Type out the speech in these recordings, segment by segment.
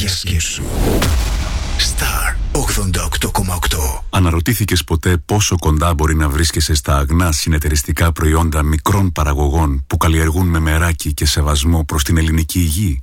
Για σκέψου. Star 88,8 Αναρωτήθηκες ποτέ πόσο κοντά μπορεί να βρίσκεσαι στα αγνά συνεταιριστικά προϊόντα μικρών παραγωγών που καλλιεργούν με μεράκι και σεβασμό προς την ελληνική υγεία;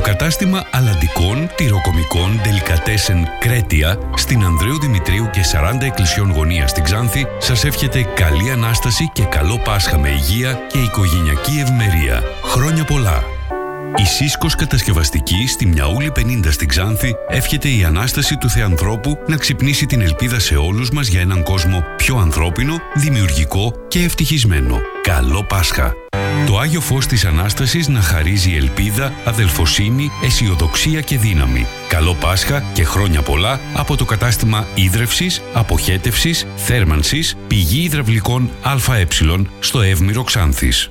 Το κατάστημα αλαντικών, τυροκομικών, Delicatessen Κρέτια στην Ανδρέου Δημητρίου και 40 εκκλησιών γωνία στην Ξάνθη σας εύχεται καλή Ανάσταση και καλό Πάσχα με υγεία και οικογενειακή ευμερία. Χρόνια πολλά! Η Σύσκος Κατασκευαστική στη Μιαούλη 50 στην Ξάνθη εύχεται η Ανάσταση του Θεανθρώπου να ξυπνήσει την ελπίδα σε όλους μας για έναν κόσμο πιο ανθρώπινο, δημιουργικό και ευτυχισμένο. Καλό Πάσχα! Το Άγιο Φως της Ανάστασης να χαρίζει ελπίδα, αδελφοσύνη, αισιοδοξία και δύναμη. Καλό Πάσχα και χρόνια πολλά από το κατάστημα ίδρευσης, αποχέτευσης, θέρμανσης, πηγή υδραυλικών ΑΕ στο Εύμηρο Ξάνθης.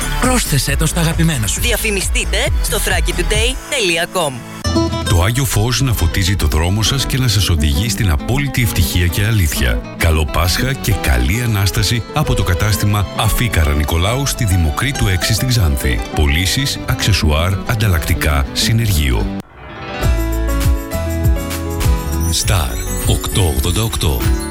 Πρόσθεσέ το στα αγαπημένα σου. Διαφημιστείτε στο thrakitoday.com το Άγιο Φως να φωτίζει το δρόμο σας και να σας οδηγεί στην απόλυτη ευτυχία και αλήθεια. Καλό Πάσχα και καλή Ανάσταση από το κατάστημα Αφίκαρα Νικολάου στη Δημοκρίτου 6 στην Ξάνθη. Πωλήσεις, αξεσουάρ, ανταλλακτικά, συνεργείο. Star 888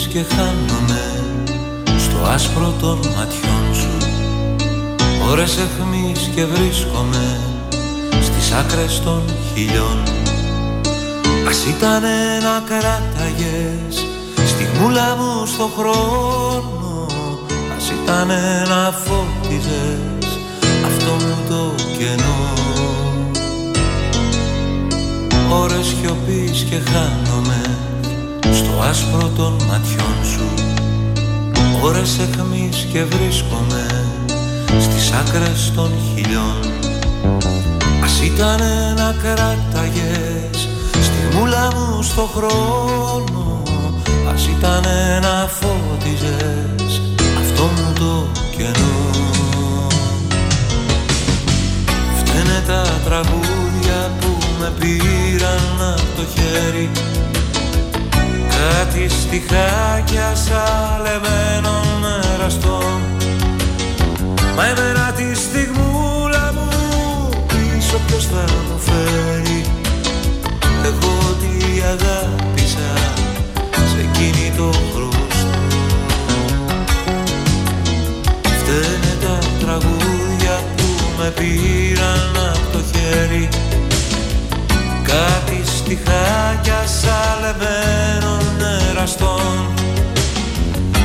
Σιωπής και χάνομαι στο άσπρο των ματιών σου. Ώρες εχμής και βρίσκομαι στις άκρες των χιλιών. Ας ήταν να κράταγες στιγμούλα μου στο χρόνο. Ας ήταν να φώτιζες αυτό μου το κενό. Ώρες σιωπής και χάνομαι στο άσπρο των ματιών σου ώρες εχμής και βρίσκομαι στις άκρες των χιλιών. Ας ήταν να κράταγες στη μούλα μου στο χρόνο Ας ήταν να φώτιζες αυτό μου το κενό. Φταίνε τα τραγούδια που με πήραν από το χέρι Κάτι στιχάκια σαλεμένων εραστών Μα εμένα τη στιγμούλα μου πίσω ποιος θα μου φέρει. Εγώ τι αγάπησα σε εκείνη το χρωστό. Φταίνε τα τραγούδια που με πήραν από το χέρι. Κάτι στιχάκια σαλεμένων εραστών.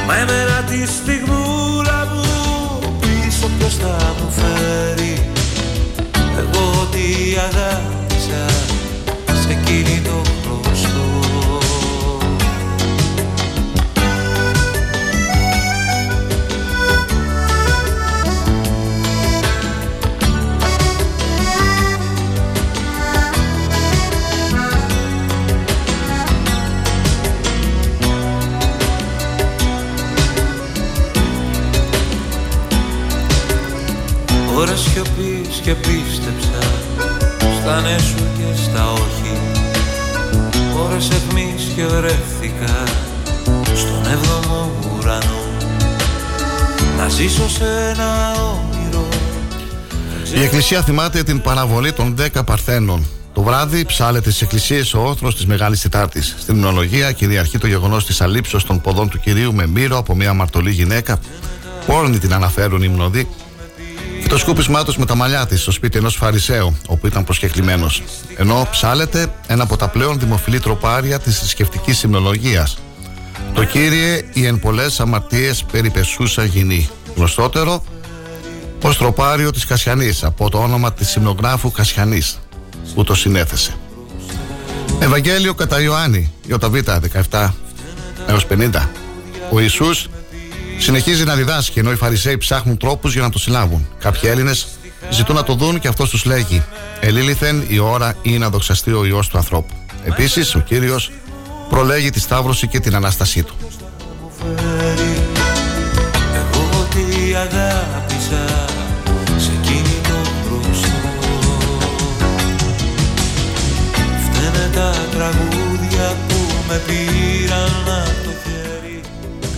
Μα εμένα τη στιγμούλα μου πίσω ποιος θα μου φέρει. Εγώ τι αγάπησα Ώρες σιωπής και πίστεψα Στα ναι σου και στα όχι Ώρες αιχμής και βρέθηκα Στον έβδομο ουρανό Να ζήσω σε ένα όνειρο Η Εκκλησία θυμάται την παραβολή των 10 Παρθένων. Το βράδυ ψάλεται στι εκκλησίες ο όθρο της Μεγάλης Τετάρτης. Στην υμνολογία κυριαρχεί το γεγονός της αλήψεως των ποδών του κυρίου με μύρο από μια αμαρτωλή γυναίκα. Πόρνη την αναφέρουν οι υμνοδοί. Και το σκούπισμά τους με τα μαλλιά της στο σπίτι ενός Φαρισαίου, όπου ήταν προσκεκλημένος. Ενώ ψάλεται ένα από τα πλέον δημοφιλή τροπάρια της θρησκευτική υμνολογία. Το κύριε οι εν πολλές αμαρτίες περιπεσούσα γυνή. Γνωστότερο ως τροπάριο της Κασιανής από το όνομα της υμνογράφου Κασιανής που το συνέθεσε. Ευαγγέλιο κατά Ιωάννη, Ιωταβ 17 έως 50. Ο Ιησούς συνεχίζει να διδάσκει ενώ οι Φαρισαίοι ψάχνουν τρόπους για να το συλλάβουν. Κάποιοι Έλληνες ζητούν να το δουν και αυτός τους λέγει «Ελίληθεν η ώρα ή να δοξαστεί ο Υιός του ανθρώπου». Επίσης ο Κύριος προλέγει τη Σταύρωση και την Ανάστασή του. Εγώ τι αγάπησα σε εκείνη το μπροστό Φταίνε τα τραγούδια που με πήραν από το χέρι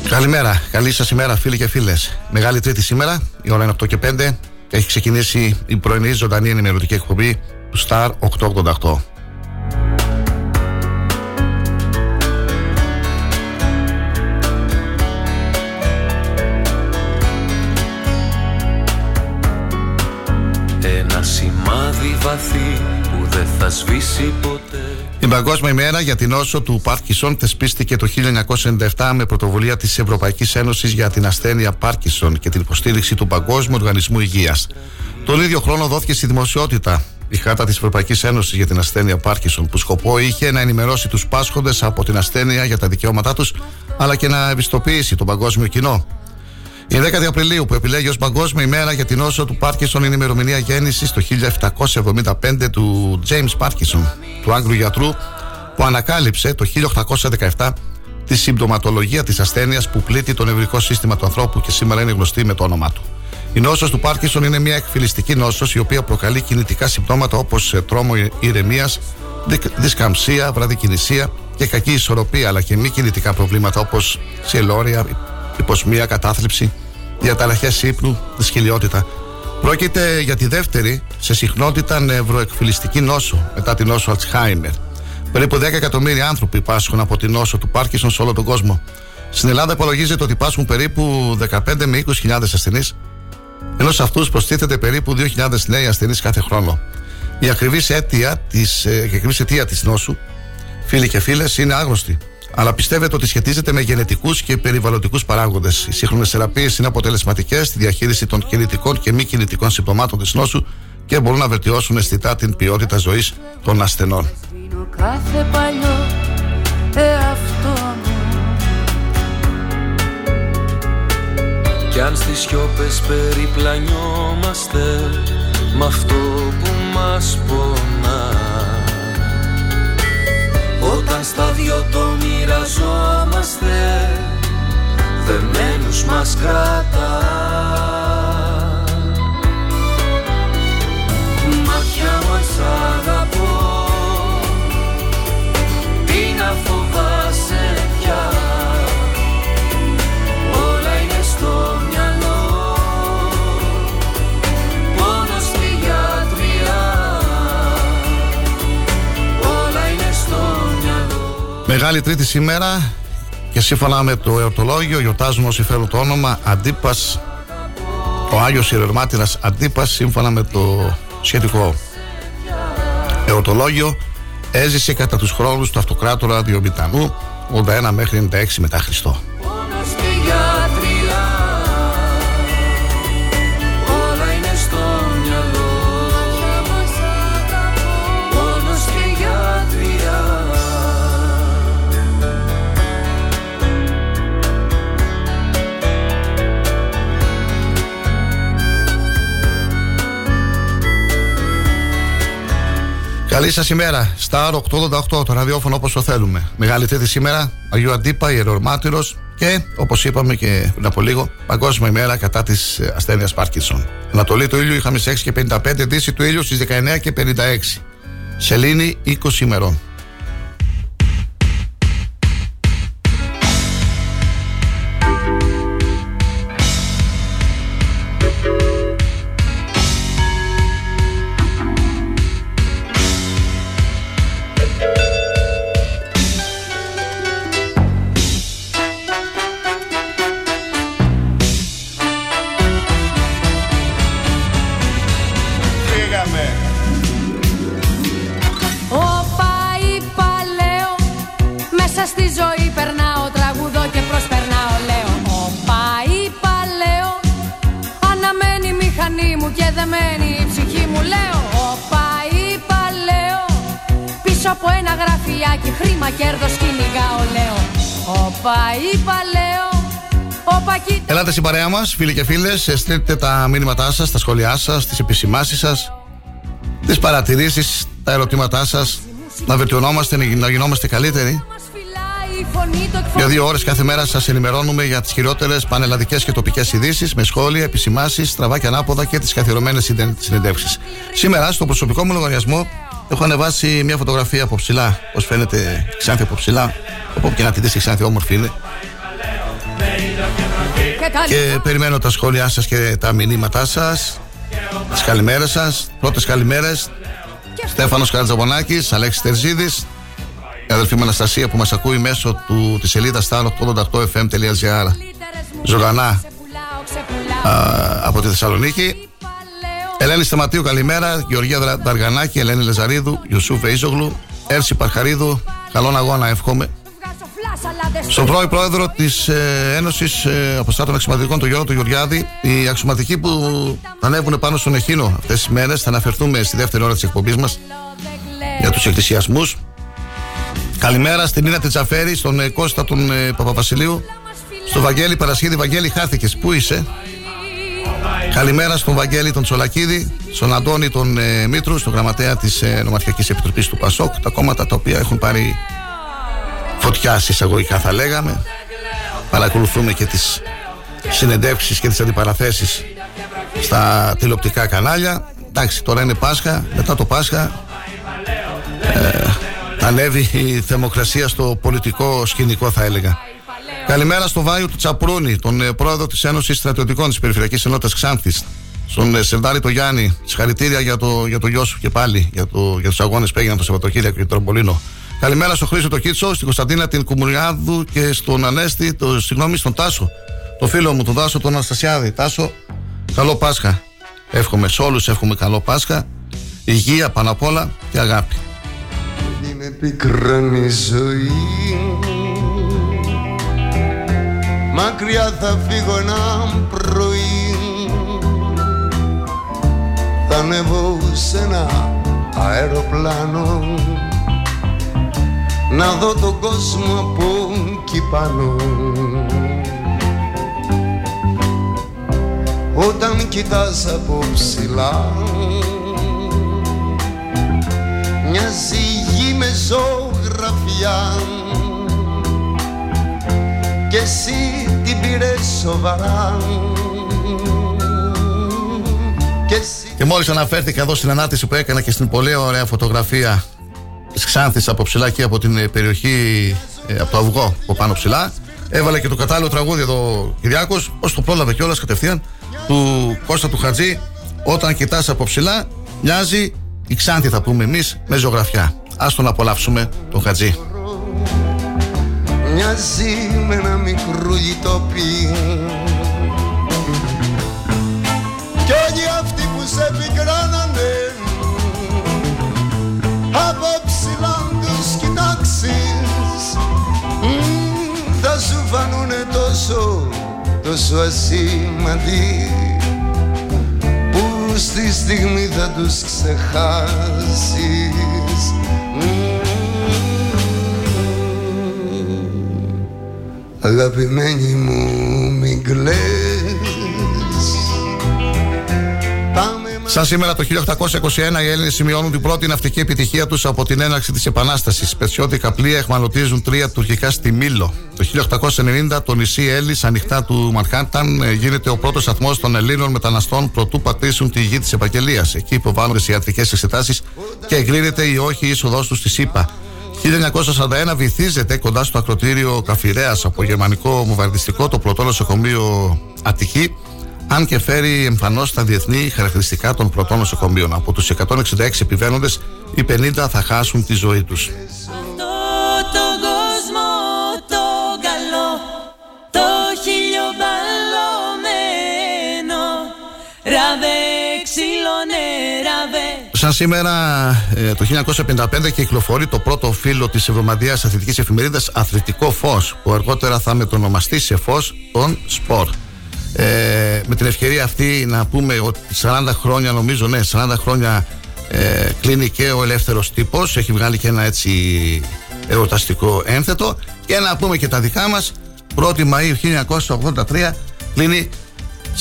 Καλημέρα, καλή σας ημέρα φίλοι και φίλες. Μεγάλη τρίτη σήμερα, η ώρα είναι 8 και 5 και έχει ξεκινήσει η πρωινή ζωντανή ενημερωτική εκπομπή του Star 888 Ένα σημάδι βαθύ που δεν θα σβήσει ποτέ Η Παγκόσμια ημέρα για την όσο του Πάρκισον θεσπίστηκε το 1997 με πρωτοβουλία της Ευρωπαϊκής Ένωσης για την ασθένεια Πάρκισον και την υποστήριξη του Παγκόσμιου Οργανισμού Υγείας. Τον ίδιο χρόνο δόθηκε στη δημοσιότητα η χάρτα της Ευρωπαϊκής Ένωσης για την ασθένεια Πάρκισον που σκοπό είχε να ενημερώσει τους πάσχοντες από την ασθένεια για τα δικαιώματά τους αλλά και να ευιστοποιήσει τον παγκόσμιο κοινό. Η 10η Απριλίου που επιλέγει ως Παγκόσμια ημέρα για την όσο του Πάρκισον είναι η ημερομηνία γέννηση το 1775 του James Πάρκισον, του Άγγλου γιατρού, που ανακάλυψε το 1817 τη συμπτωματολογία της ασθένειας που πλήττει το νευρικό σύστημα του ανθρώπου και σήμερα είναι γνωστή με το όνομά του. Η νόσος του Πάρκισον είναι μια εκφυλιστική νόσος η οποία προκαλεί κινητικά συμπτώματα όπως ε, τρόμο ηρεμίας, δισκαμψία, βραδικινησία και κακή ισορροπία αλλά και μη κινητικά προβλήματα όπως σιελόρια, υποσμία, κατάθλιψη, διαταραχές ύπνου, δυσκολιότητα. Πρόκειται για τη δεύτερη σε συχνότητα νευροεκφυλιστική νόσο μετά την νόσο Αλτσχάιμερ. Περίπου 10 εκατομμύρια άνθρωποι πάσχουν από την νόσο του Πάρκισον σε όλο τον κόσμο. Στην Ελλάδα υπολογίζεται ότι πάσχουν περίπου 15 με 20.000 ασθενείς, ενώ σε αυτούς προστίθεται περίπου 2.000 νέοι ασθενείς κάθε χρόνο. Η ακριβής αίτια της ακριβής αιτία της νόσου, φίλοι και φίλες, είναι άγνωστη. Αλλά πιστεύετε ότι σχετίζεται με γενετικούς και περιβαλλοντικούς παράγοντες. Οι σύγχρονες θεραπείες είναι αποτελεσματικές στη διαχείριση των κινητικών και μη κινητικών συμπτωμάτων της νόσου και μπορούν να βελτιώσουν αισθητά την ποιότητα ζωής των ασθενών. Σβήνω κάθε παλιό εαυτό μου Κι αν στις σιώπες περιπλανιόμαστε Μ' αυτό που μας πονά Όταν στα δυο το μοιραζόμαστε Δεμένους μας κρατά. Μάτια μας αγαπώ Μεγάλη Τρίτη σήμερα και σύμφωνα με το εορτολόγιο γιορτάζουμε όσοι φέρουν το όνομα Αντίπας ο Άγιος Ιερερμάτυρας Αντίπας σύμφωνα με το σχετικό εορτολόγιο έζησε κατά τους χρόνους του αυτοκράτορα Διομητανού 81 μέχρι 96 μετά Χριστό. Καλή σας ημέρα. Star 888, το ραδιόφωνο όπως το θέλουμε. Μεγάλη τρίτη σήμερα, Αγίου Αντίπα, ιερορμάτυρο, Και όπως είπαμε και πριν από λίγο, Παγκόσμια ημέρα κατά της ασθένειας Πάρκινσον. Ανατολή του ήλιου είχαμε σε 6 και 55, Δύση του ήλιου στις 19 και 56. Σελήνη 20 ημερών. Παρέα μας, φίλοι και φίλες. Στείλτε τα μήνυματά σας, τα σχόλιά σας, τις επισημάσεις σας, τις παρατηρήσεις, τα ερωτήματά σας. Να βελτιωνόμαστε, να γινόμαστε καλύτεροι. Για δύο ώρες κάθε μέρα σας ενημερώνουμε για τις χειρότερες πανελλαδικές και τοπικές ειδήσεις με σχόλια, επισημάσεις, στραβά και ανάποδα και τις καθιερωμένες συνεντεύξεις. Σήμερα, στο προσωπικό μου λογαριασμό, έχω ανεβάσει μια φωτογραφία από ψηλά. Πώ φαίνεται, Ξάνθη από ψηλά. Όπου και να τη δεις, Ξάνθη όμορφη είναι. Και περιμένω τα σχόλιά σας και τα μηνύματά σας. Τις καλημέρες σας. Πρώτες καλημέρες. Στέφανος Καρατζαβονάκης, Αλέξης Τερζίδης. Η αδελφή μου Αναστασία που μας ακούει μέσω του, της σελίδας star88fm.gr Ζωγανά. από τη Θεσσαλονίκη. Ελένη Σταματίου καλημέρα. Γεωργία Δαργανάκη, Ελένη Λεζαρίδου Ιουσούφ Βεΐζογλου Έρση Παρχαρίδου. Καλόν αγώνα εύχομαι στον πρώην πρόεδρο της ε, Ένωσης ε, Αποστάτων Αξιωματικών, τον Γιώργο του Γεωργιάδη, οι αξιωματικοί που θα ανέβουν πάνω στον Εχίνο αυτές τις μέρες, θα αναφερθούμε στη δεύτερη ώρα της εκπομπής μας για τους εκκλησιασμούς. Καλημέρα στην Νίνα Τετζαφέρη, στον ε, Κώστα τον ε, Παπαβασιλείου, στον Βαγγέλη Παρασχίδη. Βαγγέλη, χάθηκες. Πού είσαι, Καλημέρα στον Βαγγέλη τον Τσολακίδη, στον Αντώνη τον ε, Μήτρου, στον γραμματέα της ε, Νομαρχιακής Επιτροπής του ΠΑΣΟΚ, τα κόμματα τα οποία έχουν πάρει φωτιάς εισαγωγικά θα λέγαμε παρακολουθούμε και τις συνεντεύξεις και τις αντιπαραθέσεις στα τηλεοπτικά κανάλια εντάξει τώρα είναι Πάσχα μετά το Πάσχα ε, ανέβει η θερμοκρασία στο πολιτικό σκηνικό θα έλεγα Καλημέρα στο Βάιο του Τσαπρούνη, τον ε, πρόεδρο της Ένωσης Στρατιωτικών της Περιφερειακής Ενότητας Ξάνθης, στον ε, Σερδάρη το Γιάννη. Συγχαρητήρια για το, για το γιο σου και πάλι, για, το, για τους αγώνες που έγιναν το Σαββατοκύριακο και τον Πολίνο. Καλημέρα στο Χρήσο το Κίτσο, στην Κωνσταντίνα την Κουμουριάδου και στον Ανέστη, το, συγγνώμη, στον Τάσο. Το φίλο μου, τον Τάσο, τον Αναστασιάδη. Τάσο, καλό Πάσχα. Εύχομαι σε όλους, εύχομαι καλό Πάσχα. Υγεία πάνω απ' όλα και αγάπη. Είναι πικράνη ζωή Μακριά θα φύγω ένα πρωί Θα ανέβω σε ένα αεροπλάνο να δω τον κόσμο από εκεί πάνω. Όταν κοιτάς από ψηλά μοιάζει γη με ζωγραφιά. Και εσύ την πήρες σοβαρά. Και, εσύ... και μόλις αναφέρθηκα εδώ στην ανάρτηση που έκανα και στην πολύ ωραία φωτογραφία της Ξάνθης από ψηλά και από την ε, περιοχή ε, από το Αυγό από πάνω ψηλά. Έβαλε και το κατάλληλο τραγούδι εδώ Κυριάκος, ως το πρόλαβε κιόλας κατευθείαν, του Κώστα του Χατζή. Όταν κοιτάς από ψηλά, μοιάζει η Ξάνθη, θα πούμε εμείς, με ζωγραφιά. Α τον απολαύσουμε τον Χατζή. Μοιάζει με ένα μικρό λιτόπι Κι όλοι αυτοί που σε πικράνανε από σου φανούνε τόσο, τόσο ασήμαντοι που στη στιγμή θα τους ξεχάσεις. Αγαπημένη μου μην κλαις Σαν σήμερα το 1821 οι Έλληνες σημειώνουν την πρώτη ναυτική επιτυχία τους από την έναρξη της Επανάστασης. Πετσιώτικα πλοία εχμαλωτίζουν τρία τουρκικά στη Μήλο. Το 1890 το νησί Έλλης, ανοιχτά του Μαρχάνταν, ε, γίνεται ο πρώτος σταθμός των Ελλήνων μεταναστών προτού πατήσουν τη γη της Επαγγελίας. Εκεί υποβάλλονται σε ιατρικές εξετάσεις και εγκρίνεται η όχι είσοδός τους στη ΣΥΠΑ. 1941 βυθίζεται κοντά στο ακροτήριο Καφιρέας από γερμανικό μοβαρδιστικό το πρωτό νοσοκομείο Αττική αν και φέρει εμφανώς τα διεθνή χαρακτηριστικά των πρωτών νοσοκομείων. Από τους 166 επιβαίνοντες, οι 50 θα χάσουν τη ζωή τους. Σαν σήμερα ε, το 1955 κυκλοφορεί το πρώτο φύλλο της εβδομαδιαίας αθλητικής εφημερίδας Αθλητικό Φως που αργότερα θα μετονομαστεί σε φως των Σπορ. Ε, με την ευκαιρία αυτή να πούμε ότι 40 χρόνια νομίζω ναι 40 χρόνια ε, κλείνει και ο ελεύθερος τύπος. Έχει βγάλει και ένα έτσι εορταστικό ένθετο. Και να πούμε και τα δικά μας. 1η Μαΐου 1983 κλείνει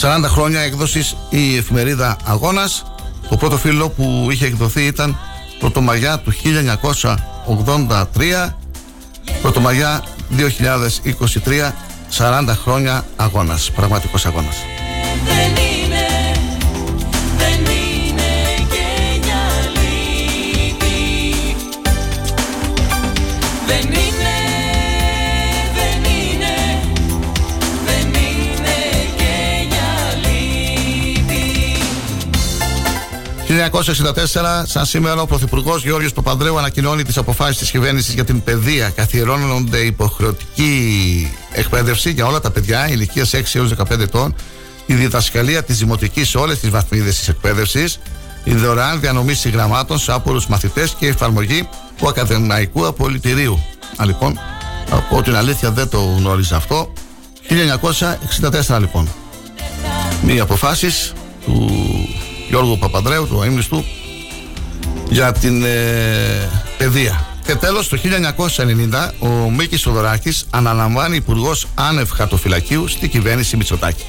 40 χρόνια έκδοσης η εφημερίδα Αγώνας. Το πρώτο φύλλο που είχε εκδοθεί ήταν Πρωτομαγιά του 1983 Πρωτομαγιά 2023 40 χρόνια αγώνας, πραγματικός αγώνας. 1964, σαν σήμερα, ο Πρωθυπουργός Γιώργος Παπανδρέου ανακοινώνει τις αποφάσεις της κυβέρνησης για την παιδεία. Καθιερώνονται υποχρεωτική εκπαίδευση για όλα τα παιδιά ηλικίας 6 έως 15 ετών, η διδασκαλία της δημοτικής σε όλες τις βαθμίδες της εκπαίδευσης, η δωρεάν διανομή συγγραμμάτων σε άπορους μαθητές και η εφαρμογή του ακαδημαϊκού απολυτηρίου. Α, λοιπόν, από την αλήθεια δεν το γνώριζα αυτό. 1964 λοιπόν. Μία αποφάσεις του Γιώργου Παπανδρέου, του αείμνηστου, για την ε, παιδεία. Και τέλος, το 1990 ο Μίκης Σοδωράκης αναλαμβάνει υπουργός άνευ χαρτοφυλακίου στη κυβέρνηση Μητσοτάκη.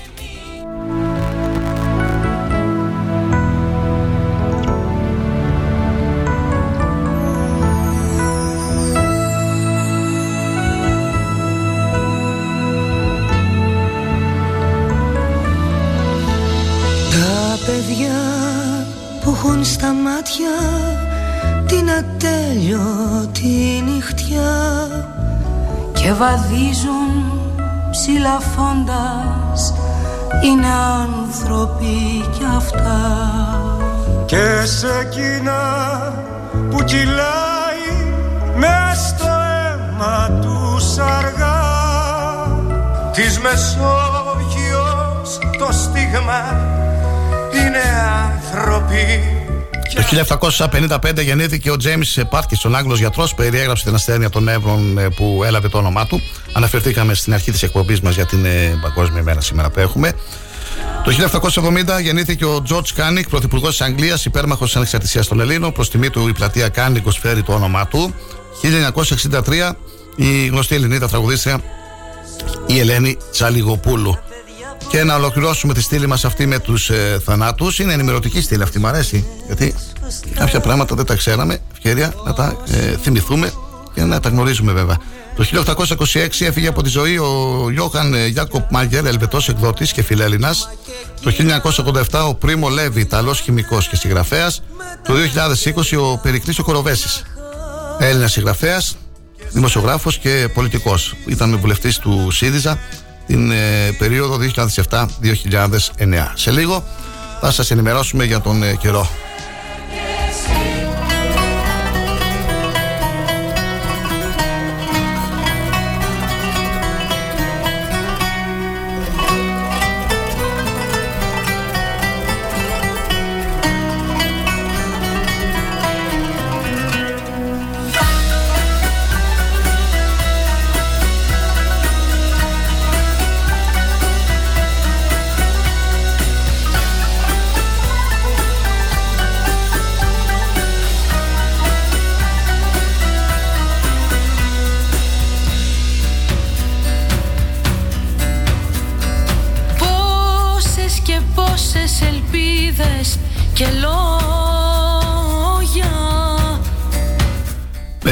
Μάτια την ατέλειωτη νυχτιά. Και βαδίζουν ψηλαφώντας είναι άνθρωποι κι αυτά. Και σε εκείνα που κυλάει μες στο αίμα τους αργά. Της Μεσόγειος το στίγμα είναι άνθρωποι το 1755 γεννήθηκε ο Τζέιμς Πάρκινσον, Άγγλος γιατρός, περιέγραψε την ασθένεια των νεύρων ε, που έλαβε το όνομά του. Αναφερθήκαμε στην αρχή της εκπομπής μας για την ε, Παγκόσμια ημέρα σήμερα που έχουμε. Το 1770 γεννήθηκε ο Τζορτζ Κάνινγκ, πρωθυπουργός της Αγγλίας, υπέρμαχος της ανεξαρτησίας των Ελλήνων. Προς τιμή του η πλατεία Κάνιγγος φέρει το όνομά του. 1963 η γνωστή Ελληνίδα τραγουδίστρια η Ελένη Τσαλιγοπούλου. Και να ολοκληρώσουμε τη στήλη μας αυτή με τους ε, θανάτους. Είναι ενημερωτική στήλη αυτή, μου αρέσει. Γιατί κάποια πράγματα δεν τα ξέραμε. Ευκαιρία να τα ε, θυμηθούμε και να τα γνωρίζουμε βέβαια. Το 1826 έφυγε από τη ζωή ο Γιώχαν ε, Γιάκοπ Μάγκερ, Ελβετός εκδότης και φιλέλληνας. Το 1987 ο Πρίμο Λέβη, Ιταλός χημικός και συγγραφέας. Το 2020 ο Περικλής ο Κοροβέσης, Έλληνας συγγραφέας, δημοσιογράφος και πολιτικός. Ήταν βουλευτής του ΣΥΡΙΖΑ την ε, περίοδο 2007-2009. Σε λίγο θα σας ενημερώσουμε για τον ε, καιρό.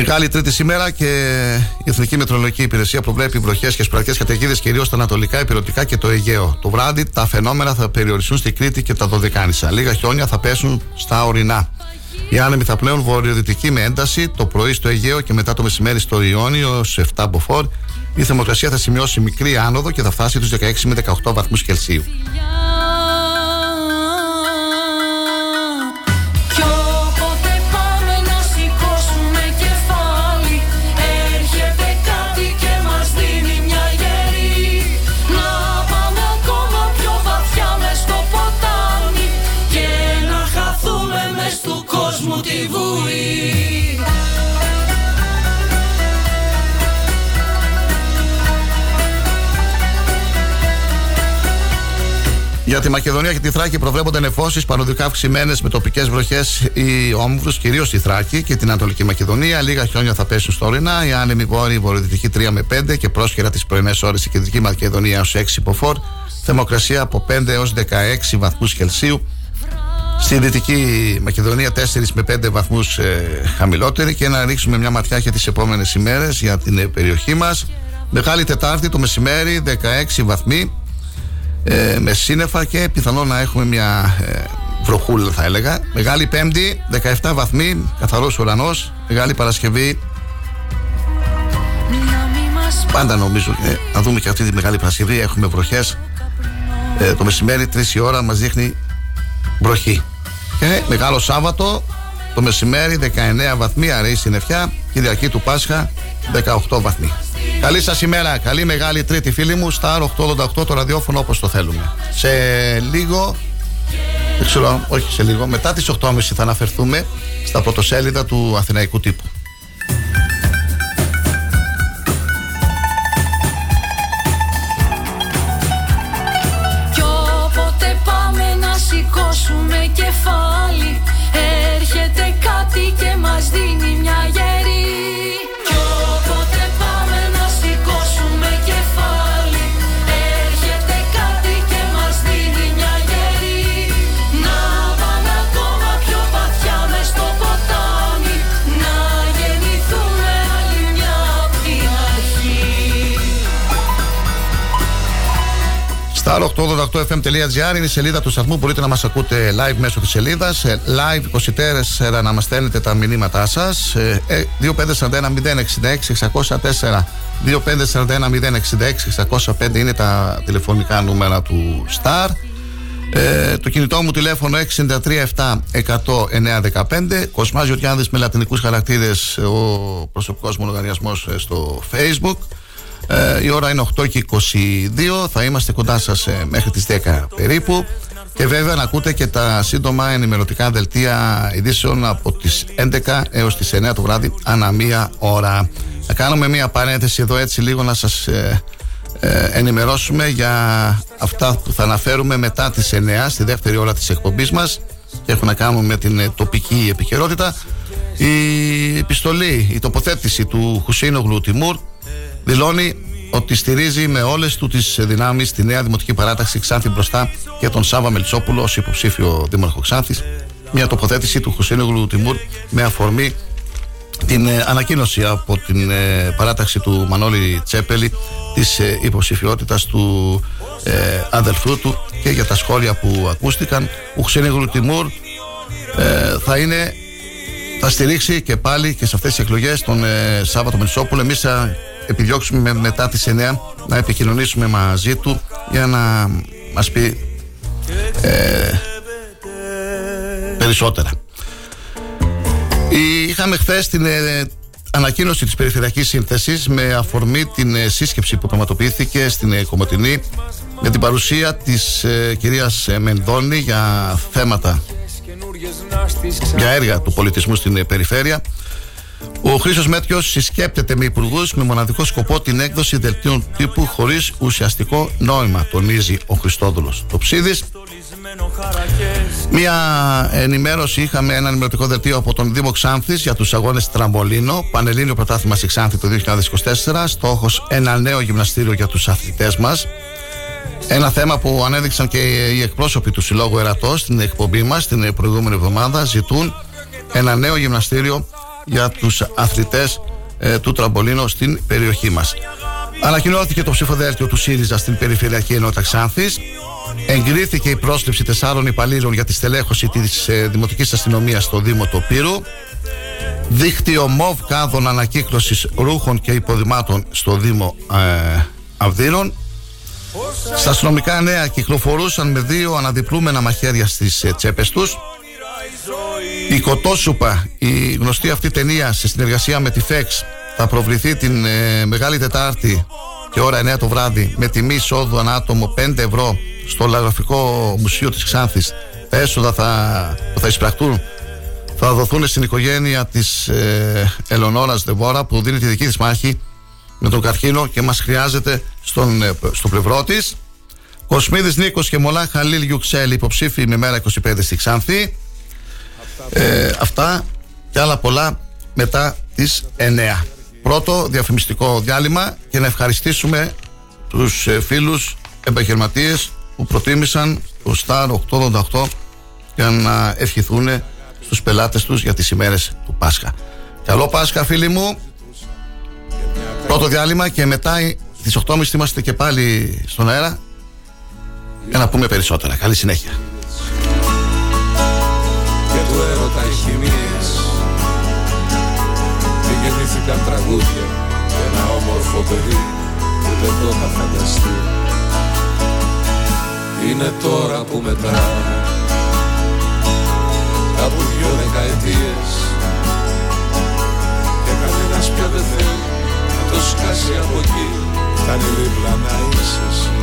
Μεγάλη Τρίτη σήμερα και η Εθνική Μετρολογική Υπηρεσία προβλέπει βροχές και σπρακτέ καταιγίδες κυρίως στα ανατολικά, υπηρετικά και το Αιγαίο. Το βράδυ τα φαινόμενα θα περιοριστούν στη Κρήτη και τα Δωδεκάνησα. Λίγα χιόνια θα πέσουν στα ορεινά. Οι άνεμοι θα πλέουν βορειοδυτικοί με ένταση το πρωί στο Αιγαίο και μετά το μεσημέρι στο Ιόνιο σε 7 μποφόρ. Η θερμοκρασία θα σημειώσει μικρή άνοδο και θα φτάσει του 16 με 18 βαθμούς Κελσίου. Τη Μακεδονία και τη Θράκη προβλέπονται νεφώσεις παροδικά αυξημένες με τοπικές βροχές ή όμβρους, κυρίως στη Θράκη και την Ανατολική Μακεδονία. Λίγα χιόνια θα πέσουν στο ορεινά. Οι άνεμοι βόρειοι βορειοδυτικοί 3 με 5 και πρόσχερα τις πρωινές ώρες η Κεντρική Μακεδονία ω 6 υποφόρ. Θερμοκρασία από 5 έως 16 βαθμούς Κελσίου. Στη Δυτική Μακεδονία 4 με 5 βαθμούς ε, χαμηλότερη και να ρίξουμε μια ματιά για τις επόμενες ημέρες για την ε, περιοχή μας. Μεγάλη Τετάρτη το μεσημέρι 16 βαθμοί ε, με σύννεφα και πιθανό να έχουμε μια ε, βροχούλα θα έλεγα. Μεγάλη Πέμπτη 17 βαθμοί, καθαρός ουρανός. Μεγάλη Παρασκευή Πάντα νομίζω ε, να δούμε και αυτή τη Μεγάλη Παρασκευή έχουμε βροχές ε, Το μεσημέρι 3 η ώρα μας δείχνει βροχή Και Μεγάλο Σάββατο το μεσημέρι 19 βαθμοί αραιή συννεφιά Κυριακή του Πάσχα 18 βαθμοί Καλή σας ημέρα, καλή μεγάλη τρίτη φίλοι μου Στα 888 το ραδιόφωνο όπως το θέλουμε. Σε λίγο δεν ξέρω, όχι σε λίγο Μετά τις 8.30 θα αναφερθούμε Στα πρωτοσέλιδα του Αθηναϊκού τύπου. Κι όποτε πάμε να σηκώσουμε κεφάλι Έρχεται κάτι και μας δίνει Star 888fm.gr είναι η σελίδα του σταθμού. Μπορείτε να μας ακούτε live μέσω της σελίδας. Live 24 να μας στέλνετε τα μηνύματά σας. 2541-066-604. 2541-066-605 είναι τα τηλεφωνικά νούμερα του Star. Ε, το κινητό μου τηλέφωνο 637-100-915. Κοσμάς Γιωτιάδης με λατινικούς χαρακτήρες ο προσωπικός μου λογαριασμός ε, στο facebook. Ε, η ώρα είναι 8 και 22. Θα είμαστε κοντά σας ε, μέχρι τις 10 περίπου. Και βέβαια να ακούτε και τα σύντομα ενημερωτικά δελτία ειδήσεων από τις 11 έως τις 9 το βράδυ, ανά μία ώρα. Θα κάνουμε μία παρένθεση εδώ έτσι λίγο να σας ε, ε, ενημερώσουμε για αυτά που θα αναφέρουμε μετά τις 9 στη δεύτερη ώρα της εκπομπής μας και έχουν να κάνουν με την ε, τοπική επικαιρότητα. Η επιστολή, η τοποθέτηση του Χουσίνογλου Τιμούρ δηλώνει ότι στηρίζει με όλες του τις δυνάμεις τη νέα Δημοτική Παράταξη Ξάνθη μπροστά και τον Σάβα Μελτσόπουλο ως υποψήφιο δήμαρχο Ξάνθης. Μια τοποθέτηση του Χουσίνογλου Τιμούρ με αφορμή την ε, ανακοίνωση από την ε, παράταξη του Μανώλη Τσέπελη της ε, υποψηφιότητας του ε, αδελφού του και για τα σχόλια που ακούστηκαν ο Χουσίνογλου Τιμούρ ε, θα είναι θα στηρίξει και πάλι και σε αυτές τις εκλογές τον ε, Σάββατο Μελισσόπουλο εμείς θα επιδιώξουμε με- μετά τις 9 να επικοινωνήσουμε μαζί του για να μας πει ε, περισσότερα Η- Είχαμε χθες την ε, ανακοίνωση της Περιφερειακής Σύνθεσης με αφορμή την ε, σύσκεψη που πραγματοποιήθηκε στην ε, Κομωτινή με την παρουσία της ε, κυρίας ε, Μενδώνη για θέματα για έργα του πολιτισμού στην ε, περιφέρεια. Ο Χρήσος Μέτριο συσκέπτεται με υπουργούς με μοναδικό σκοπό την έκδοση δελτίων τύπου χωρίς ουσιαστικό νόημα, τονίζει ο Χριστόδουλος. Το ψίδι. Μία ενημέρωση είχαμε ένα ενημερωτικό δελτίο από τον Δήμο Ξάνθης για τους αγώνες Τραμπολίνο, Πανελλήνιο Πρωτάθλημα στη Ξάνθη το 2024, στόχος ένα νέο γυμναστήριο για τους αθλητές μας. Ένα θέμα που ανέδειξαν και οι εκπρόσωποι του Συλλόγου Ερατός στην εκπομπή μας την προηγούμενη εβδομάδα ζητούν ένα νέο γυμναστήριο για τους αθλητές ε, του τραμπολίνο στην περιοχή μας. Ανακοινώθηκε το ψηφοδέλτιο του ΣΥΡΙΖΑ στην Περιφερειακή Ενότητα Ξάνθης. Εγκρίθηκε η πρόσληψη τεσσάρων υπαλλήλων για τη στελέχωση της ε, Δημοτικής Αστυνομίας στο Δήμο Τοπύρου. Δίκτυο ΜΟΒ κάδων ανακύκλωσης ρούχων και υποδημάτων στο Δήμο ε, Αυδείρων. Στα αστυνομικά νέα κυκλοφορούσαν με δύο αναδιπλούμενα μαχαίρια στις ε, τσέπες τους. Η Κοτόσουπα, η γνωστή αυτή ταινία σε συνεργασία με τη ΦΕΞ θα προβληθεί την ε, Μεγάλη Τετάρτη και ώρα 9 το βράδυ με τιμή εισόδου ανά άτομο 5 ευρώ στο Λαγραφικό Μουσείο της Ξάνθης. Τα έσοδα θα, που θα εισπραχτούν θα δοθούν στην οικογένεια της ε, Ελονόρας Δεβόρα που δίνει τη δική της μάχη με τον καρκίνο και μας χρειάζεται στον, ε, στο πλευρό της. Κοσμίδης Νίκος και Μολά Χαλίλ Γιουξέλ υποψήφοι με μέρα 25 στη Ξάνθη. Ε, αυτά και άλλα πολλά μετά τις 9. Πρώτο διαφημιστικό διάλειμμα και να ευχαριστήσουμε τους ε, φίλους επαγγελματίες που προτίμησαν το Star 888 για να ευχηθούν στους πελάτες τους για τις ημέρες του Πάσχα. Καλό Πάσχα φίλοι μου. Πρώτο διάλειμμα και μετά στις 8.30 είμαστε και πάλι στον αέρα για να πούμε περισσότερα. Καλή συνέχεια. Γεννήθηκαν τραγούδια. Και ένα όμορφο παιδί Που δεν το είχα φανταστεί. Είναι τώρα που μετράμε Κάπου δυο δεκαετίες. Και κανένας πια δεν θέλει Να το σκάσει από εκεί. Φτάνει δίπλα να είσαι εσύ.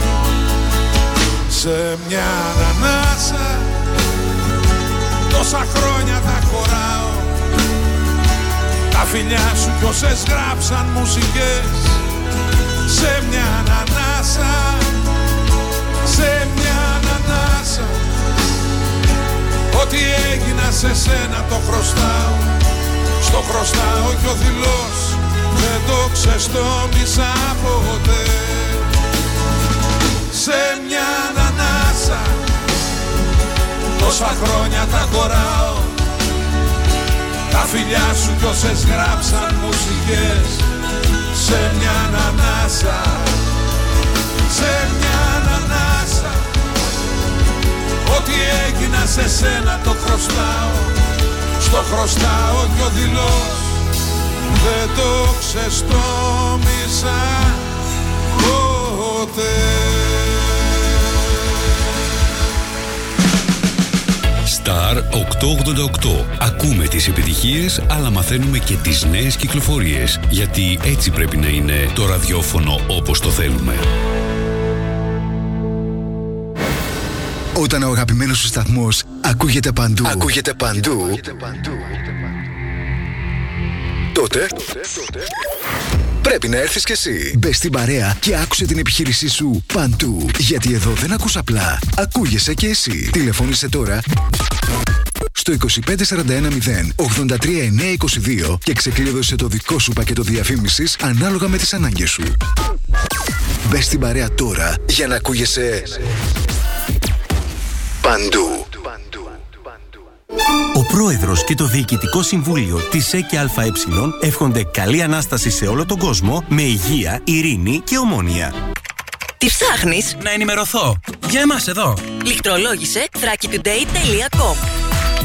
Σε μια ανανάσα Τόσα χρόνια τα χωράω Τα φιλιά σου κι όσες γράψαν μουσικές. Σε μια ανανάσα Σε μια ανανάσα. Ό,τι έγινα σε σένα το χρωστάω. Στο χρωστάω κι ο δηλός Δεν το ξεστόμισα ποτέ. Σε μια ανανάσα Τόσα χρόνια τα χωράω Τα φιλιά σου κι όσες γράψαν μουσικές Σε μια ανανάσα Σε μια ανανάσα. Ό,τι έγινα σε σένα το χρωστάω Στο χρωστάω κι ο δηλός Δεν το ξεστόμισα ποτέ Star 888. Ακούμε τις επιτυχίες, αλλά μαθαίνουμε και τις νέες κυκλοφορίες. Γιατί έτσι πρέπει να είναι το ραδιόφωνο όπως το θέλουμε. Όταν ο αγαπημένος σου σταθμός ακούγεται παντού, ακούγεται παντού, τότε πρέπει να έρθεις κι εσύ. Μπε στην παρέα και άκουσε την επιχείρησή σου παντού. Γιατί εδώ δεν ακούς απλά, ακούγεσαι κι εσύ. Τηλεφώνησε τώρα στο 25410 83922 και ξεκλείδωσε το δικό σου πακέτο διαφήμισης ανάλογα με τις ανάγκες σου. Μπες στην παρέα τώρα για να ακούγεσαι παντού. Ο Πρόεδρος και το Διοικητικό Συμβούλιο της ΕΚΕ ΑΕ εύχονται καλή Ανάσταση σε όλο τον κόσμο με υγεία, ειρήνη και ομόνια. Τι ψάχνεις; Να ενημερωθώ. Για εμάς εδώ. Λιχτρολόγησε thrakitoday.com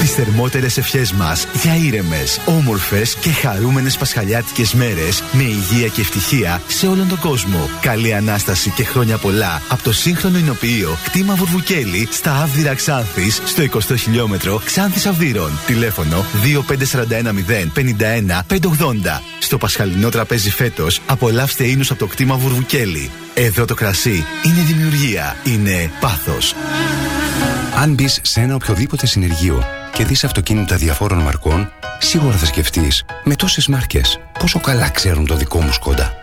Τις θερμότερες ευχές μας για ήρεμες, όμορφες και χαρούμενες πασχαλιάτικες μέρες με υγεία και ευτυχία σε όλον τον κόσμο. Καλή Ανάσταση και χρόνια πολλά από το σύγχρονο εινοποιείο κτήμα Βουρβουκέλη στα Άβδηρα Ξάνθης στο 20 χιλιόμετρο Ξάνθης Αυδείρων. Τηλέφωνο 25410 51 580. Στο πασχαλινό τραπέζι φέτος απολαύστε ίνους από το κτήμα Βουρβουκέλη. Εδώ το κρασί είναι δημιουργία, είναι πάθος. Αν μπεις σε ένα οποιοδήποτε συνεργείο και δεις αυτοκίνητα διαφόρων μαρκών, σίγουρα θα σκεφτείς με τόσες μάρκες πόσο καλά ξέρουν το δικό μου σκόντα.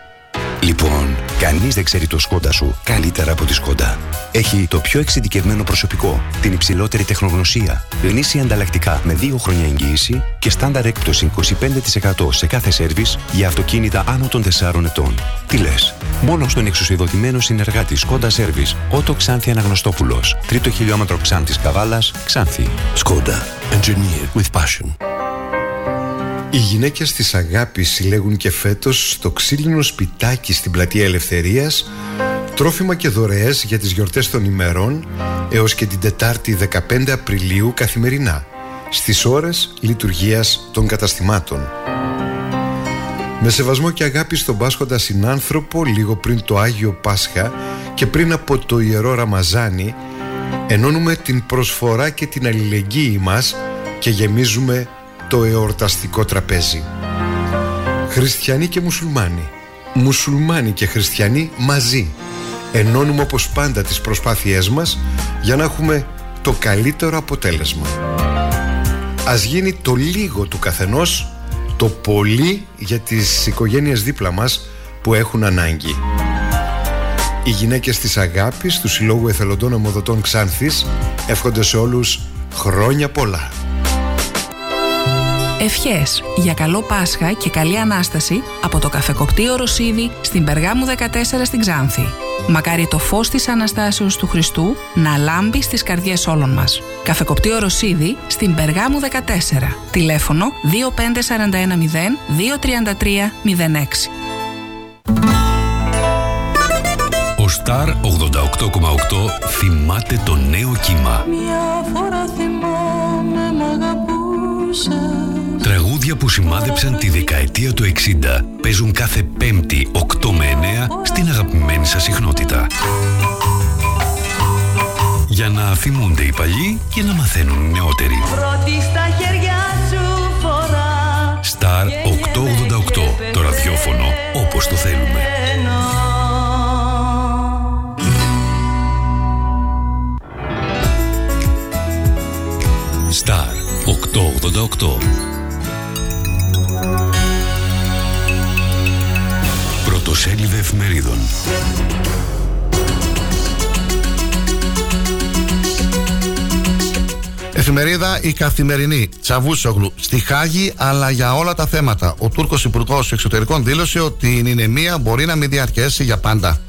Λοιπόν, κανείς δεν ξέρει το σκόντα σου καλύτερα από τη σκόντα. Έχει το πιο εξειδικευμένο προσωπικό, την υψηλότερη τεχνογνωσία, γνήσια ανταλλακτικά με 2 χρόνια εγγύηση και στάνταρ έκπτωση 25% σε κάθε σέρβις για αυτοκίνητα άνω των 4 ετών. Τι λες, μόνο στον εξουσιοδοτημένο συνεργάτη Σκόντα Σέρβις, Ότο Ξάνθη Αναγνωστόπουλος, τρίτο χιλιόμετρο Ξάνθη Καβάλα, Ξάνθη. Σκόντα. Engineered with passion. Οι γυναίκες της αγάπης συλλέγουν και φέτος στο ξύλινο σπιτάκι στην πλατεία Ελευθερίας τρόφιμα και δωρεές για τις γιορτές των ημερών έως και την Τετάρτη 15 Απριλίου καθημερινά στις ώρες λειτουργίας των καταστημάτων. Με σεβασμό και αγάπη στον Πάσχοντα συνάνθρωπο λίγο πριν το Άγιο Πάσχα και πριν από το Ιερό Ραμαζάνι ενώνουμε την προσφορά και την αλληλεγγύη μας και γεμίζουμε το εορταστικό τραπέζι. Χριστιανοί και μουσουλμάνοι, μουσουλμάνοι και χριστιανοί μαζί. Ενώνουμε όπως πάντα τις προσπάθειές μας για να έχουμε το καλύτερο αποτέλεσμα. Ας γίνει το λίγο του καθενός, το πολύ για τις οικογένειες δίπλα μας που έχουν ανάγκη. Οι γυναίκες της αγάπης του Συλλόγου Εθελοντών Αμοδοτών Ξάνθης εύχονται σε όλους χρόνια πολλά. Ευχές για καλό Πάσχα και καλή Ανάσταση από το καφεκοπτείο Ρωσίδη στην Περγάμου 14 στην Ξάνθη. Μακάρι το φως της Αναστάσεως του Χριστού να λάμπει στις καρδιές όλων μας. Καφεκοπτείο Ρωσίδη στην Περγάμου 14. Τηλέφωνο 25410 233 06. Ο Σταρ 88,8 θυμάται το νέο κύμα. Μια φορά θυμάμαι μ' αγαπούσα Τραγούδια που σημάδεψαν τη δεκαετία του 60 παίζουν κάθε Πέμπτη 8 με 9 στην αγαπημένη σας συχνότητα. Για να θυμούνται οι παλιοί και να μαθαίνουν οι νεότεροι. Πρώτη στα χέρια σου φορά Star 888. Το ραδιόφωνο όπως το θέλουμε. Star 888. Πρωτοσέλιδε εφημερίδων. Εφημερίδα Η Καθημερινή Τσαβούσογλου στη Χάγη, αλλά για όλα τα θέματα. Ο Τούρκος Υπουργός Εξωτερικών δήλωσε ότι η νηνεμία μπορεί να μην διαρκέσει για πάντα.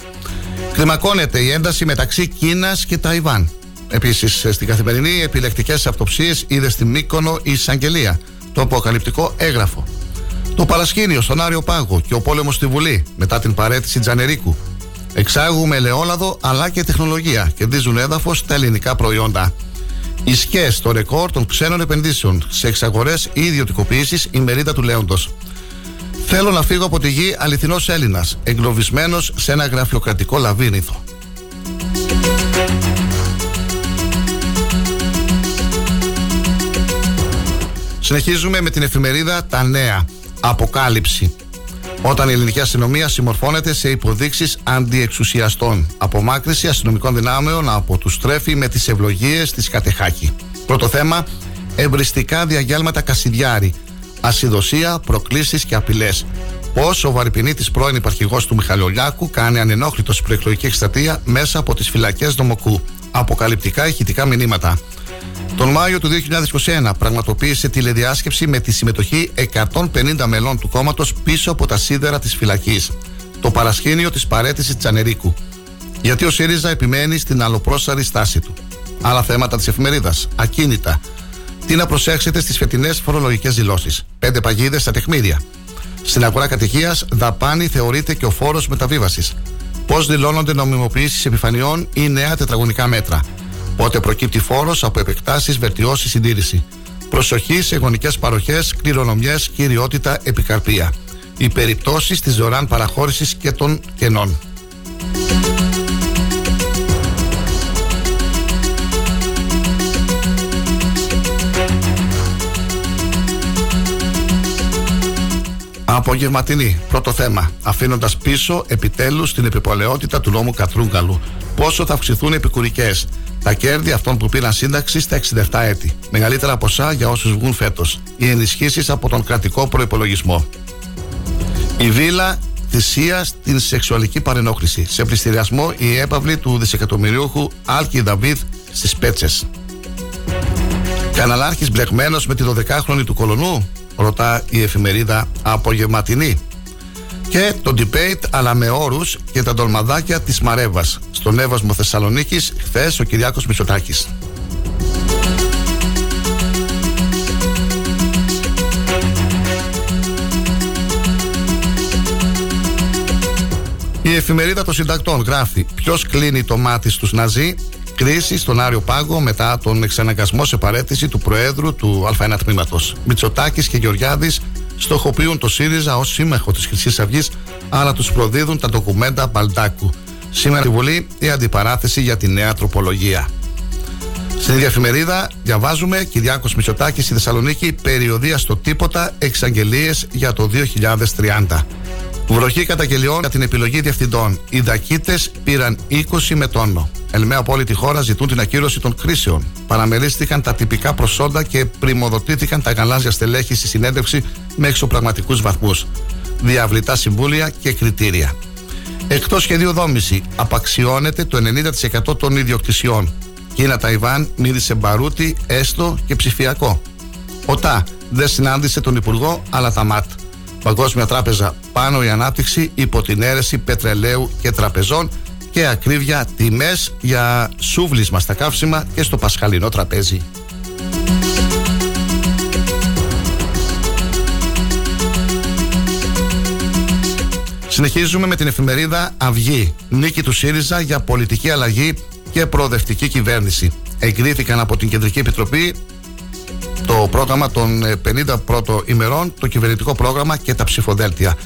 Κλιμακώνεται η ένταση μεταξύ Κίνας και Ταϊβάν. Επίσης, στην Καθημερινή, επιλεκτικές αυτοψίες είδε στη Μύκονο η εισαγγελία. Το αποκαλυπτικό έγγραφο. Το παρασκήνιο στον Άριο Πάγο και ο πόλεμος στη Βουλή μετά την παρέτηση Τζανερίκου. Εξάγουμε ελαιόλαδο αλλά και τεχνολογία. Κερδίζουν έδαφος τα ελληνικά προϊόντα. Οι ΣΚΕ στο ρεκόρ των ξένων επενδύσεων σε εξαγορές ή ιδιωτικοποιήσεις η μερίδα του Λέοντος. Θέλω να φύγω από τη γη αληθινός Έλληνας, εγκλωβισμένος σε ένα γραφειοκρατικό λαβύρινθο. Συνεχίζουμε με την εφημερίδα Τα Νέα. Αποκάλυψη. Όταν η ελληνική αστυνομία συμμορφώνεται σε υποδείξεις αντιεξουσιαστών. Απομάκρυση αστυνομικών δυνάμεων από τους τρέφει με τις ευλογίες της Κατεχάκη. Πρώτο θέμα. Εμπριστικά διαγέλματα Κασιδιάρη. Ασυδοσία, προκλήσεις και απειλές. Πώς ο βαρυπινίτης πρώην υπαρχηγός του Μιχαλολιάκου κάνει ανενόχλητο προεκλογική εκστρατεία μέσα από τις φυλακές Δομοκού. Αποκαλυπτικά ηχητικά μηνύματα. Τον Μάιο του 2021 πραγματοποίησε τηλεδιάσκεψη με τη συμμετοχή 150 μελών του κόμματος πίσω από τα σίδερα της φυλακής. Το παρασκήνιο της παρέτησης Τσανερίκου. Γιατί ο ΣΥΡΙΖΑ επιμένει στην αλλοπρόσαρη στάση του. Άλλα θέματα της εφημερίδας. Ακίνητα. Τι να προσέξετε στις φετινές φορολογικές δηλώσεις. Πέντε παγίδες στα τεχμήρια. Στην αγορά κατοικίας, δαπάνη θεωρείται και ο φόρος μεταβίβασης. Πώς δηλώνονται νομιμοποιήσεις επιφανειών ή νέα τετραγωνικά μέτρα. Πότε προκύπτει φόρος από επεκτάσεις, βελτιώσεις, συντήρηση. Προσοχή σε γονικές παροχές, κληρονομιές, κυριότητα, επικαρπία. Οι περιπτώσεις της δωρεάν παραχώρησης και των κενών. Απογευματινή, πρώτο θέμα. Αφήνοντας πίσω επιτέλους την επιπολαιότητα του νόμου Κατρούγκαλου. Πόσο θα αυξηθούν οι επικουρικές; Τα κέρδη αυτών που πήραν σύνταξη στα 67 έτη. Μεγαλύτερα ποσά για όσους βγουν φέτος. Οι ενισχύσεις από τον κρατικό προπολογισμό. Η βίλα θυσία στην σεξουαλική παρενόχληση. Σε πληστηριασμό η έπαυλη του δισεκατομμυριούχου Άλκη Δαβίδ στις Πέτσες. Καναλάρχης μπλεγμένος με τη 12χρονη του κολονού, ρωτά η εφημερίδα Απογευματινή. Και το debate αλλά με όρους και τα ντολμαδάκια της Μαρέβας. Στον Εύασμο Θεσσαλονίκης, χθες ο Κυριάκος Μητσοτάκης. Η εφημερίδα των συντακτών γράφει Ποιος κλείνει το μάτι στους Ναζί, κρίση στον Άριο Πάγο μετά τον εξαναγκασμό σε παρέτηση του Προέδρου του Α1 Τμήματος. Μητσοτάκης και Γεωργιάδης στοχοποιούν το ΣΥΡΙΖΑ ως σύμμαχο της Χρυσής Αυγής, αλλά τους προδίδουν τα ντοκουμέντα Μπαλτάκου. Σήμερα στη Βουλή η αντιπαράθεση για τη νέα τροπολογία. Στην ίδια εφημερίδα διαβάζουμε Κυριάκος Μητσοτάκης στη Θεσσαλονίκη περιοδία στο τίποτα εξαγγελίες για το 2030. Βροχή καταγγελιών για την επιλογή διευθυντών. Οι δακίτες πήραν 20 με τόνο. Ελμαία από όλη τη χώρα ζητούν την ακύρωση των κρίσεων. Παραμερίστηκαν τα τυπικά προσόντα και πρημοδοτήθηκαν τα γαλάζια στελέχη στη συνέντευξη με εξωπραγματικούς βαθμούς. Διαβλητά συμβούλια και κριτήρια. Εκτός σχεδίου δόμηση, απαξιώνεται το 90% των ιδιοκτησιών. Κίνα Ταϊβάν μίλησε μπαρούτι, έστω και ψηφιακό. ΟΤΑ δεν συνάντησε τον Υπουργό, αλλά τα ΜΑΤ. Παγκόσμια Τράπεζα πάνω η ανάπτυξη υπό την αίρεση πετρελαίου και τραπεζών και ακρίβεια τιμές για σούβλισμα στα καύσιμα και στο πασχαλινό τραπέζι. Συνεχίζουμε με την εφημερίδα Αυγή. Νίκη του ΣΥΡΙΖΑ για πολιτική αλλαγή και προοδευτική κυβέρνηση. Εγκρίθηκαν από την Κεντρική Επιτροπή το πρόγραμμα των 50 πρώτων ημερών, το κυβερνητικό πρόγραμμα και τα ψηφοδέλτια.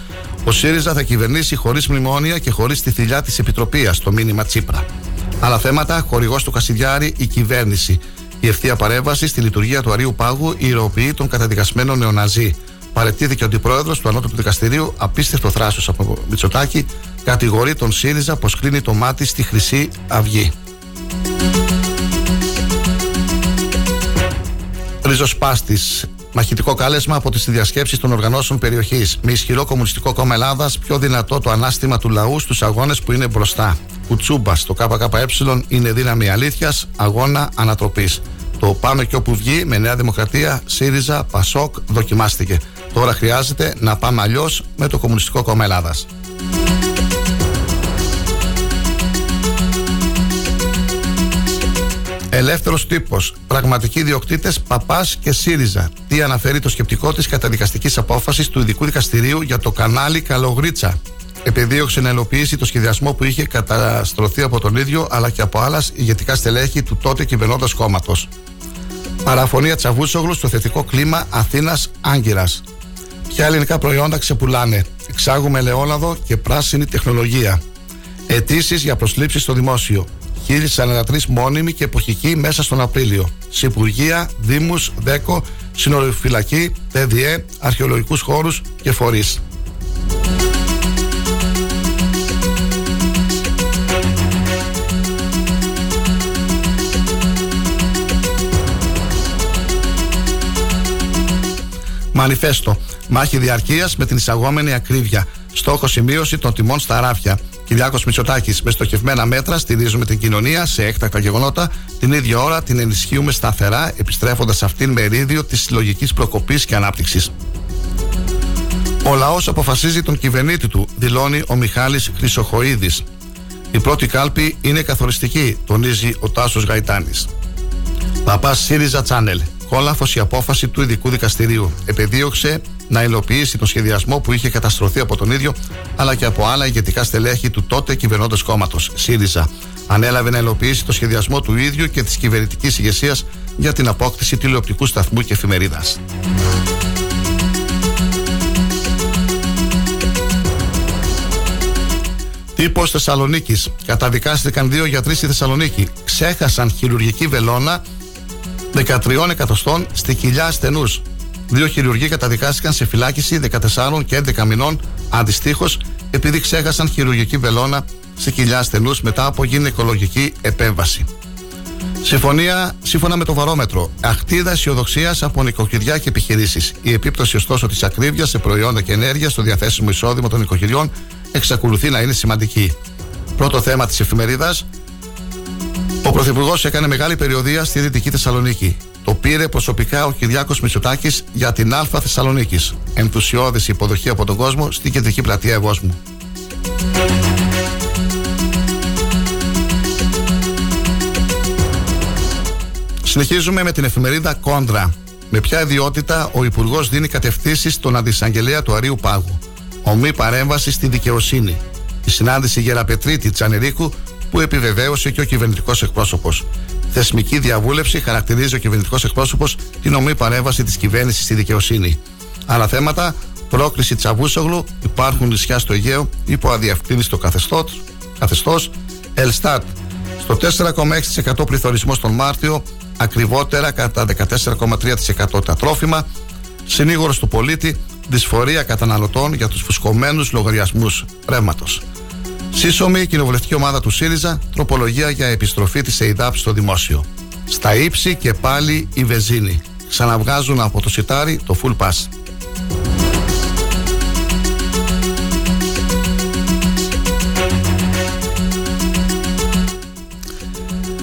Ο ΣΥΡΙΖΑ θα κυβερνήσει χωρίς μνημόνια και χωρίς τη θηλιά της Επιτροπή, το μήνυμα Τσίπρα. Άλλα θέματα, χορηγός του Κασιδιάρη, η κυβέρνηση. Η ευθεία παρέμβαση στη λειτουργία του Αρίου Πάγου ηρωοποιεί τον καταδικασμένο νεοναζί. Παρετήθηκε ο αντιπρόεδρος του Ανώτατου Δικαστηρίου, απίστευτο θράσος από Μητσοτάκη, κατηγορεί τον ΣΥΡΙΖΑ πως κλείνει το μάτι στη Χρυσή Αυγή. Ριζοσπάστη. Μαχητικό κάλεσμα από τις διασκέψεις των οργανώσεων περιοχής. Με ισχυρό Κομμουνιστικό Κόμμα Ελλάδας, πιο δυνατό το ανάστημα του λαού στους αγώνες που είναι μπροστά. Κουτσούμπας το ΚΚΕ είναι δύναμη αλήθειας, αγώνα ανατροπής. Το πάμε και όπου βγει με Νέα Δημοκρατία, ΣΥΡΙΖΑ, ΠΑΣΟΚ δοκιμάστηκε. Τώρα χρειάζεται να πάμε αλλιώς με το Κομμουνιστικό Κόμμα Ελλάδας. Ελεύθερος τύπος. Πραγματικοί διοκτήτε Παπάς και ΣΥΡΙΖΑ. Τι αναφέρει το σκεπτικό της καταδικαστικής απόφασης του Ειδικού Δικαστηρίου για το κανάλι Καλογρίτσα. Επιδίωξε να ελοποιήσει το σχεδιασμό που είχε καταστρωθεί από τον ίδιο αλλά και από άλλα ηγετικά στελέχη του τότε κυβερνώντας κόμματος. Παραφωνία Τσαβούσογλου στο θετικό κλίμα Αθήνας Άγκυρας. Ποια ελληνικά προϊόντα ξεπουλάνε. Εξάγουμε ελαιόλαδο και πράσινη τεχνολογία. Αιτήσεις για προσλήψεις στο δημόσιο. 1043 μόνιμοι και εποχικοί μέσα στον Απρίλιο. Σε Υπουργεία, Δήμους, ΔΕΚΟ, Συνοριοφυλακή, ΤΔΕ, αρχαιολογικούς χώρους και φορείς. Μανιφέστο. Μάχη διαρκείας με την εισαγόμενη ακρίβεια. Στόχος σημείωση των τιμών στα ράφια. Κυριάκος Μητσοτάκης. Με στοχευμένα μέτρα στηρίζουμε την κοινωνία σε έκτακτα γεγονότα. Την ίδια ώρα την ενισχύουμε σταθερά, επιστρέφοντας αυτήν μερίδιο της συλλογικής προκοπής και ανάπτυξης. Ο λαός αποφασίζει τον κυβερνήτη του, δηλώνει ο Μιχάλης Χρυσοχοίδης. Η πρώτη κάλπη είναι καθοριστική, τονίζει ο Τάσος Γαϊτάνης. Παπά ΣΥΡΙΖΑ Τσάνελ. Κόλαφο η απόφαση του ειδικού δικαστηρίου. Επεδίωξε να υλοποιήσει τον σχεδιασμό που είχε καταστρωθεί από τον ίδιο αλλά και από άλλα ηγετικά στελέχη του τότε κυβερνώντας κόμματος, ΣΥΡΙΖΑ. Ανέλαβε να υλοποιήσει το σχεδιασμό του ίδιου και της κυβερνητικής ηγεσίας για την απόκτηση τηλεοπτικού σταθμού και εφημερίδας. Τύπος Θεσσαλονίκης. Καταδικάστηκαν δύο γιατροί στη Θεσσαλονίκη. Ξέχασαν χειρουργική βελόνα 13 εκατοστών στη κοιλιά ασθενούς. Δύο χειρουργοί καταδικάστηκαν σε φυλάκιση 14 και 11 μηνών αντιστοίχως επειδή ξέχασαν χειρουργική βελόνα σε κοιλιά ασθενούς μετά από γυναικολογική επέμβαση. Συμφωνία σύμφωνα με το βαρόμετρο. Αχτίδα αισιοδοξίας από νοικοκυριά και επιχειρήσεις. Η επίπτωση ωστόσο της ακρίβειας σε προϊόντα και ενέργεια στο διαθέσιμο εισόδημα των νοικοκυριών εξακολουθεί να είναι σημαντική. Πρώτο θέμα της εφημερίδας. Ο Πρωθυπουργός έκανε μεγάλη περιοδία στη Δυτική Θεσσαλονίκη. Το πήρε προσωπικά ο Κυριάκος Μητσοτάκης για την Α Θεσσαλονίκης. Ενθουσιώδης υποδοχή από τον κόσμο στην κεντρική πλατεία Ευόσμου. Συνεχίζουμε με την εφημερίδα Κόντρα. Με ποια ιδιότητα ο Υπουργός δίνει κατευθύνσεις στον αντισαγγελέα του Αρίου Πάγου; Ομή παρέμβαση στη δικαιοσύνη. Η συνάντηση Γεραπετρίτη Τσανερίκου που επιβεβαίωσε και ο κυβερνητικός εκπρόσωπος. Θεσμική διαβούλευση χαρακτηρίζει ο κυβερνητικός εκπρόσωπος την ομή παρέμβαση της κυβέρνησης στη δικαιοσύνη. Άλλα θέματα, πρόκληση Τσαβούσογλου, υπάρχουν νησιά στο Αιγαίο υπό αδιαφθύνιστο καθεστώς. Ελστάτ, στο 4,6% πληθωρισμός τον Μάρτιο, ακριβότερα κατά 14,3% τα τρόφιμα. Συνήγορος του πολίτη, δυσφορία καταναλωτών για τους φουσκωμένους λογαριασμούς ρεύματος. Σύσσωμη κοινοβουλευτική ομάδα του ΣΥΡΙΖΑ, τροπολογία για επιστροφή της ΕΙΔΑΠ στο δημόσιο. Στα ύψη και πάλι η βεζίνη. Ξαναβγάζουν από το σιτάρι το full pass.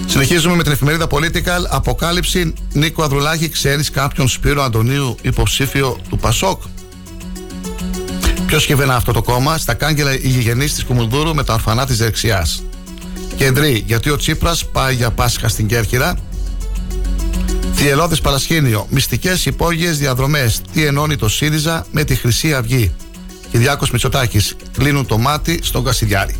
Συνεχίζουμε με την εφημερίδα Political. Αποκάλυψη Νίκο Αδρουλάκη. Ξέρεις κάποιον Σπύρο Αντωνίου υποψήφιο του Πασόκ; Ποιο κυβερνά αυτό το κόμμα, στα κάγκελα ηγηγενή της Κουμουνδούρου με τα ορφανά της δεξιάς. Κεντρή, γιατί ο Τσίπρας πάει για Πάσχα στην Κέρκυρα. Θυελώδε Παρασκήνιο, μυστικές υπόγειες διαδρομές. Τι ενώνει το ΣΥΡΙΖΑ με τη Χρυσή Αυγή. Κυριάκος Μητσοτάκης, κλείνουν το μάτι στον Κασιδιάρη.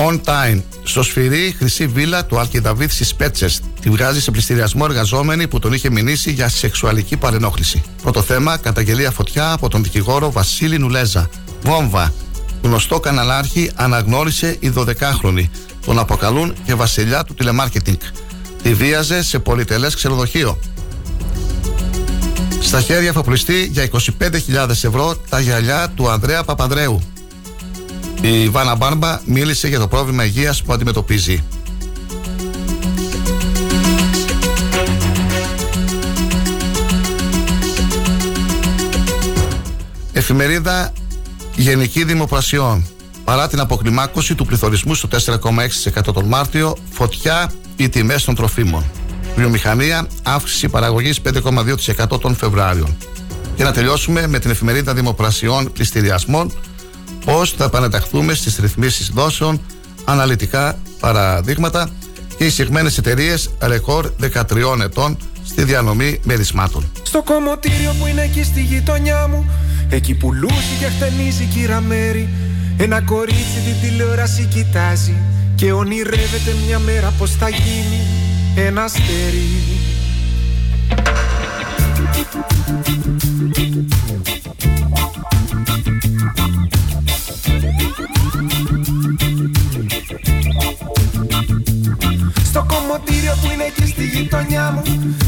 On time. Στο σφυρί χρυσή βίλα του Αλκιδαβίθ στις Πέτσες. Τη βγάζει σε πληστηριασμό εργαζόμενη που τον είχε μηνύσει για σεξουαλική παρενόχληση. Πρώτο θέμα, καταγγελία φωτιά από τον δικηγόρο Βασίλη Νουλέζα. Βόμβα. Γνωστό καναλάρχη αναγνώρισε η 12χρονη. Τον αποκαλούν και βασιλιά του τηλεμάρκετινγκ. Τη βίαζε σε πολυτελές ξενοδοχείο. Στα χέρια φαπλιστή για 25.000 ευρώ τα γυαλιά του Ανδρέα Παπανδρέου. Η Βάνα Μπάρμπα μίλησε για το πρόβλημα υγείας που αντιμετωπίζει. Εφημερίδα Γενική Δημοπρασιών. Παρά την αποκλιμάκωση του πληθωρισμού στο 4,6% τον Μάρτιο, φωτιά οι τιμές των τροφίμων. Βιομηχανία, αύξηση παραγωγής 5,2% τον Φεβρουάριο. Και να τελειώσουμε με την εφημερίδα Δημοπρασιών Πληστηριασμών πώς θα επαναταχθούμε στις ρυθμίσεις δόσεων, αναλυτικά παραδείγματα και εισηγμένε εταιρείες ρεκόρ 13 ετών στη διανομή μερισμάτων. Στο κομμωτήριο που είναι εκεί στη γειτονιά μου Εκεί που λούζει και χτενίζει κύρα Μέρη Ένα κορίτσι την τηλεόραση κοιτάζει Και ονειρεύεται μια μέρα πως θα γίνει ένα αστέρι Στο κομμωτήριο που είναι εκεί στη γειτονιά μου.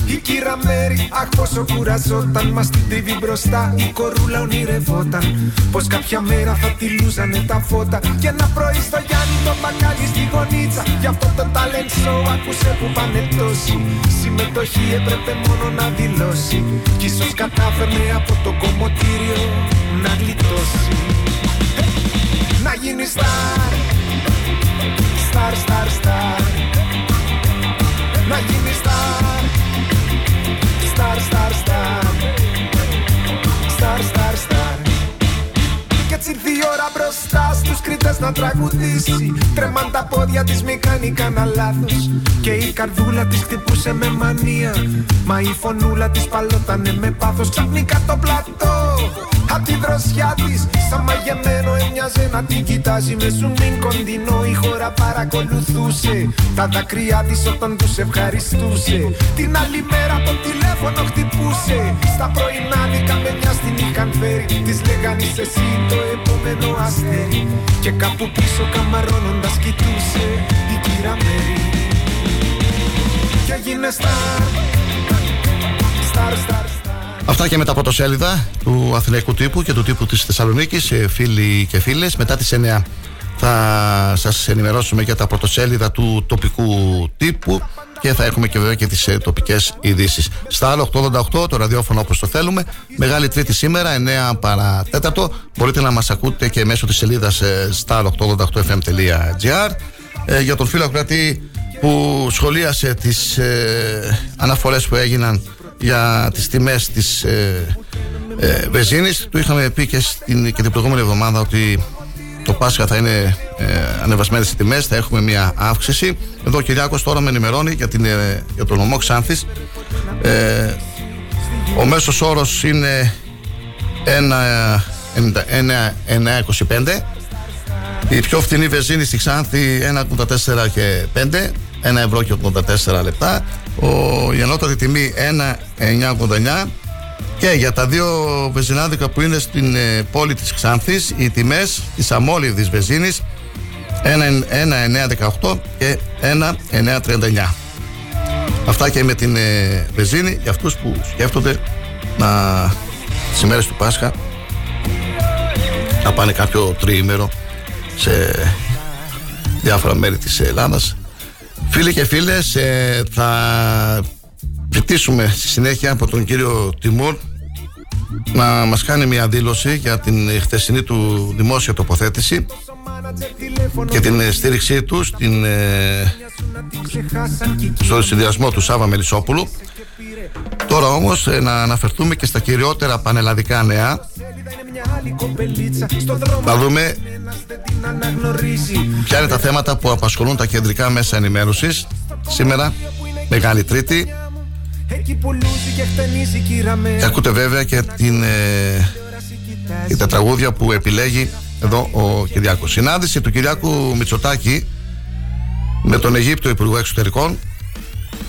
Η κύρα Μέρη, αχ πόσο κουραζόταν. Μας την τρίβει μπροστά, η κορούλα ονειρευόταν. Πως κάποια μέρα θα τη λούζανε τα φώτα. Και ένα πρωί στο Γιάννη το μπακάλι στη γωνίτσα Γι' αυτό το talent show άκουσε που πάνε τόσοι. Συμμετοχή έπρεπε μόνο να δηλώσει. Κι ίσως κατάφερνε από το κομμωτήριο να γλιτώσει. Να γίνει star Star, star, star Να γίνει star Star, star, star Star, star, star Κι έτσι ήρθε η ώρα μπροστά στους κριτές να τραγουδήσει Τρέμαν τα πόδια της μη κάνει κανένα λάθος Και η καρδούλα της χτυπούσε με μανία Μα η φωνούλα της παλότανε με πάθος Ξαφνικά το πλατό Απ' τη δροσιά της, σαν μαγεμένο έμοιαζε να την κοιτάζει με ζουμίν κοντινό. Η χώρα παρακολουθούσε τα δάκρυά της όταν τους ευχαριστούσε. Την άλλη μέρα το τηλέφωνο χτυπούσε. Στα πρωινάδικα με μια στην είχαν φέρει. Της λέγανε είσαι εσύ το επόμενο αστέρι. Και κάπου πίσω καμαρώνοντας κοιτούσε η κύρα Μέρη. Και έγινε στάρ, στάρ, στάρ. Αυτά και με τα πρωτοσέλιδα του αθηναϊκού τύπου και του τύπου της Θεσσαλονίκης, ε, φίλοι και φίλες. Μετά τις 9 θα σας ενημερώσουμε για τα πρωτοσέλιδα του τοπικού τύπου και θα έχουμε και βέβαια και τις ε, τοπικές ειδήσεις. Στα άλλο 888 το ραδιόφωνο όπως το θέλουμε. Μεγάλη Τρίτη σήμερα, 9 παρά τέταρτο. Μπορείτε να μας ακούτε και μέσω της σελίδας ε, star888fm.gr ε, για τον φίλο ακροατή που σχολίασε τις ε, αναφορές που έγιναν για τις τιμές της ε, ε, βενζίνης του είχαμε πει και, στην, και την προηγούμενη εβδομάδα ότι το Πάσχα θα είναι ε, ανεβασμένες οι τιμές, θα έχουμε μια αύξηση. Εδώ ο Κυριάκος τώρα με ενημερώνει για, την, ε, για τον ομό Ξάνθης. Ε, ο μέσος όρος είναι 1,25. Η πιο φθηνή βενζίνη στη Ξάνθη 1,84 και 5, 1 ευρώ και 84 λεπτά. Ο, η ανώτατη τιμή 1,989. Και για τα δύο βενζινάδικα που είναι στην ε, πόλη της Ξάνθης, οι τιμές της αμόλυδης βενζίνης 1,918 και 1,939. Αυτά και με την ε, βενζίνη για αυτούς που σκέφτονται να τις ημέρες του Πάσχα να πάνε κάποιο τριήμερο σε διάφορα μέρη της Ελλάδας Φίλοι και φίλες ε, θα ζητήσουμε στη συνέχεια από τον κύριο Τιμούρ να μας κάνει μια δήλωση για την χθεσινή του δημόσια τοποθέτηση και την στήριξή του στην, ε, στο συνδυασμό του Σάβα Μελισσόπουλου. Τώρα όμως ε, να αναφερθούμε και στα κυριότερα πανελλαδικά νέα. Να δούμε ποια είναι τα θέματα που απασχολούν τα κεντρικά μέσα ενημέρωσης. Σήμερα, Μεγάλη Τρίτη και ακούτε βέβαια και την, ε, τα τραγούδια που επιλέγει εδώ ο Κυριάκος. Συνάντηση του Κυριάκου Μητσοτάκη με τον Αιγύπτιο Υπουργό Εξωτερικών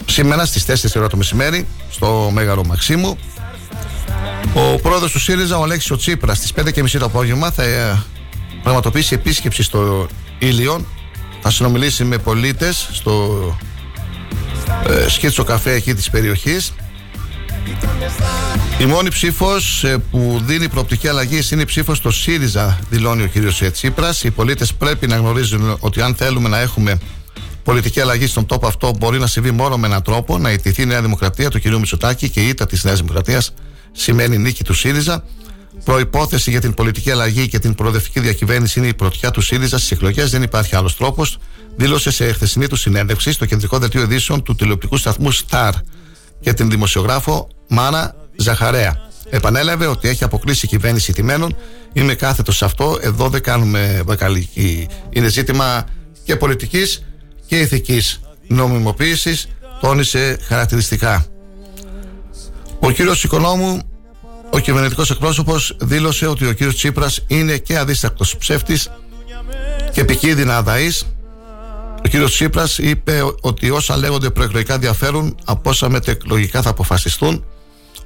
σήμερα στις 4 ώρα το μεσημέρι στο Μέγαρο Μαξίμου. Ο πρόεδρος του ΣΥΡΙΖΑ, ο Αλέξης Τσίπρας, στις 5.30 το απόγευμα θα ε, πραγματοποιήσει επίσκεψη στο Ήλιον. Θα συνομιλήσει με πολίτες στο ε, σκίτσο καφέ εκεί της περιοχής η μόνη ψήφος ε, που δίνει προοπτική αλλαγή είναι η ψήφος στο ΣΥΡΙΖΑ, δηλώνει ο κ. Τσίπρας. Οι πολίτες πρέπει να γνωρίζουν ότι αν θέλουμε να έχουμε πολιτική αλλαγή στον τόπο αυτό, μπορεί να συμβεί μόνο με έναν τρόπο, να ιτηθεί η Νέα Δημοκρατία του κ. Μητσοτάκη και η ήττα της Νέας Δημοκρατίας σημαίνει νίκη του ΣΥΡΙΖΑ. Προπόθεση για την πολιτική αλλαγή και την προοδευτική διακυβέρνηση είναι η πρωτιά του ΣΥΡΙΖΑ στις εκλογές. Δεν υπάρχει άλλος τρόπος. Δήλωσε σε χθεσινή του συνέντευξη στο κεντρικό δελτίο ειδήσεων του τηλεοπτικού σταθμού Star και την δημοσιογράφο Μάνα Ζαχαρέα. Επανέλαβε ότι έχει αποκλείσει η κυβέρνηση τιμένων. Είμαι κάθετος σε αυτό. Εδώ δεν κάνουμε βακαλική. Είναι ζήτημα και πολιτικής και ηθικής νομιμοποίησης. Τόνισε χαρακτηριστικά. Ο κύριος Οικονόμου, ο κυβερνητικός εκπρόσωπος, δήλωσε ότι ο κύριος Τσίπρας είναι και αδίστακτος ψεύτης και επικίνδυνα αδαή. Ο κύριος Τσίπρας είπε ότι όσα λέγονται προεκλογικά διαφέρουν από όσα μετεκλογικά θα αποφασιστούν.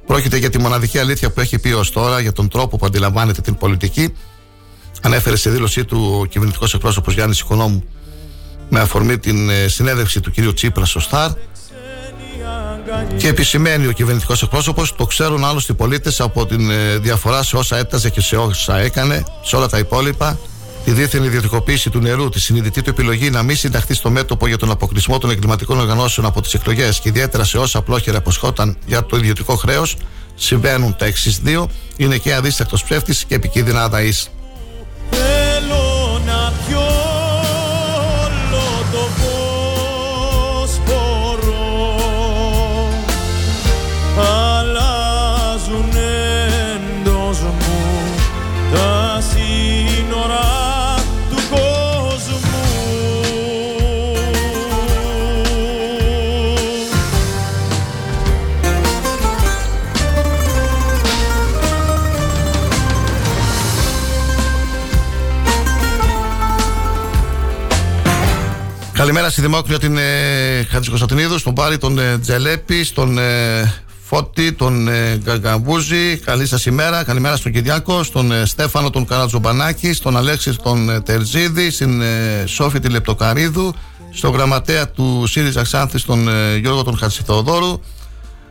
Πρόκειται για τη μοναδική αλήθεια που έχει πει ως τώρα για τον τρόπο που αντιλαμβάνεται την πολιτική. Ανέφερε σε δήλωσή του ο κυβερνητικός εκπρόσωπος Γιάννης Οικονόμου με αφορμή την ε, συνέδευση του κυρίου Τσίπρα στο ΣΤΑΡ. Και επισημαίνει ο κυβερνητικός εκπρόσωπος, το ξέρουν άλλωστε οι πολίτες από την ε, διαφορά σε όσα έταζε και σε όσα έκανε, σε όλα τα υπόλοιπα, τη δίθεν ιδιωτικοποίηση του νερού, τη συνειδητή του επιλογή να μην συνταχθεί στο μέτωπο για τον αποκλεισμό των εγκληματικών οργανώσεων από τις εκλογές και ιδιαίτερα σε όσα απλόχερα αποσχόταν για το ιδιωτικό χρέος, συμβαίνουν τα εξής δύο. Είναι και αδίστακτος ψεύτης και επικίνδυνα αδαή. Καλημέρα στη Δημόκρια την ε, Χατζικοστατινίδου, στον Πάρη, τον ε, Τζελέπη, στον ε, Φώτη, τον ε, Γκαγκαμπούζη. Καλή σας ημέρα. Καλημέρα στον Κυριάκο, στον ε, Στέφανο, τον Καρατζομπανάκη, στον Αλέξη, τον ε, Τερζίδη, στην ε, Σόφη τη Λεπτοκαρίδου, στον γραμματέα του ΣΥΡΙΖΑ Ξάνθης, τον ε, Γιώργο τον Χατσιθεοδόρου,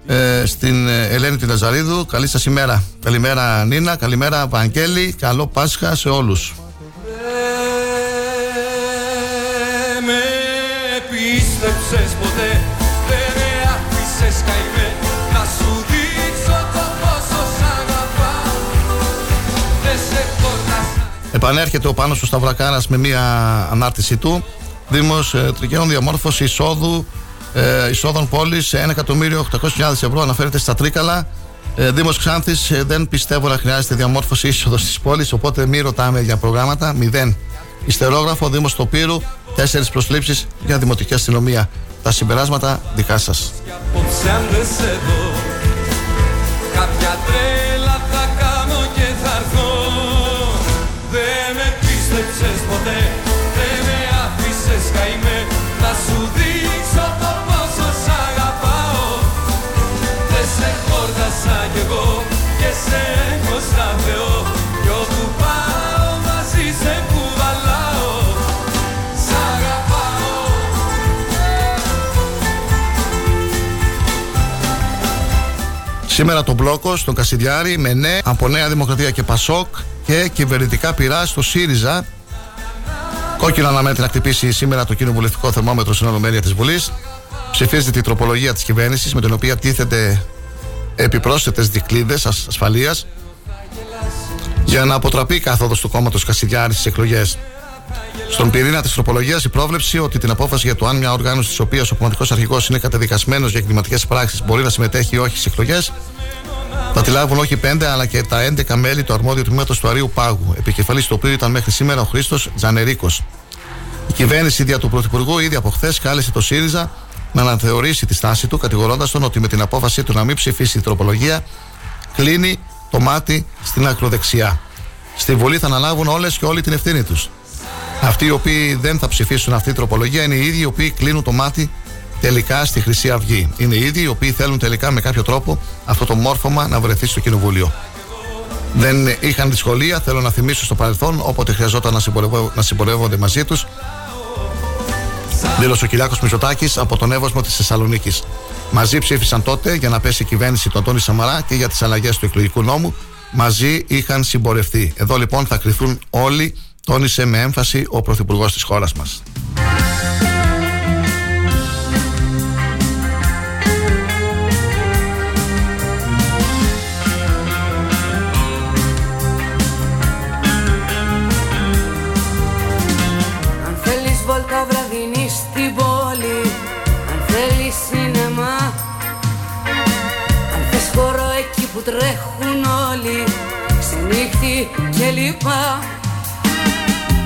ε, στην ε, Ελένη τη Λαζαρίδου. Καλή σας ημέρα. Καλημέρα Νίνα, καλημέρα Βαγγέλη. Καλό Πάσχα σε όλους. Πίστεψες ποτέ Δεν με άφησες καημέ Να σου δείξω το πόσο σ' αγαπάω Δεν σε χώρασα Επανέρχεται ο Πάνος ο Σταυρακάρας με μια ανάρτησή του. Δήμος ε, Τρικαίων Διαμόρφωσης εισόδου ε, εισόδων πόλης 1.800.000 ευρώ αναφέρεται στα Τρίκαλα. Ε, Δήμος Ξάνθης ε, δεν πιστεύω να χρειάζεται διαμόρφωση είσοδο της πόλης, οπότε μην ρωτάμε για προγράμματα. Μηδέν. Ιστερόγραφο Δήμος Τοπύρου, τέσσερις προσλήψεις για δημοτική αστυνομία. Τα συμπεράσματα δικά σας. Απόψε αν δεν σε δω Κάποια τρέλα θα κάνω και θα έρθω Δεν με πίστεψες ποτέ Δεν με άφησες καημέ Να σου δείξω το πόσο σ' αγαπάω Δεν σε χόρτασα κι εγώ Και σε Σήμερα το μπλόκο στον Κασιδιάρη με ναι από Νέα Δημοκρατία και Πασόκ και κυβερνητικά πειρά στο ΣΥΡΙΖΑ. Κόκκινο αναμένεται να χτυπήσει σήμερα το κοινοβουλευτικό θερμόμετρο στην Ολομέλεια της Βουλής. Ψηφίζεται τη τροπολογία της κυβέρνησης με την οποία τίθεται επιπρόσθετες δικλείδες ασφαλείας για να αποτραπεί η κάθοδος του κόμματος Κασιδιάρη στις εκλογές. Στον πυρήνα της τροπολογίας, η πρόβλεψη ότι την απόφαση για το αν μια οργάνωση της οποίας ο κομματικός αρχηγός είναι καταδικασμένος για εγκληματικές πράξεις μπορεί να συμμετέχει ή όχι στις εκλογές, θα τη λάβουν όχι 5 αλλά και τα 11 μέλη του αρμόδιου τμήματος του Αρίου Πάγου, επικεφαλής του οποίου ήταν μέχρι σήμερα ο Χρήστος Τζανερίκος. Η κυβέρνηση δια του Πρωθυπουργού ήδη από χθες κάλεσε το ΣΥΡΙΖΑ να αναθεωρήσει τη στάση του, κατηγορώντας τον ότι με την απόφασή του να μην ψηφίσει την τροπολογία κλείνει το μάτι στην ακροδεξιά. Στη Βουλή θα αναλάβουν όλες και όλοι την ευθύνη τους. Αυτοί οι οποίοι δεν θα ψηφίσουν αυτή την τροπολογία είναι οι ίδιοι οι οποίοι κλείνουν το μάτι τελικά στη Χρυσή Αυγή. Είναι οι ίδιοι οι οποίοι θέλουν τελικά με κάποιο τρόπο αυτό το μόρφωμα να βρεθεί στο Κοινοβούλιο. Δεν είχαν δυσκολία, θέλω να θυμίσω στο παρελθόν, όποτε χρειαζόταν να, συμπορευό- να συμπορεύονται μαζί τους. Δήλωσε ο Κυριάκος Μητσοτάκης από τον Εύωσμο της Θεσσαλονίκης. Μαζί ψήφισαν τότε για να πέσει η κυβέρνηση του Αντώνη Σαμαρά και για τις αλλαγές του εκλογικού νόμου. Μαζί είχαν συμπορευτεί. Εδώ λοιπόν θα κρυθούν όλοι, τόνισε με έμφαση ο Πρωθυπουργός της χώρας μας. Αν θέλεις βόλτα βραδινή στην πόλη. Αν θέλεις σινεμά. Αν θες χώρο εκεί που τρέχουν όλοι. Ξενύχτη και λοιπά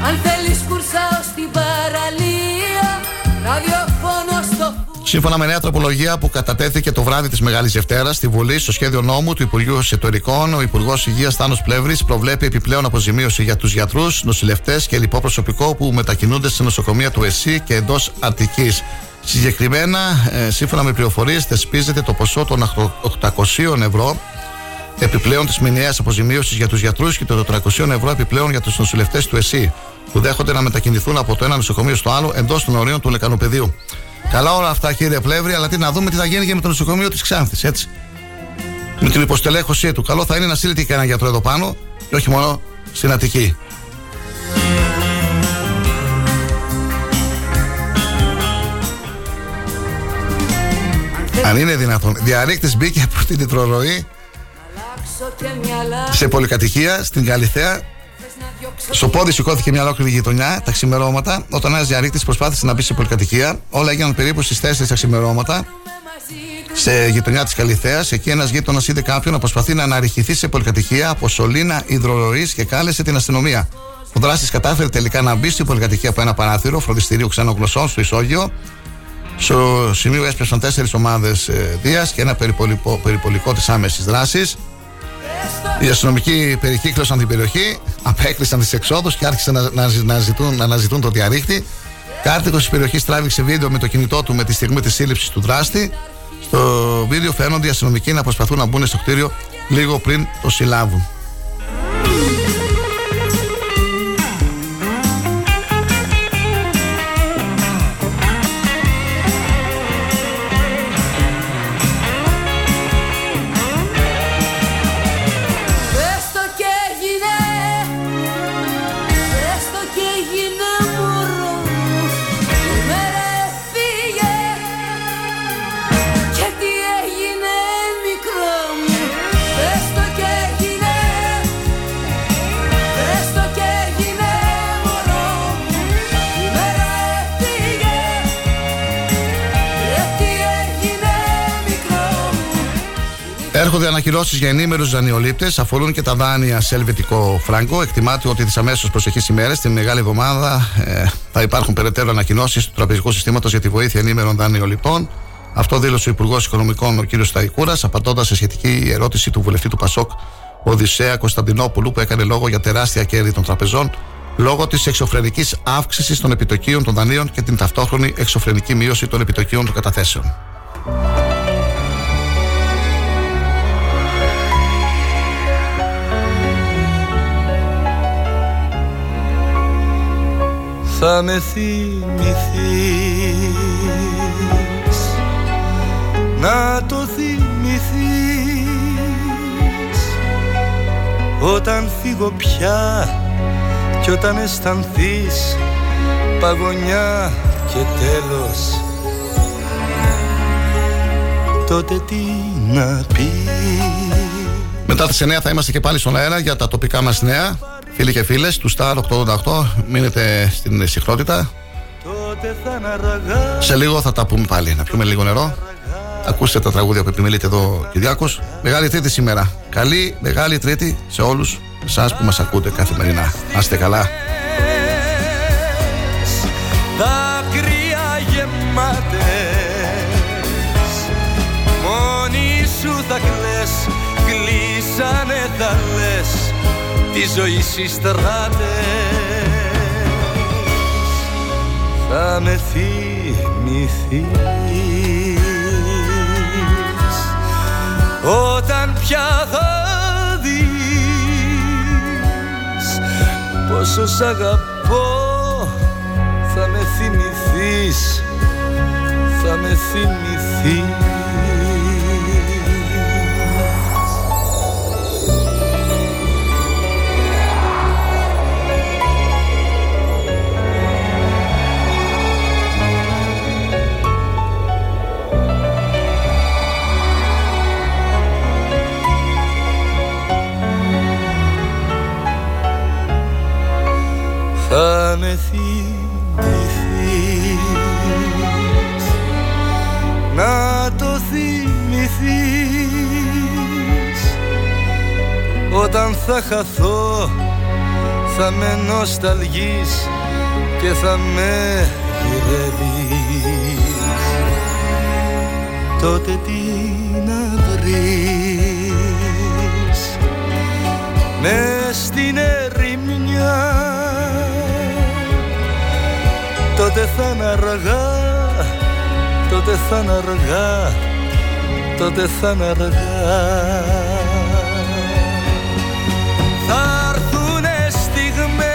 Αν θέλεις κουρσάω στην παραλία Ραδιοφώνο στο Σύμφωνα με νέα τροπολογία που κατατέθηκε το βράδυ της Μεγάλης Δευτέρας στη Βουλή, στο σχέδιο νόμου του Υπουργείου Εσωτερικών, ο Υπουργός Υγείας Θάνος Πλεύρης προβλέπει επιπλέον αποζημίωση για τους γιατρούς, νοσηλευτές και λοιπό προσωπικό που μετακινούνται σε νοσοκομεία του ΕΣΥ και εντός Αττικής. Συγκεκριμένα, ε, σύμφωνα με πληροφορίες, θεσπίζεται το ποσό των 800 ευρώ επιπλέον της μηνιαίας αποζημίωσης για τους γιατρούς και των 400 ευρώ επιπλέον για τους νοσηλευτές του ΕΣΥ, που δέχονται να μετακινηθούν από το ένα νοσοκομείο στο άλλο εντός των ορίων του λεκανοπεδίου. Καλά όλα αυτά κύριε Πλεύρη, αλλά τι να δούμε τι θα γίνει και με το νοσοκομείο της Ξάνθης, έτσι. Με την υποστελέχωσή του. Καλό θα είναι να στείλετε και ένα γιατρό εδώ πάνω και όχι μόνο στην Αττική. Αν είναι δυνατόν. Διαρρήκτης μπήκε από την τετροροή αλλάξω και μυαλά σε πολυκατοικία στην Καλιθέα. Στο πόδι σηκώθηκε μια ολόκληρη γειτονιά τα ξημερώματα. Όταν ένας διαρρήκτης προσπάθησε να μπει σε πολυκατοικία, όλα έγιναν περίπου στις 4 τα ξημερώματα. Σε γειτονιά της Καλιθέα, εκεί ένας γείτονας είδε κάποιον να προσπαθεί να αναρριχηθεί σε πολυκατοικία από σωλήνα υδροροή και κάλεσε την αστυνομία. Ο δράστης κατάφερε τελικά να μπει στην πολυκατοικία από ένα παράθυρο φροντιστηρίου ξενογλωσσών στο Ισόγειο. Στο σημείο έσπευσαν τέσσερις ομάδες Δίας και ένα περιπολικό, περιπολικό της άμεσης δράσης. Οι αστυνομικοί περικύκλωσαν την περιοχή, απέκλεισαν τις εξόδους και άρχισαν να, να, να, ζητούν, να αναζητούν το διαρρήκτη. Κάρτικος της περιοχής τράβηξε βίντεο με το κινητό του με τη στιγμή της σύλληψης του δράστη. Στο βίντεο φαίνονται οι αστυνομικοί να προσπαθούν να μπουν στο κτίριο λίγο πριν το συλλάβουν. Έρχονται ανακοινώσεις για ενήμερους δανειολήπτες. Αφορούν και τα δάνεια σε ελβετικό φράγκο. Εκτιμάται ότι τι αμέσω προσεχεί ημέρε, την μεγάλη εβδομάδα, ε, θα υπάρχουν περαιτέρω ανακοινώσεις του τραπεζικού συστήματος για τη βοήθεια ενήμερων δανειοληπτών. Αυτό δήλωσε ο Υπουργός Οικονομικών, ο κ. Σταϊκούρας, απαντώντας σε σχετική ερώτηση του βουλευτή του Πασόκ, Οδυσσέα Κωνσταντινόπουλου, που έκανε λόγο για τεράστια κέρδη των τραπεζών λόγω της εξωφρενικής αύξησης των επιτοκίων των δανείων και την ταυτόχρονη εξωφρενική μείωση των επιτοκίων των καταθέσεων. Θα με θυμηθείς. Να το θυμηθείς. Όταν φύγω πια κι όταν αισθανθείς παγωνιά και τέλος. Τότε τι να πεις. Μετά τις 9 θα είμαστε και πάλι στον αέρα για τα τοπικά μας νέα. Φίλοι και φίλες του Star 888, μείνετε στην συχνότητα. τότε θα είναι αργά Σε λίγο θα τα πούμε πάλι. Να πιούμε λίγο νερό. Ακούστε τα τραγούδια που επιμελείται εδώ ο Κυριάκος. Μεγάλη Τρίτη σήμερα. Καλή Μεγάλη Τρίτη σε όλους εσάς που μας ακούτε καθημερινά. Να είστε καλά. δάκρυα γεμάτες Μόνη σου θα κλαις, κλείσανε θα λες Τη ζωή στις στράτες Θα με θυμηθείς. Όταν πια θα δεις Πόσο σ' αγαπώ θα με θυμηθείς. Θα με θυμηθείς θα με θυμηθείς. Να το θυμηθείς. Όταν θα χαθώ θα με νοσταλγείς και θα με γυρεύεις. Τότε τι να βρεις. Μες στην ερημιά τότε θα είναι αργά. Τότε θα είναι αργά. Τότε θα είναι αργά. Θα έρθουνε στιγμές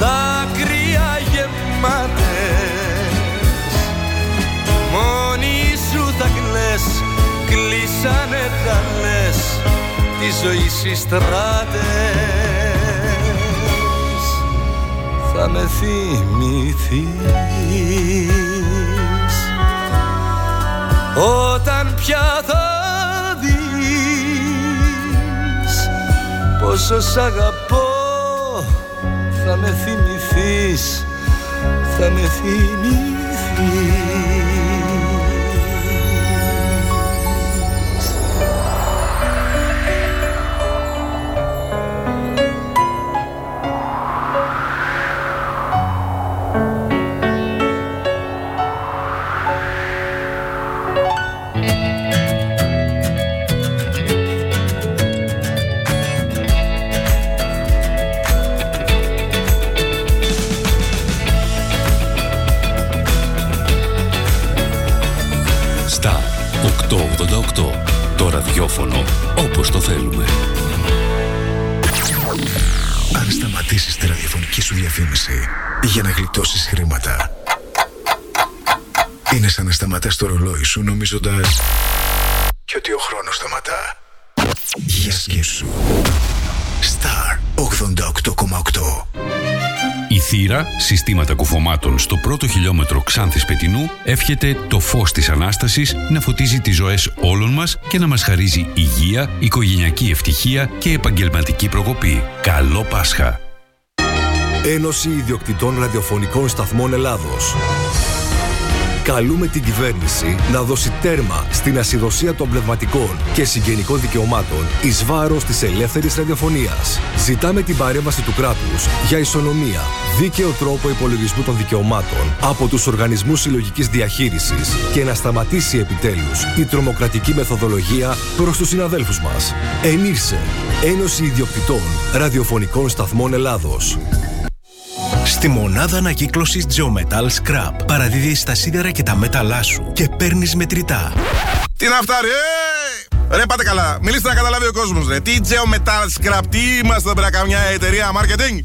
δάκρυα γεμάτες. Μόνη σου θα κλαις κλείσανε τα λες τη ζωή στις στράτες θα με θυμηθείς. Όταν πια θα δεις πόσο σ' αγαπώ θα με θυμηθείς θα με θυμηθείς ραδιόφωνο όπως το θέλουμε. Αν σταματήσεις τη ραδιοφωνική σου διαφήμιση για να γλιτώσεις χρήματα, είναι σαν να σταματάς το ρολόι σου νομίζοντας και ότι ο χρόνος σταματά. Για σκέψου. Θύρα, συστήματα κουφωμάτων στο πρώτο χιλιόμετρο Ξάνθης Πετινού, εύχεται το φως της Ανάστασης να φωτίζει τις ζωές όλων μας και να μας χαρίζει υγεία, οικογενειακή ευτυχία και επαγγελματική προκοπή. Καλό Πάσχα! Ένωση Ιδιοκτητών Ραδιοφωνικών Σταθμών Ελλάδος. Καλούμε την κυβέρνηση να δώσει τέρμα στην ασυδοσία των πνευματικών και συγγενικών δικαιωμάτων εις βάρος της ελεύθερης ραδιοφωνίας. Ζητάμε την παρέμβαση του κράτους για ισονομία, δίκαιο τρόπο υπολογισμού των δικαιωμάτων από τους οργανισμούς συλλογικής διαχείρισης και να σταματήσει επιτέλους η τρομοκρατική μεθοδολογία προς τους συναδέλφους μας. Ενήρσε, Ένωση Ιδιοκτητών Ραδιοφωνικών Σταθμών Ελλάδος. Στη μονάδα ανακύκλωσης Geometal Scrap παραδίδει τα σίδερα και τα μέταλά σου και παίρνεις μετρητά. Τι να φτάρει, ε! Ρε πάτε καλά, μιλήστε να καταλάβει ο κόσμος ρε. Τι Geometal Scrap, τι είμαστε εδώ πέρα καμιά εταιρεία marketing;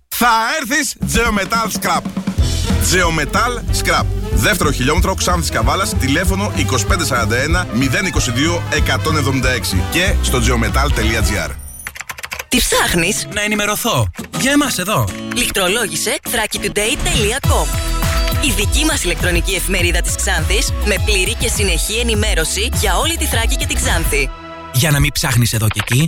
Θα έρθεις Geometal Scrap. Geometal Scrap. Δεύτερο χιλιόμετρο Ξάνθης Καβάλας, τηλέφωνο 2541 022 176 και στο geometal.gr. Τι ψάχνεις; Να ενημερωθώ. Για εμάς εδώ. Λιχτρολόγησε thrakitoday.com Η δική μας ηλεκτρονική εφημερίδα της Ξάνθης με πλήρη και συνεχή ενημέρωση για όλη τη Θράκη και την Ξάνθη. Για να μην ψάχνεις εδώ και εκεί,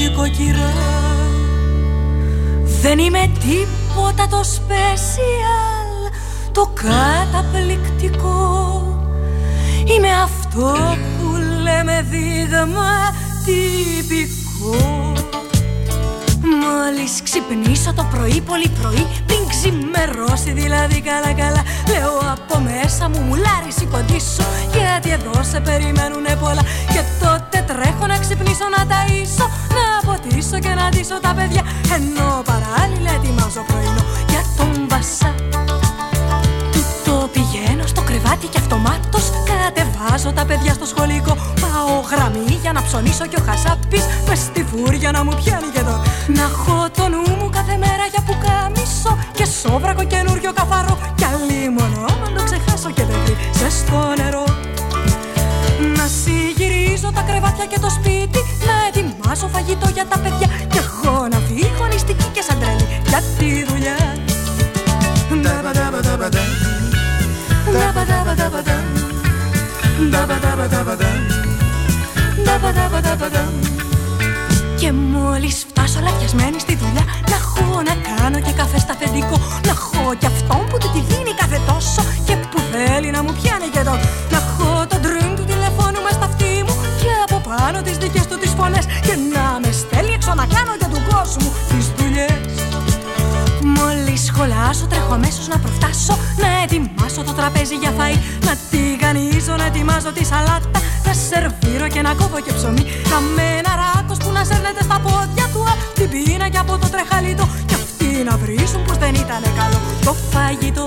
νοικοκυρά. Δεν είμαι τίποτα το special Το καταπληκτικό. Είμαι αυτό που λέμε δείγμα τυπικό Μόλις ξυπνήσω το πρωί πολύ πρωί Πριν ξημερώσει δηλαδή καλά καλά. Λέω από μέσα μου μουλάρι σηκωτήσω. Γιατί εδώ σε περιμένουνε πολλά. Και τότε τρέχω να ξυπνήσω να ταΐσω. Να ποτίσω και να ντύσω τα παιδιά. Ενώ παράλληλα ετοιμάζω πρωινό για τον βασά. Του το πηγαίνω στο κρεβάτι και αυτομάτως Κατεβάζω τα παιδιά στο σχολικό. Πάω γραμμή για να ψωνίσω και ο χασάπης. Μες στη φούρια να μου πιάνει και το Να έχω το νου μου κάθε μέρα για που κάμισο Και σόβρακο καινούριο καθαρό. Κι αλλή μόνο αν το ξεχάσω και δεν βρει στο νερό. Να συγυρίζω τα κρεβάτια και το σπίτι. Να ετοιμάσω φαγητό για τα παιδιά. Κι εγώ να φύγω νηστική και σαν τρέλη Για τη δουλειά Και μόλις φτάσω λατιασμένη στη δουλειά Να έχω να κάνω και καφέ στα αφεντικό Να έχω κι αυτόν που του τη δίνει κάθε τόσο Και που θέλει να μου πιάνει και τον Να έχω το ντριν του τηλεφώνου μες στα αυτή μου Και από πάνω τις δικές του τις φωνές. Και να με στέλνει έξω να κάνω για του κόσμου τις δουλειές Μόλις σχολάσω τρέχω αμέσως να προφτάσω. Να ετοιμάσω το τραπέζι για φαΐ. Να τηγανίζω, να ετοιμάζω τη σαλάτα. Να σερβίρω και να κόβω και ψωμί. Να με ένα ράκος που που να σέρνεται στα πόδια του απ' την πείνα και από το τρεχαλίτο. Κι αυτοί να βρίσουν πως δεν ήταν καλό. Το φαγητό.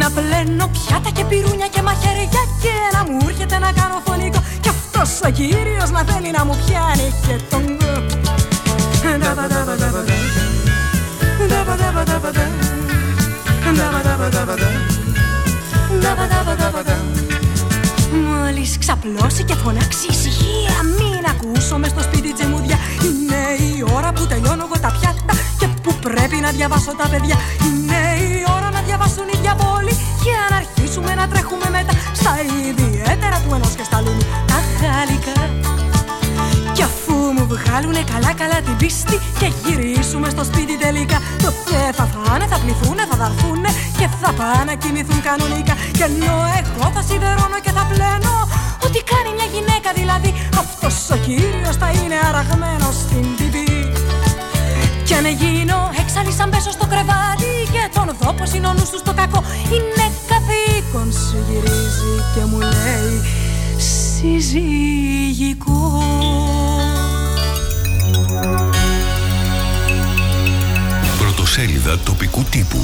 Να πλένω πιάτα και πυρούνια και μαχαίρια και να μου έρχεται να κάνω φωνικό. Κι αυτός ο κύριος να θέλει να μου πιάνει και τον Μόλις ξαπλώσει και φωνάξει ησυχία Μην ακούσω μες στο σπίτι τζεμούδια. Είναι η ώρα που τελειώνω εγώ τα πιάτα Και που πρέπει να διαβάσω τα παιδιά. Είναι η ώρα να διαβάσουν οι διαβόλοι Και να αρχίσουμε να τρέχουμε μετά Στα ιδιαίτερα του ενός και στα λούνου Τα χαλικά κι αφού μου βγάλουνε καλά καλά την πίστη Και γυρίσουμε στο σπίτι τελικά. Τότε θα φάνε, θα πληθούνε, θα δαρθούνε Και θα πάνε να κοιμηθούν κανονικά. Και ενώ εγώ θα σιδερώνω και θα πλένω Ό,τι κάνει μια γυναίκα δηλαδή Αυτός ο κύριος θα είναι αραγμένος στην τιμή Κι αν γίνω έξαλλης σαν πέσω στο κρεβάτι Και τον δω πως είναι ο νους του στο κακό Είναι καθήκον σου γυρίζει και μου λέει συζυγικό Πρωτοσέλιδα τοπικού τύπου.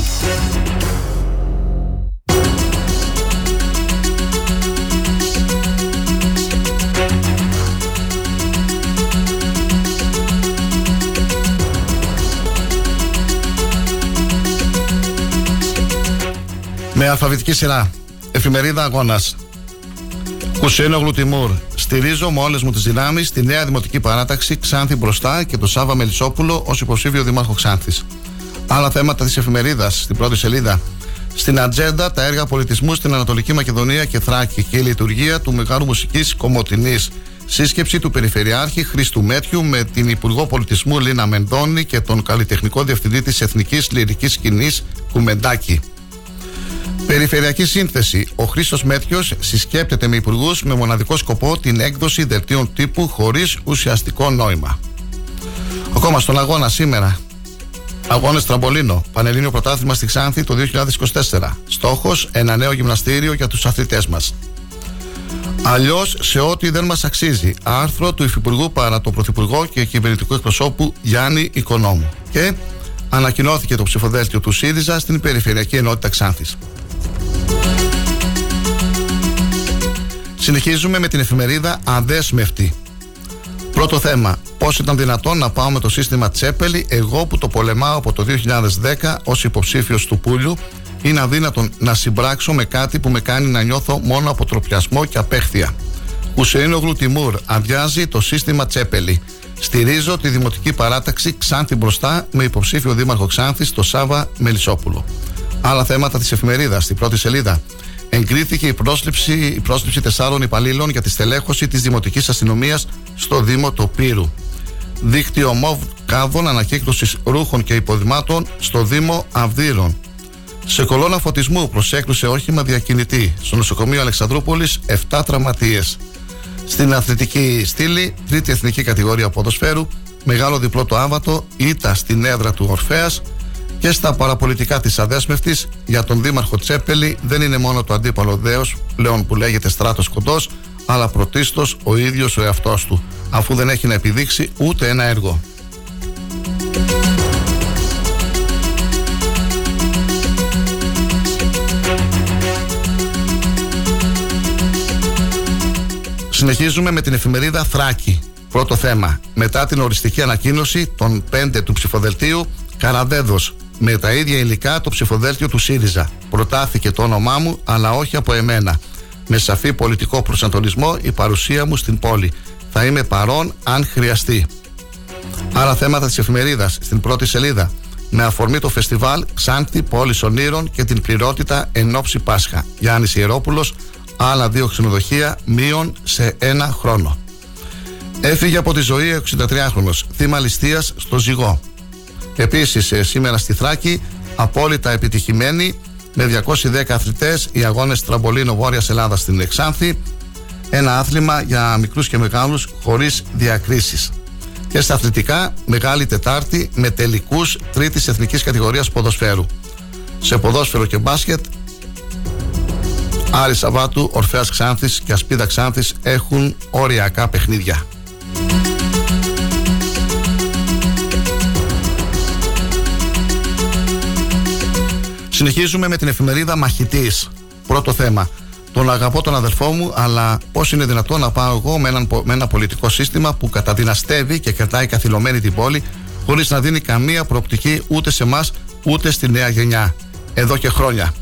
Με αλφαβητική σειρά. Εφημερίδα Αγώνας. Κουσένογλου Τιμούρ. Στηρίζω με όλες μου τις δυνάμεις τη νέα δημοτική παράταξη Ξάνθη μπροστά και το Σάβα Μελισσόπουλο ως υποψήφιο δήμαρχο Ξάνθης. Άλλα θέματα της εφημερίδας στην πρώτη σελίδα. Στην ατζέντα τα έργα πολιτισμού στην Ανατολική Μακεδονία και Θράκη και η λειτουργία του Μεγάλου Μουσικής Κομωτινής. Σύσκεψη του Περιφερειάρχη Χρήστου Μέτιου με την Υπουργό Πολιτισμού Λίνα Μενδώνη και τον καλλιτεχνικό διευθυντή της Εθνικής Λυρικής Σκηνής Κουμεντάκη. Περιφερειακή σύνθεση. Ο Χρήστος Μέτριο συσκέπτεται με υπουργούς με μοναδικό σκοπό την έκδοση δελτίων τύπου χωρίς ουσιαστικό νόημα. Ακόμα στον αγώνα σήμερα. Αγώνες Τραμπολίνο. Πανελλήνιο Πρωτάθλημα στη Ξάνθη το 2024. Στόχος ένα νέο γυμναστήριο για τους αθλητές μας. Αλλιώς σε ό,τι δεν μας αξίζει. Άρθρο του Υφυπουργού παρά τον Πρωθυπουργό και κυβερνητικού εκπροσώπου Γιάννη Οικονόμου. Και ανακοινώθηκε το ψηφοδέλτιο του ΣΥΡΙΖΑ στην Περιφερειακή Ενότητα Ξάνθης. Συνεχίζουμε με την εφημερίδα Αδέσμευτη. Πρώτο θέμα. Πώς ήταν δυνατόν να πάω με το σύστημα Τσέπελη, εγώ που το πολεμάω από το 2010 ως υποψήφιος του Πούλιου, είναι αδύνατον να συμπράξω με κάτι που με κάνει να νιώθω μόνο αποτροπιασμό και απέχθεια. Ουσεϊνογλου Τιμούρ αδειάζει το σύστημα Τσέπελη. Στηρίζω τη δημοτική παράταξη Ξάνθη μπροστά με υποψήφιο δήμαρχο Ξάνθης το Σάβα Μελισσόπουλο. Άλλα θέματα της εφημερίδας, στην πρώτη σελίδα. Εγκρίθηκε η πρόσληψη, η πρόσληψη τεσσάρων υπαλλήλων για τη στελέχωση της Δημοτικής Αστυνομίας στο Δήμο Τοπύρου. Δίκτυο ΜΟΒ κάδων ανακύκλωσης ρούχων και υποδημάτων στο Δήμο Αυδείρων. Σε κολόνα φωτισμού προσέκλουσε όχημα διακινητή. Στο νοσοκομείο Αλεξανδρούπολης 7 τραυματίες. Στην αθλητική στήλη, τρίτη εθνική κατηγορία ποδοσφαίρου, μεγάλο διπλό το άβατο, ήττα στην έδρα του Ορφέας και στα παραπολιτικά της αδέσμευτης για τον Δήμαρχο Τσέπελη δεν είναι μόνο το αντίπαλο δέος πλέον που λέγεται στράτος κοντός αλλά πρωτίστως ο ίδιος ο εαυτός του αφού δεν έχει να επιδείξει ούτε ένα έργο. Συνεχίζουμε με την εφημερίδα Θράκη. Πρώτο θέμα. Μετά την οριστική ανακοίνωση των 5 του ψηφοδελτίου, Καραδέδο. Με τα ίδια υλικά το ψηφοδέλτιο του ΣΥΡΙΖΑ. Προτάθηκε το όνομά μου, αλλά όχι από εμένα. Με σαφή πολιτικό προσανατολισμό η παρουσία μου στην πόλη. Θα είμαι παρόν αν χρειαστεί. Άλλα θέματα της εφημερίδας στην πρώτη σελίδα. Με αφορμή το φεστιβάλ Ξάνθη Πόλης Ονείρων και την πληρότητα Ενόψη Πάσχα. Γιάννης Ιερόπουλος, άλλα δύο ξενοδοχεία μείον σε ένα χρόνο. Έφυγε από τη ζωή ο 63χρονο, θύμα ληστείας στο ζυγό. Επίσης, σήμερα στη Θράκη, απόλυτα επιτυχημένοι με 210 αθλητές οι αγώνες Τραμπολίνο Βόρειας Ελλάδας στην Εξάνθη. Ένα άθλημα για μικρούς και μεγάλους χωρίς διακρίσεις. Και στα αθλητικά, Μεγάλη Τετάρτη με τελικούς τρίτης εθνικής κατηγορίας ποδοσφαίρου. Σε ποδόσφαιρο και μπάσκετ, Άρη Σαββάτου, Ορφέας Ξάνθης και Ασπίδα Ξάνθης έχουν οριακά παιχνίδια. Συνεχίζουμε με την εφημερίδα Μαχητής. Πρώτο θέμα. Τον αγαπώ τον αδελφό μου, αλλά πώς είναι δυνατόν να πάω εγώ με, έναν, με ένα πολιτικό σύστημα που καταδυναστεύει και κρατάει καθυλωμένη την πόλη, χωρίς να δίνει καμία προοπτική ούτε σε εμάς ούτε στη νέα γενιά. Εδώ και χρόνια.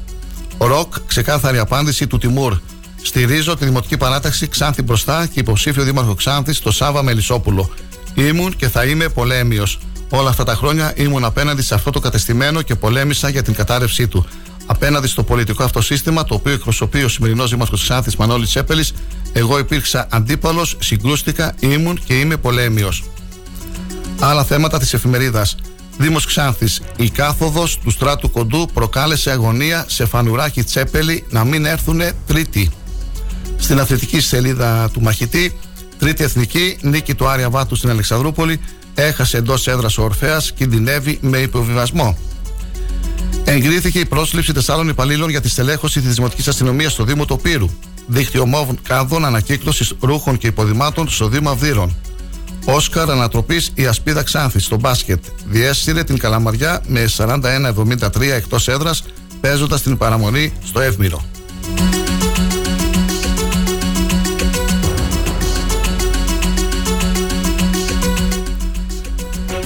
Ροκ, ξεκάθαρη απάντηση του Τιμούρ. Στηρίζω τη Δημοτική Παράταξη Ξάνθη μπροστά και υποψήφιο Δήμαρχο Ξάνθης στο Σάβα Μελισσόπουλο. Ήμουν και θα είμαι πολέμιος. Όλα αυτά τα χρόνια ήμουν απέναντι σε αυτό το κατεστημένο και πολέμησα για την κατάρρευσή του. Απέναντι στο πολιτικό αυτό σύστημα, το οποίο εκπροσωπεί ο σημερινός Δήμαρχος Ξάνθη Μανώλης Τσέπελης, εγώ υπήρξα αντίπαλος, συγκρούστηκα, ήμουν και είμαι πολέμιος. Άλλα θέματα της εφημερίδας. Δήμος Ξάνθης, η κάθοδος του στράτου κοντού προκάλεσε αγωνία σε φανουράκι τσέπελη να μην έρθουνε τρίτη. Στην αθλητική σελίδα του μαχητή, τρίτη εθνική, νίκη του Άρια Βάτου στην Αλεξανδρούπολη, έχασε εντός έδρας ο Ορφαία, κινδυνεύει με υποβιβασμό. Εγκρίθηκε η πρόσληψη τεσσάρων υπαλλήλων για τη στελέχωση της Δημοτικής Αστυνομίας στο Δήμο Τοπύρου. Δίκτυο μόβ κάδων ανακύκλωσης ρούχων και υποδημάτων στο Δήμο Αυδείρων. Όσκαρ ανατροπής η Ασπίδα Ξάνθης στο μπάσκετ. Διέσυρε την Καλαμαριά με 41-73 εκτός έδρας, παίζοντας την παραμονή στο Εύμηρο.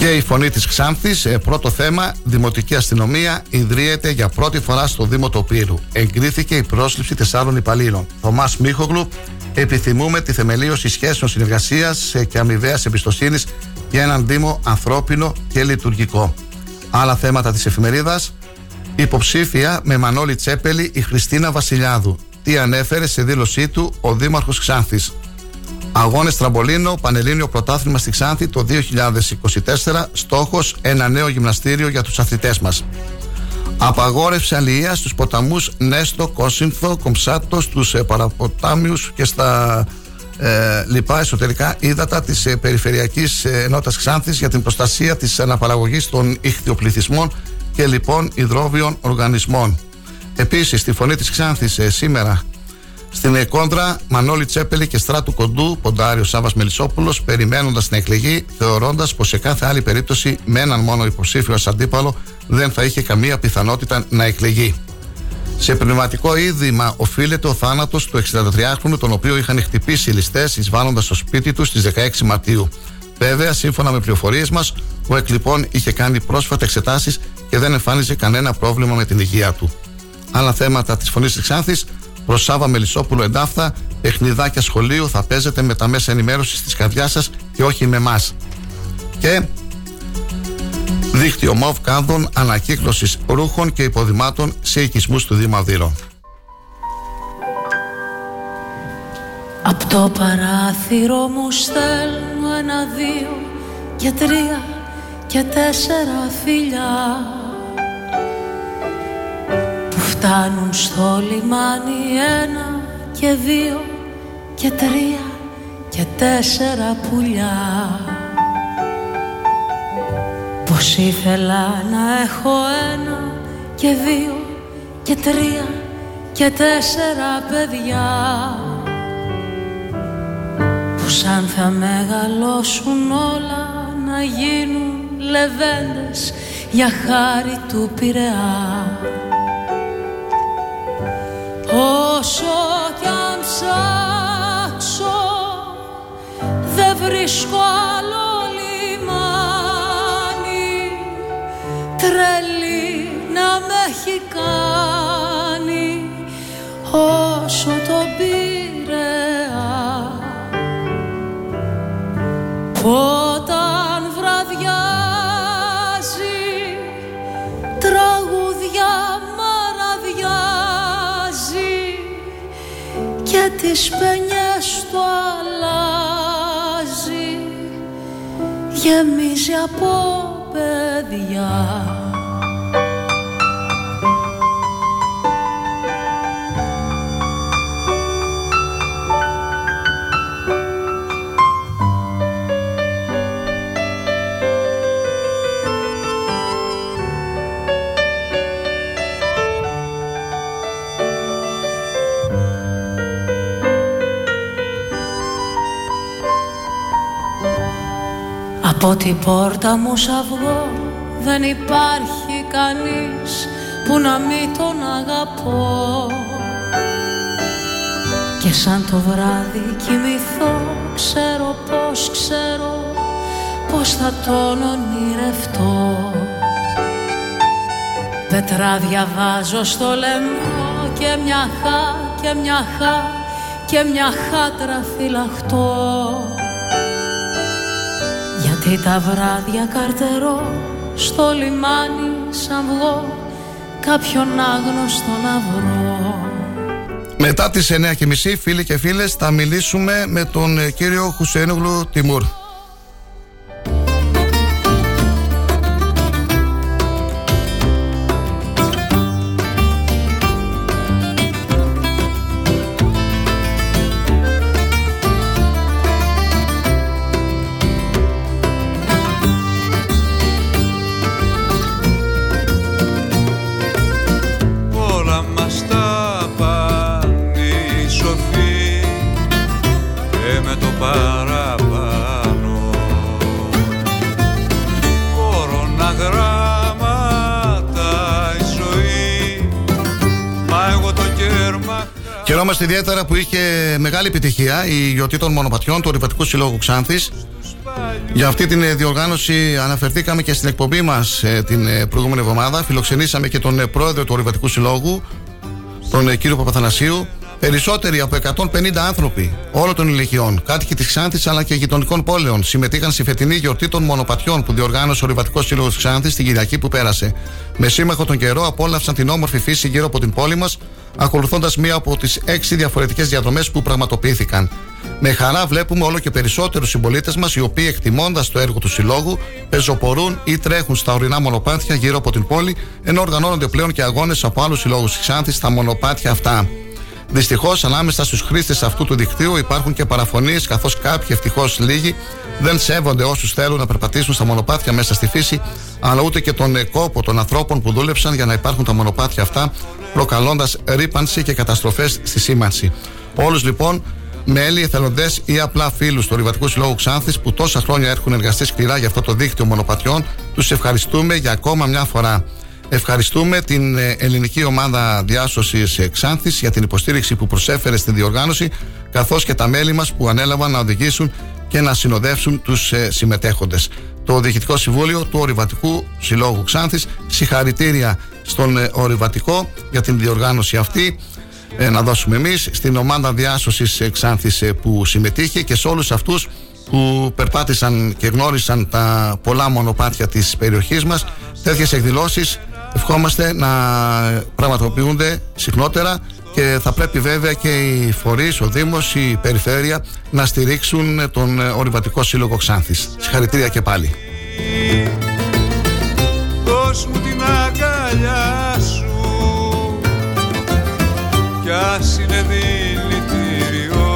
Και η φωνή της Ξάνθης, ε, πρώτο θέμα, Δημοτική Αστυνομία ιδρύεται για πρώτη φορά στο Δήμο Τοπύρου. Εγκρίθηκε η πρόσληψη τεσσάρων υπαλλήλων. Θωμάς Μίχογλου, επιθυμούμε τη θεμελίωση σχέσεων συνεργασίας και αμοιβαίας εμπιστοσύνης για έναν Δήμο ανθρώπινο και λειτουργικό. Άλλα θέματα της εφημερίδας. Υποψήφια με Μανώλη Τσέπελη η Χριστίνα Βασιλιάδου. Τι ανέφερε σε δήλωσή του ο Δήμαρχος Ξάνθης. Αγώνες τραμπολίνο, Πανελλήνιο Πρωτάθλημα στη Ξάνθη το 2024. Στόχος ένα νέο γυμναστήριο για τους αθλητές μας. Απαγόρευση αλληλείας στους ποταμούς Νέστο, Κόσυνθο, Κομψάτος, στους ε, παραποτάμιους και στα ε, λοιπά εσωτερικά ύδατα της ε, Περιφερειακής ε, Ενότητας Ξάνθης για την προστασία της αναπαραγωγής των ηχθειοπληθυσμών και λοιπόν υδρόβιων οργανισμών. Επίσης, στη φωνή της Ξάνθης ε, σήμερα στην κόντρα, Μανώλη Τσέπελη και Στράτου Κοντού, ποντάριο Σάβα Μελισσόπουλος, περιμένοντας την εκλεγή, θεωρώντας πως σε κάθε άλλη περίπτωση με έναν μόνο υποψήφιο ως αντίπαλο δεν θα είχε καμία πιθανότητα να εκλεγεί. Σε πνευματικό είδημα οφείλεται ο θάνατος του 63χρονου, τον οποίο είχαν χτυπήσει οι ληστές εισβάλλοντας στο σπίτι τους στις 16 Μαρτίου. Βέβαια, σύμφωνα με πληροφορίες μας, ο εκλειπών είχε κάνει πρόσφατα εξετάσεις και δεν εμφάνιζε κανένα πρόβλημα με την υγεία του. Άλλα θέματα της φωνής της Ξάνθης Προς Σάβα Μελισσόπουλο εντάφθα, παιχνιδάκια σχολείου θα παίζετε με τα μέσα ενημέρωσης της καρδιάς σας και όχι με εμάς. Και δίκτυο ΜΟΒ κάδων ανακύκλωσης ρούχων και υποδημάτων σε οικισμούς του Δήμου Αυδείρων. Απ' το παράθυρο μου στέλνω ένα, δύο και τρία και τέσσερα φιλιά που φτάνουν στο λιμάνι ένα και δύο και τρία και τέσσερα πουλιά. Πως ήθελα να έχω ένα και δύο και τρία και τέσσερα παιδιά. Που σαν θα μεγαλώσουν όλα να γίνουν λεβέντες για χάρη του Πειραιά Όσο κι αν ψάξω δεν βρίσκω άλλο λιμάνι. Τρελή να με έχει κάνει. Όσο το Πειραιά και τις παινιές του αλλάζει γεμίζει από παιδιά Από την πόρτα μου σ' αυγό δεν υπάρχει κανείς που να μην τον αγαπώ. Και σαν το βράδυ κοιμηθώ ξέρω πως ξέρω πως θα τον ονειρευτώ. Πετράδια βάζω στο λαιμό και μια χά και μια χά και μια χάτρα φυλαχτώ γιατί τα βράδια καρτερώ στο λιμάνι σαν βγω κάποιον άγνωστο να βρω Μετά τις 9.30 φίλοι και φίλες θα μιλήσουμε με τον ε, κύριο Χουσένογλου Τιμούρ. Ιδιαίτερα που είχε μεγάλη επιτυχία η γιορτή των μονοπατιών του Ορειβατικού Συλλόγου Ξάνθης. Για αυτή την ε, διοργάνωση αναφερθήκαμε και στην εκπομπή μας την ε, προηγούμενη εβδομάδα. Φιλοξενήσαμε και τον ε, πρόεδρο του Ορειβατικού Συλλόγου, τον ε, κύριο Παπαθανασίου. Περισσότεροι από 150 άνθρωποι όλων των ηλικιών, κάτοικοι της Ξάνθης αλλά και γειτονικών πόλεων, συμμετείχαν στη φετινή γιορτή των μονοπατιών που διοργάνωσε ο Ορειβατικός Σύλλογος Ξάνθης την Κυριακή που πέρασε. Με σύμμαχο τον καιρό απόλαυσαν την όμορφη φύση γύρω από την πόλη μας, ακολουθώντας μία από τις έξι διαφορετικές διαδρομές που πραγματοποιήθηκαν. Με χαρά βλέπουμε όλο και περισσότερους συμπολίτες μας οι οποίοι εκτιμώντας το έργο του Συλλόγου πεζοπορούν ή τρέχουν στα ορεινά μονοπάτια γύρω από την πόλη, ενώ οργανώνονται πλέον και αγώνες από άλλους συλλόγους της Ξάνθης στα μονοπάτια αυτά. Δυστυχώς, ανάμεσα στους χρήστες αυτού του δικτύου υπάρχουν και παραφωνίες, καθώς κάποιοι ευτυχώς λίγοι δεν σέβονται όσους θέλουν να περπατήσουν στα μονοπάτια μέσα στη φύση, αλλά ούτε και τον ε, κόπο των ανθρώπων που δούλεψαν για να υπάρχουν τα μονοπάτια αυτά, προκαλώντας ρήπανση και καταστροφές στη σήμανση. Όλους λοιπόν, μέλη, εθελοντές ή απλά φίλους του Ορειβατικού Συλλόγου Ξάνθης που τόσα χρόνια έχουν εργαστεί σκληρά για αυτό το δίκτυο μονοπατιών, τους ευχαριστούμε για ακόμα μια φορά. Ευχαριστούμε την ε, ελληνική ομάδα διάσωσης Ξάνθης για την υποστήριξη που προσέφερε στην διοργάνωση, καθώς και τα μέλη μας που ανέλαβαν να οδηγήσουν και να συνοδεύσουν τους συμμετέχοντες. Το Διοικητικό Συμβούλιο του Ορειβατικού Συλλόγου Ξάνθης, συγχαρητήρια στον ε, Ορειβατικό για την διοργάνωση αυτή. Ε, να δώσουμε εμείς στην ομάδα διάσωσης Ξάνθης που συμμετείχε και σε όλους αυτούς που περπάτησαν και γνώρισαν τα πολλά μονοπάτια της περιοχής μας. Τέτοιες εκδηλώσεις ευχόμαστε να πραγματοποιούνται συχνότερα και θα πρέπει βέβαια και οι φορείς, ο Δήμος, η Περιφέρεια να στηρίξουν τον Ορειβατικό Σύλλογο Ξάνθης. Συγχαρητήρια και πάλι. Δώσ' μου την αγκαλιά σου κι ας είναι δηλητήριο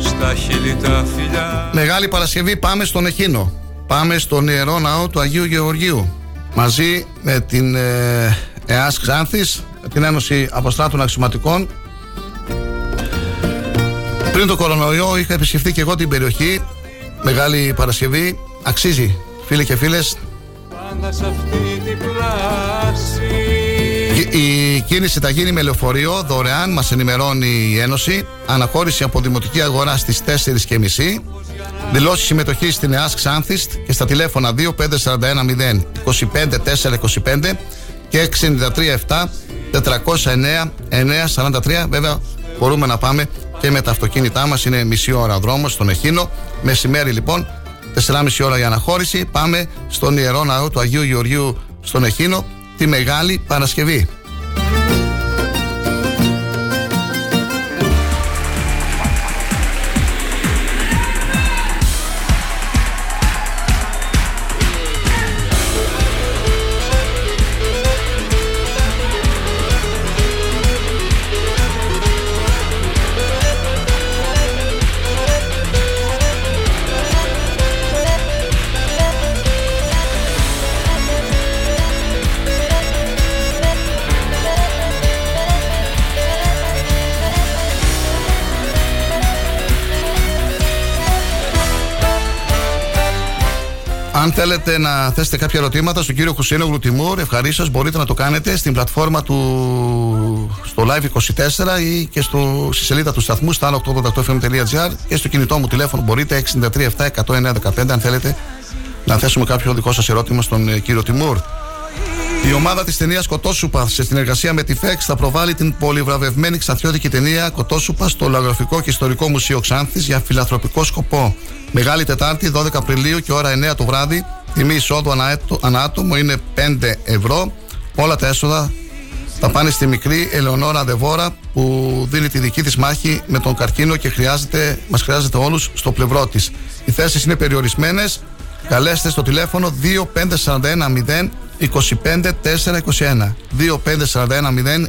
στα χείλη τα φιλιά Μεγάλη Παρασκευή πάμε στον Εχίνο. Πάμε στον Ιερό Ναό του Αγίου Γεωργίου. Μαζί με την ε, ΕΑΣ Ξάνθης, την Ένωση Αποστράτων Αξιωματικών. Πριν το κορονοϊό είχα επισκεφθεί και εγώ την περιοχή. Μεγάλη Παρασκευή. Αξίζει, φίλοι και φίλες. πάντα σε αυτή την πλάση Η κίνηση θα γίνει με λεωφορείο δωρεάν, μας ενημερώνει η Ένωση. Αναχώρηση από Δημοτική Αγορά στις 4.30. Δηλώσει συμμετοχή στην ΕΑΣ Ξάνθης και στα τηλέφωνα 25410 25425 και 637 409 943. Βέβαια, μπορούμε να πάμε και με τα αυτοκίνητά μας. Είναι μισή ώρα δρόμος στον Εχίνο. Μεσημέρι λοιπόν, 4,5 ώρα η αναχώρηση. Πάμε στον ιερό ναό του Αγίου Γεωργίου στον Εχίνο τη Μεγάλη Παρασκευή. Αν θέλετε να θέσετε κάποια ερωτήματα στον κύριο Χουσίνο Τιμούρ, ευχαρίστως μπορείτε να το κάνετε στην πλατφόρμα του στο Live24 ή και στο, στη σελίδα του σταθμού στα 888fm.gr και στο κινητό μου τηλέφωνο μπορείτε 637-109-15 αν θέλετε να θέσουμε κάποιο δικό σας ερώτημα στον ε, κύριο Τιμούρ. Η ομάδα της ταινίας Κοτόσουπα σε συνεργασία με τη ΦΕΞ θα προβάλλει την πολυβραβευμένη ξαθιώτικη ταινία Κοτόσουπα στο Λαγραφικό και Ιστορικό Μουσείο Ξάνθης για φιλανθρωπικό σκοπό. Μεγάλη Τετάρτη, 12 Απριλίου και ώρα 9 το βράδυ. Τιμή εισόδου ανά άτομο είναι 5 ευρώ. Όλα τα έσοδα θα πάνε στη μικρή Ελεονόρα Δεβόρα που δίνει τη δική της μάχη με τον καρκίνο και χρειάζεται, μας χρειάζεται όλους στο πλευρό της. Οι θέσεις είναι περιορισμένες. Καλέστε στο τηλέφωνο 2541 0 25421. 2541 0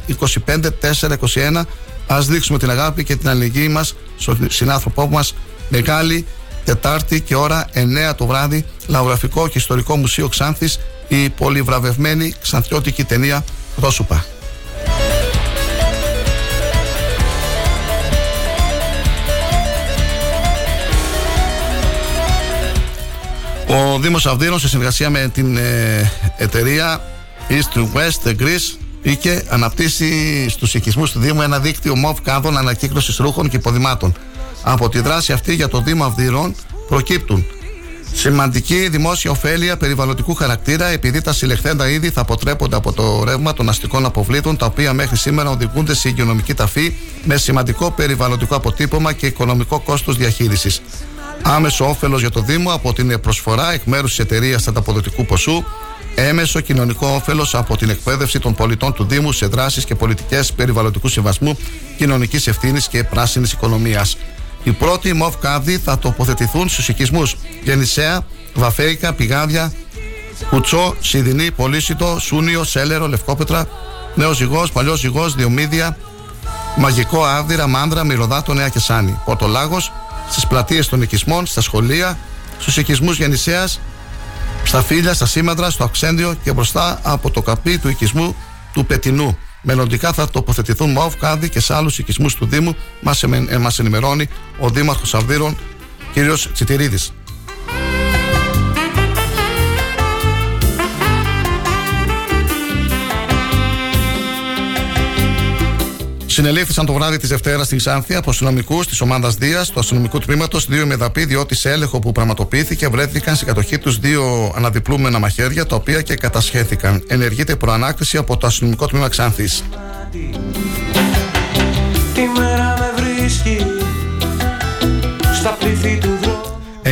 25421. Ας δείξουμε την αγάπη και την αλληλεγγύη μας στον συνάνθρωπό μας. Μεγάλη Τετάρτη και ώρα 9 το βράδυ, Λαογραφικό και Ιστορικό Μουσείο Ξάνθης, η πολυβραβευμένη ξανθιώτικη ταινία Πρόσωπα. Ο Δήμος Αυδείρων σε συνεργασία με την ε, εταιρεία East to West Greece είχε αναπτύσσει στους οικισμούς του Δήμου ένα δίκτυο MOV κάδων ανακύκλωσης ρούχων και υποδημάτων. Από τη δράση αυτή για το Δήμο Αυδείρων προκύπτουν σημαντική δημόσια ωφέλεια περιβαλλοντικού χαρακτήρα επειδή τα συλλεχθέντα είδη θα αποτρέπονται από το ρεύμα των αστικών αποβλήτων τα οποία μέχρι σήμερα οδηγούνται σε υγειονομική ταφή με σημαντικό περιβαλλοντικό αποτύπωμα και οικονομικό κόστος διαχείρισης. Άμεσο όφελος για το Δήμο από την προσφορά εκ μέρους της εταιρείας ανταποδοτικού ποσού. Έμεσο κοινωνικό όφελος από την εκπαίδευση των πολιτών του Δήμου σε δράσεις και πολιτικές περιβαλλοντικού συμβασμού, κοινωνικής ευθύνης και πράσινης οικονομίας. Οι πρώτοι μοβ κάδοι θα τοποθετηθούν στους οικισμούς Γεννησέα, Βαφέικα, Πηγάδια, Κουτσό, Σιδηνή, Πολύσιτο, Σούνιο, Σέλερο, Λευκόπετρα, Νέος Ζυγός, Παλιός Ζυγός, Διομίδια, Μαγικό Άβδηρα, Μάνδρα, Μυρωδάτο, Νέα Κεσάνη. Πορτολάγος, στις πλατείες των οικισμών, στα σχολεία, στους οικισμούς Γεννησέας, στα φίλια, στα σήμαντρα, στο Αξέντιο και μπροστά από το καπί του οικισμού του Πετινού. Μελλοντικά θα τοποθετηθούν ΜΟΒ, ΚΑΔΙ και σε άλλους οικισμούς του Δήμου, μας μας ενημερώνει ο Δήμαρχος Αυδείρων, κ. Τσιτηρίδης. Συνελήφθησαν το βράδυ της Δευτέρας στην Ξάνθη από αστυνομικούς της ομάδας Δίας του αστυνομικού τμήματος δύο μεδαπή, διότι σε έλεγχο που πραγματοποιήθηκε βρέθηκαν στην κατοχή τους δύο αναδιπλούμενα μαχαίρια, τα οποία και κατασχέθηκαν. Ενεργείται προανάκριση από το αστυνομικό τμήμα Ξάνθης. στα του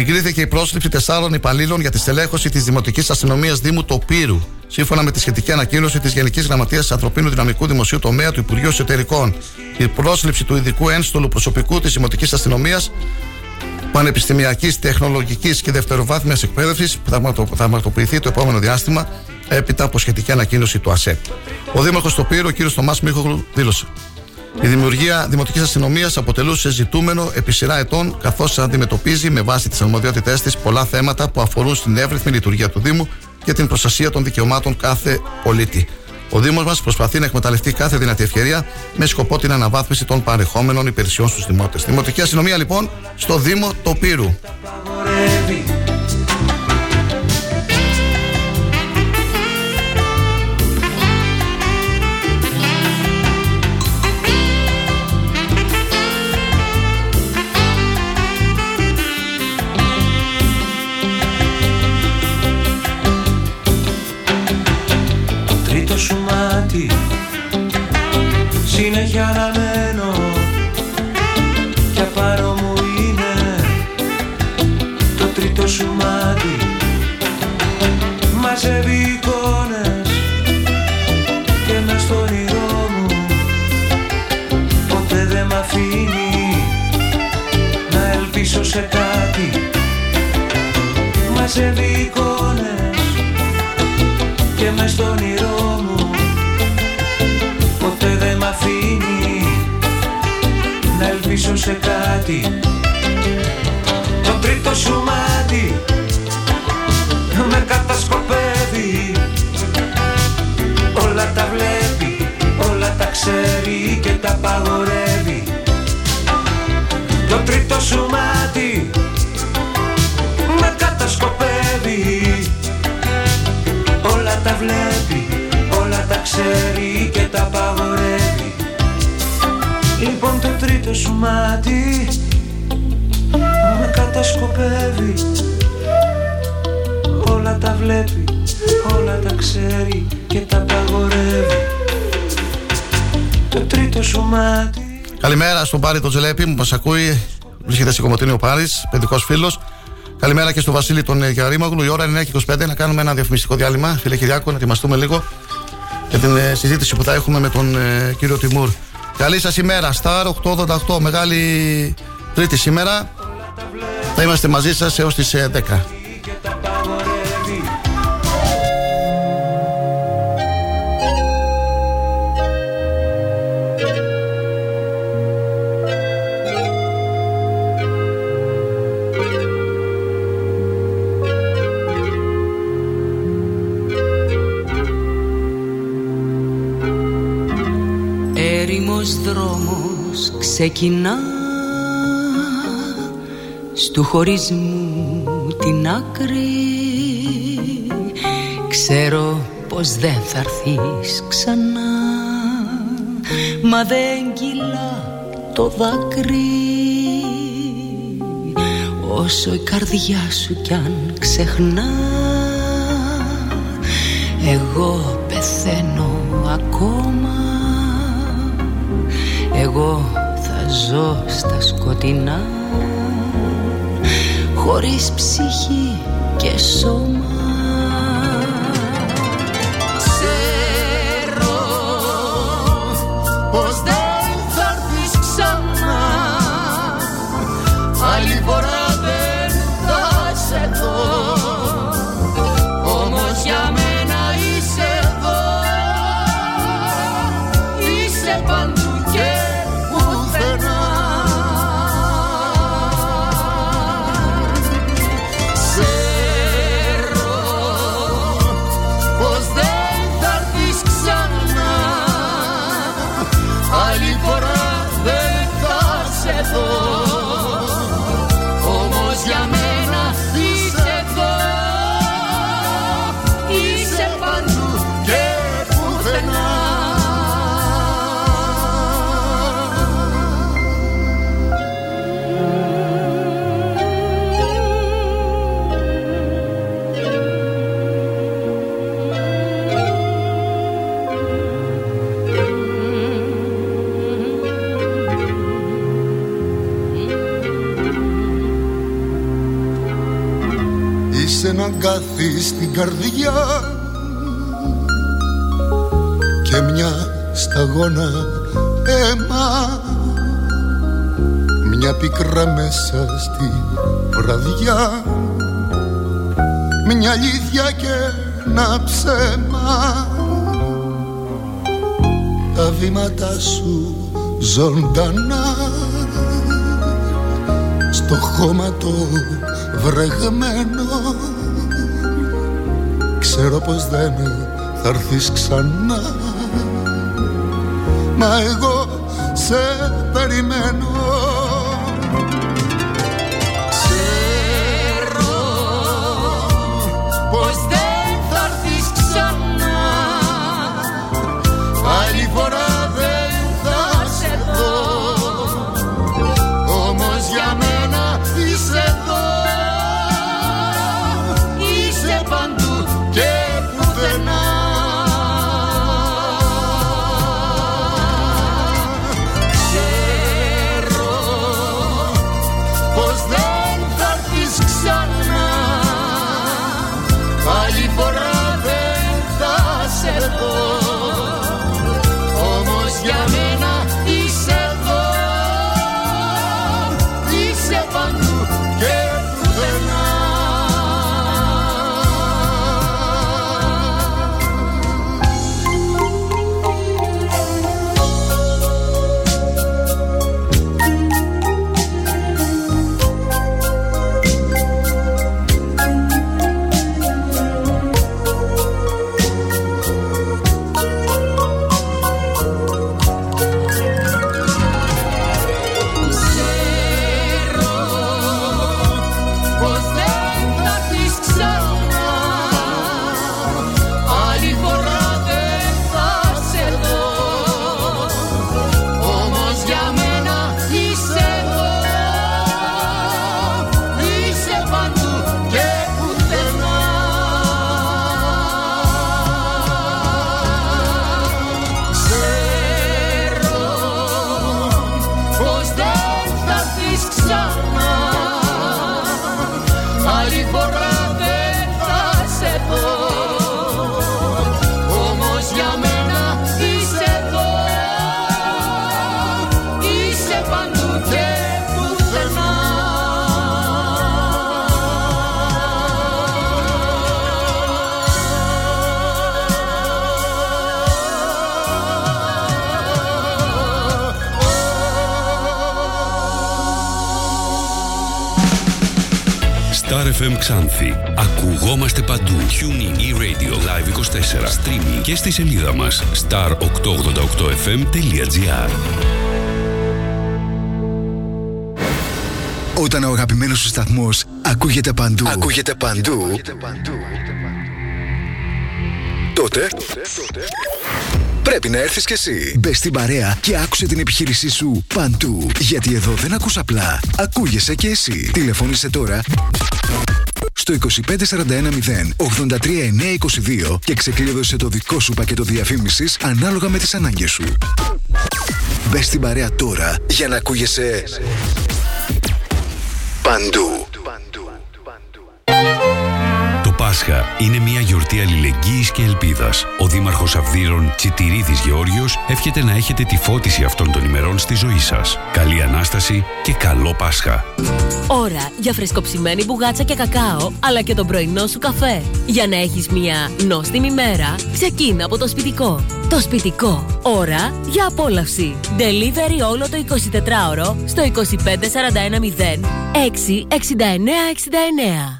Εγκρίθηκε η πρόσληψη τεσσάρων υπαλλήλων για τη στελέχωση της Δημοτικής Αστυνομίας Δήμου Τοπύρου, σύμφωνα με τη σχετική ανακοίνωση της Γενικής Γραμματείας Ανθρωπίνου Δυναμικού Δημοσίου Τομέα του Υπουργείου Εσωτερικών. Η πρόσληψη του ειδικού ένστολου προσωπικού της Δημοτικής Αστυνομίας Πανεπιστημιακής, Τεχνολογικής και Δευτεροβάθμιας Εκπαίδευσης που θα πραγματοποιηθεί το επόμενο διάστημα έπειτα από σχετική ανακοίνωση του ΑΣΕ. Ο Δήμαρχος Τοπύρου, ο κ. Θωμάς Μίχογλου, δήλωσε. Η δημιουργία δημοτικής αστυνομίας αποτελούσε ζητούμενο επί σειρά ετών, καθώς αντιμετωπίζει με βάση τις αρμοδιότητές της πολλά θέματα που αφορούν στην εύρυθμη λειτουργία του Δήμου και την προστασία των δικαιωμάτων κάθε πολίτη. Ο Δήμος μας προσπαθεί να εκμεταλλευτεί κάθε δυνατή ευκαιρία με σκοπό την αναβάθμιση των παρεχόμενων υπηρεσιών στους δημότες. Δημοτική αστυνομία λοιπόν στο Δήμο Τοπύρου. Συνέχεια αναμένω. Και απάνω μου είναι το τρίτο σου μάτι. Μαζεύει εικόνες και με στο όνειρό μου. Ποτέ δεν μ' αφήνει να ελπίσω σε κάτι. Μαζεύει εικόνες και μες στο όνειρό να ελπίσω σε κάτι. Το τρίτο σου μάτι με κατασκοπεύει. Όλα τα βλέπει, όλα τα ξέρει και τα παγορεύει Το τρίτο σου μάτι με κατασκοπεύει. Βλέπει Όλα τα ξέρει και τα απαγορεύει Λοιπόν το τρίτο σου μάτι Με κατασκοπεύει Όλα τα βλέπει Όλα τα ξέρει και τα απαγορεύει Το τρίτο σου μάτι Καλημέρα στον Πάρη τον Τζελέπη που μας ακούει. Βρίσκεται σε Κομωτίνη ο Πάρης, παιδικός φίλος. Καλημέρα και στον Βασίλη τον ε, Γιαρήμαγλου. Η ώρα είναι 9.25 να κάνουμε ένα διαφημιστικό διάλειμμα. Φίλε Κυριάκο, να ετοιμαστούμε λίγο για την ε, συζήτηση που θα έχουμε με τον ε, κύριο Τιμούρ. Καλή σας ημέρα. Star 888, μεγάλη Τρίτη σήμερα. Θα είμαστε μαζί σας έως τις 10. Έρημος δρόμος ξεκινά. Στου χωρισμού την άκρη Ξέρω πως δεν θα έρθεις ξανά. Μα δεν κυλά το δάκρυ. Όσο η καρδιά σου κι αν ξεχνά Εγώ πεθαίνω ακόμα Εγώ θα ζω στα σκοτεινά Χωρίς ψυχή και σώμα καρδιά και μια σταγόνα αίμα. Μια πίκρα μέσα στη βραδιά. Μια αλήθεια και ένα ψέμα. Τα βήματα σου ζωντανά. Στο χώμα το βρεγμένο Ξέρω πως δεν θα έρθεις ξανά. Μα εγώ σε περιμένω FM Ξάνθη. Ακουγόμαστε παντού. TuneIn e-radio live 24. Streaming και στη σελίδα μας star888fm.gr Όταν ο αγαπημένος σου σταθμός ακούγεται παντού, ακούγεται παντού, τότε πρέπει να έρθεις κι εσύ. Μπες στην παρέα και άκουσε την επιχείρησή σου παντού. Γιατί εδώ δεν ακούς απλά, ακούγεσαι κι εσύ. Τηλεφώνησε τώρα στο 25410 83922 και ξεκλείδωσε το δικό σου πακέτο διαφήμισης ανάλογα με τις ανάγκες σου. Μπες στην παρέα τώρα για να ακούγεσαι παντού. Είναι μια γιορτή αλληλεγγύης και ελπίδας. Ο Δήμαρχος Αυδείρων Τσιτηρίδης Γεώργιος εύχεται να έχετε τη φώτιση αυτών των ημερών στη ζωή σας. Καλή Ανάσταση και καλό Πάσχα. Ώρα για φρεσκοψημένη μπουγάτσα και κακάο, αλλά και τον πρωινό σου καφέ. Για να έχεις μια νόστιμη μέρα, ξεκίνα από το σπιτικό. Το σπιτικό. Ώρα για απόλαυση. Delivery όλο το 24ωρο στο 25410 66969.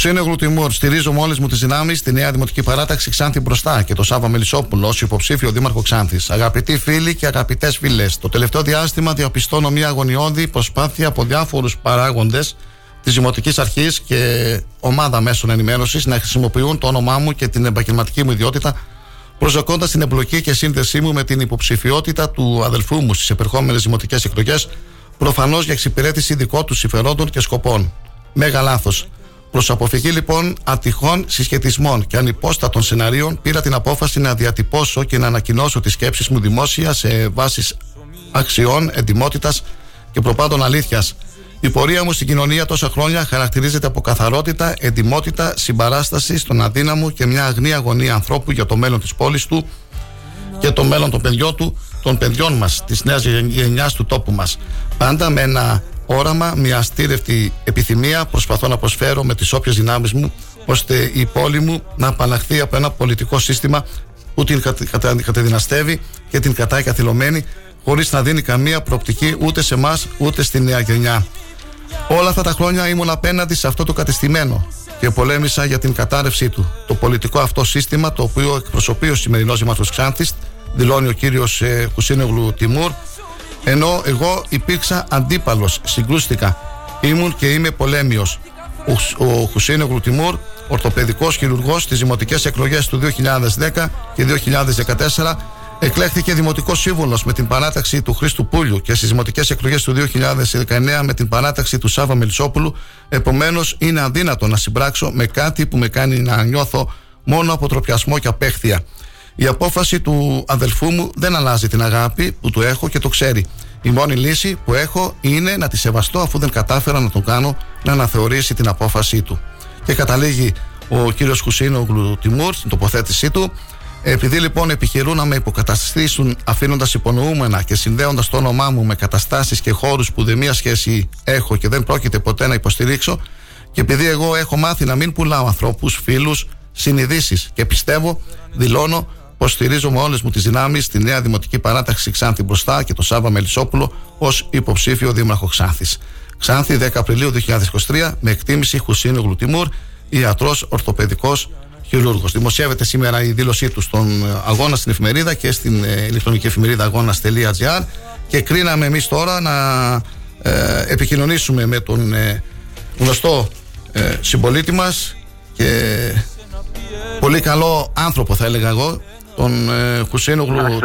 Χουσίνο Τιμούρ, στηρίζω με όλες μου τις δυνάμεις τη νέα Δημοτική Παράταξη Ξάνθη μπροστά και το Σάβα Μελισσόπουλο ως υποψήφιο Δήμαρχο Ξάνθης. Αγαπητοί φίλοι και αγαπητές φίλες, το τελευταίο διάστημα διαπιστώνω μια αγωνιώδη προσπάθεια από διάφορους παράγοντες της Δημοτικής Αρχής και ομάδα μέσων ενημέρωσης να χρησιμοποιούν το όνομά μου και την επαγγελματική μου ιδιότητα προσδοκώντας την εμπλοκή και σύνδεσή μου με την υποψηφιότητα του αδελφού μου στις επερχόμενες δημοτικές εκλογές, προφανώς για εξυπηρέτηση δικών του συμφερόντων και σκοπών. Μέγα λάθος. Προς αποφυγή λοιπόν ατυχών συσχετισμών και ανυπόστατων σεναρίων, πήρα την απόφαση να διατυπώσω και να ανακοινώσω τις σκέψεις μου δημόσια σε βάσεις αξιών, εντιμότητας και προπάντων αλήθειας. Η πορεία μου στην κοινωνία τόσα χρόνια χαρακτηρίζεται από καθαρότητα, εντιμότητα, συμπαράσταση στον αδύναμο και μια αγνή αγωνία ανθρώπου για το μέλλον της πόλης του και το μέλλον των παιδιών του, των παιδιών μας, της νέας γενιάς του τόπου μας. Πάντα με ένα όραμα, μια αστήρευτη επιθυμία προσπαθώ να προσφέρω με τις όποιες δυνάμεις μου, ώστε η πόλη μου να απαλλαχθεί από ένα πολιτικό σύστημα που την κατα- κατα- καταδυναστεύει και την κατάει καθυλωμένη, χωρίς να δίνει καμία προοπτική ούτε σε εμάς ούτε στη νέα γενιά. Όλα αυτά τα χρόνια ήμουν απέναντι σε αυτό το κατεστημένο και πολέμησα για την κατάρρευσή του. Το πολιτικό αυτό σύστημα, το οποίο εκπροσωπεί ο σημερινός Δήμαρχο Ξάνθης, δηλώνει ο κύριος ε, Χουσίνογλου Τιμούρ, ενώ εγώ υπήρξα αντίπαλος, συγκρούστηκα. Ήμουν και είμαι πολέμιος. Ο, ο Χουσίνογλου Τιμούρ, ορθοπαιδικός χειρουργός στις δημοτικές εκλογές του 2010 και 2014 Εκλέχθηκε δημοτικός σύμβολο με την παράταξη του Χρήστου Πούλιου και στις δημοτικές εκλογές του 2019 με την παράταξη του Σάβα Μελισσόπουλου. Επομένως, είναι αδύνατο να συμπράξω με κάτι που με κάνει να νιώθω μόνο αποτροπιασμό και απέχθεια. Η απόφαση του αδελφού μου δεν αλλάζει την αγάπη που του έχω και το ξέρει. Η μόνη λύση που έχω είναι να τη σεβαστώ αφού δεν κατάφερα να τον κάνω να αναθεωρήσει την απόφασή του. Και καταλήγει ο κύριος Χουσίνογλου Τιμούρ στην τοποθέτησή του. Επειδή λοιπόν επιχειρούν να με υποκαταστήσουν αφήνοντας υπονοούμενα και συνδέοντας το όνομά μου με καταστάσεις και χώρους που δεν μία σχέση έχω και δεν πρόκειται ποτέ να υποστηρίξω, και επειδή εγώ έχω μάθει να μην πουλάω ανθρώπους, φίλους, συνειδήσεις και πιστεύω, δηλώνω πω στηρίζω με όλες μου τις δυνάμεις στη νέα δημοτική παράταξη Ξάνθη μπροστά και το Σάβα Μελισσόπουλο ως υποψήφιο δήμαρχο Ξάνθης. Ξάνθη 10 Απριλίου 2023 με εκτίμηση Χουσίνου Γλουτιμούρ, ιατρός ορθοπαιδικός χειρούργος. Δημοσιεύεται σήμερα η δήλωσή του στον ε, αγώνα στην εφημερίδα και στην ε, ηλεκτρονική εφημερίδα αγώνα.gr και κρίναμε εμείς τώρα να ε, επικοινωνήσουμε με τον ε, γνωστό ε, συμπολίτη μας και πολύ καλό άνθρωπο θα έλεγα εγώ τον ε, Χουσίνογλου,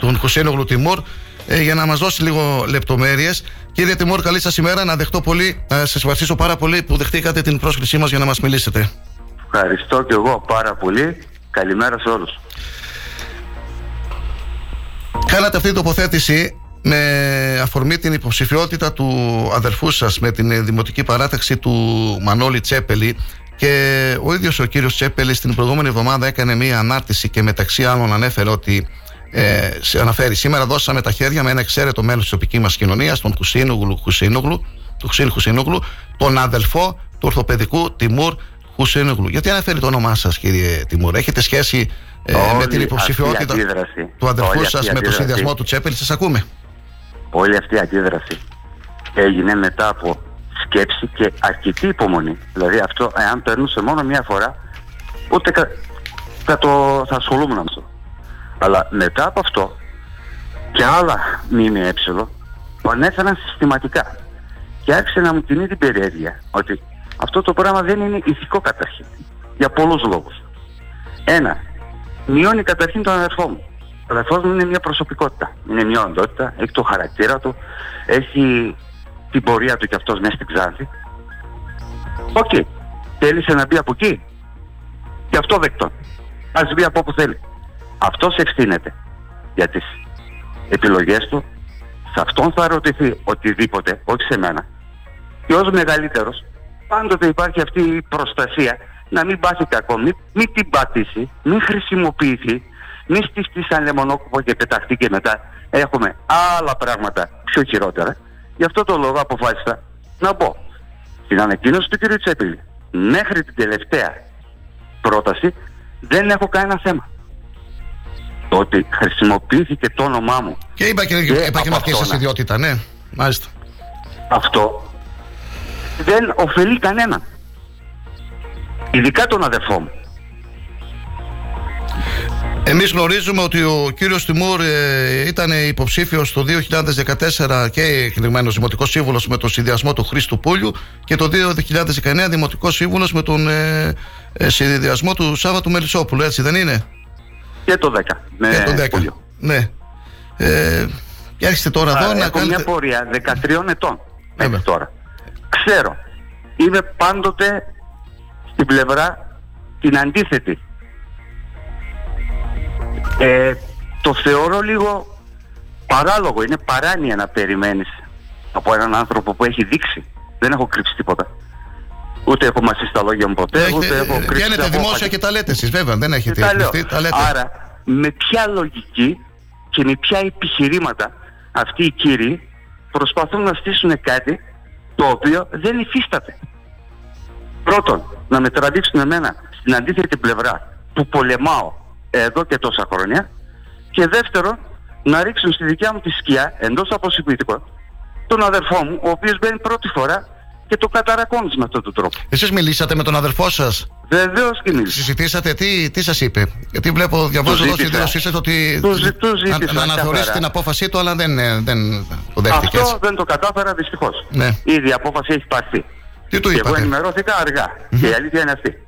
τον Χουσίνογλου Τιμούρ ε, για να μας δώσει λίγο λεπτομέρειες. Κύριε Τιμούρ καλή σας ημέρα. Να δεχτώ πολύ να σας ευχαριστήσω πάρα πολύ που δεχτήκατε την πρόσκλησή μας για να μας μιλήσετε. Ευχαριστώ και εγώ πάρα πολύ. Καλημέρα σε όλους. Κάνατε αυτή την τοποθέτηση με αφορμή την υποψηφιότητα του αδερφού σας με την δημοτική παράταξη του Μανώλη Τσέπελη και ο ίδιος ο κύριος Τσέπελης στην προηγούμενη εβδομάδα έκανε μία ανάρτηση και μεταξύ άλλων ανέφερε ότι ε, σε αναφέρει σήμερα δώσαμε τα χέρια με ένα εξαίρετο μέλος της τοπικής μας κοινωνίας τον Χουσίνογλου, Χουσίνογλου, του Χουσίν Χουσίνογλου, τον αδελφό του ορθοπαιδικού Τιμούρ Χουσίνογλου. Γιατί αναφέρει το όνομά σας, κύριε Τιμούρ, έχετε σχέση ε, με την υποψηφιότητα του αδελφού σας με το συνδυασμό του Τσέπελ, σας ακούμε. Όλη αυτή η αντίδραση έγινε μετά από σκέψη και αρκετή υπομονή. Δηλαδή αυτό, εάν περνούσε μόνο μία φορά, ούτε κα, θα, το, θα ασχολούμουν με αυτό. Αλλά μετά από αυτό και άλλα ΜΜΕ το ανέφεραν συστηματικά. Και άρχισε να μου κινεί την περιέργεια ότι αυτό το πράγμα δεν είναι ηθικό καταρχήν. Για πολλούς λόγους. Ένα, μειώνει καταρχήν τον αδερφό μου. Ο αδερφός μου είναι μια προσωπικότητα. Είναι μια οντότητα, έχει το χαρακτήρα του, έχει την πορεία του κι αυτός μέσα στην Ξάνθη. OK. Okay. Θέλησε να μπει από εκεί. Και αυτό δεκτό. Ας μπει από όπου θέλει. Αυτός ευθύνεται για τις επιλογές του. Σε αυτόν θα ρωτηθεί οτιδήποτε, όχι σε μένα. Και ως μεγαλύτερος πάντοτε υπάρχει αυτή η προστασία να μην πάθει κακό, μην, μην την πατήσει, μην χρησιμοποιηθεί, μην στηστεί σαν λεμονόκουπο και πεταχτεί και μετά έχουμε άλλα πράγματα πιο χειρότερα. Γι' αυτό το λόγο αποφάσισα να πω στην ανακοίνωση του κ. Τσέπηλη μέχρι την τελευταία πρόταση δεν έχω κανένα θέμα. Το ότι χρησιμοποιήθηκε το όνομά μου. Και είπα και, και επαγγελματική σα ιδιότητα, ναι, μάλιστα. Αυτό δεν ωφελεί κανέναν. Ειδικά τον αδερφό μου. Εμείς γνωρίζουμε ότι ο κύριος Τιμούρ ε, ήταν υποψήφιος το 2014 και εκλεγμένος Δημοτικός Σύμβουλος με τον συνδυασμό του Χρήστου Πούλιου και το 2019 Δημοτικός Σύμβουλος με τον ε, ε, συνδυασμό του Σάββατου Μελισσόπουλου, έτσι δεν είναι; Και το 10. Με και το 10. Ναι. Ε, και έρχεστε τώρα εδώ να κάνετε... μια πορεία 13 ετών μέχρι τώρα ξέρω. Είμαι πάντοτε στην πλευρά την αντίθετη. Ε, το θεωρώ λίγο παράλογο, είναι παράνοια να περιμένεις από έναν άνθρωπο που έχει δείξει. Δεν έχω κρύψει τίποτα. Ούτε έχω μαζί στα λόγια μου ποτέ, Έχετε, ούτε έχω κρύψει. Βγαίνετε δημόσια και τα λέτε εσείς βέβαια, δεν έχετε τα λέω. κρυφτεί, τα λέτε. Άρα, με ποια λογική και με ποια επιχειρήματα αυτοί οι κύριοι προσπαθούν να στήσουν κάτι το οποίο δεν υφίσταται. Πρώτον, να με τραβήξουν εμένα στην αντίθετη πλευρά που πολεμάω εδώ και τόσα χρόνια και δεύτερον, να ρίξουν στη δικιά μου τη σκιά εντός αποσυπητικών τον αδερφό μου, ο οποίος μπαίνει πρώτη φορά και το καταρακώνεις με αυτόν τον τρόπο. Εσείς μιλήσατε με τον αδερφό σας; Βεβαίως και μίλησα. Συζητήσατε, τι, τι σας είπε; Γιατί βλέπω, διαβάζω εδώ στη δήλωσή σας ότι Του ζη- του ζήτησα να, να αναθεωρήσει καθαρά. την απόφασή του, αλλά δεν, ε, δεν το δέχτηκες έτσι. Αυτό δεν το κατάφερα δυστυχώς. Ναι. Ήδη η απόφαση έχει πάρθει. Τι του και εγώ είπατε; ενημερώθηκα αργά. Και η αλήθεια είναι αυτή.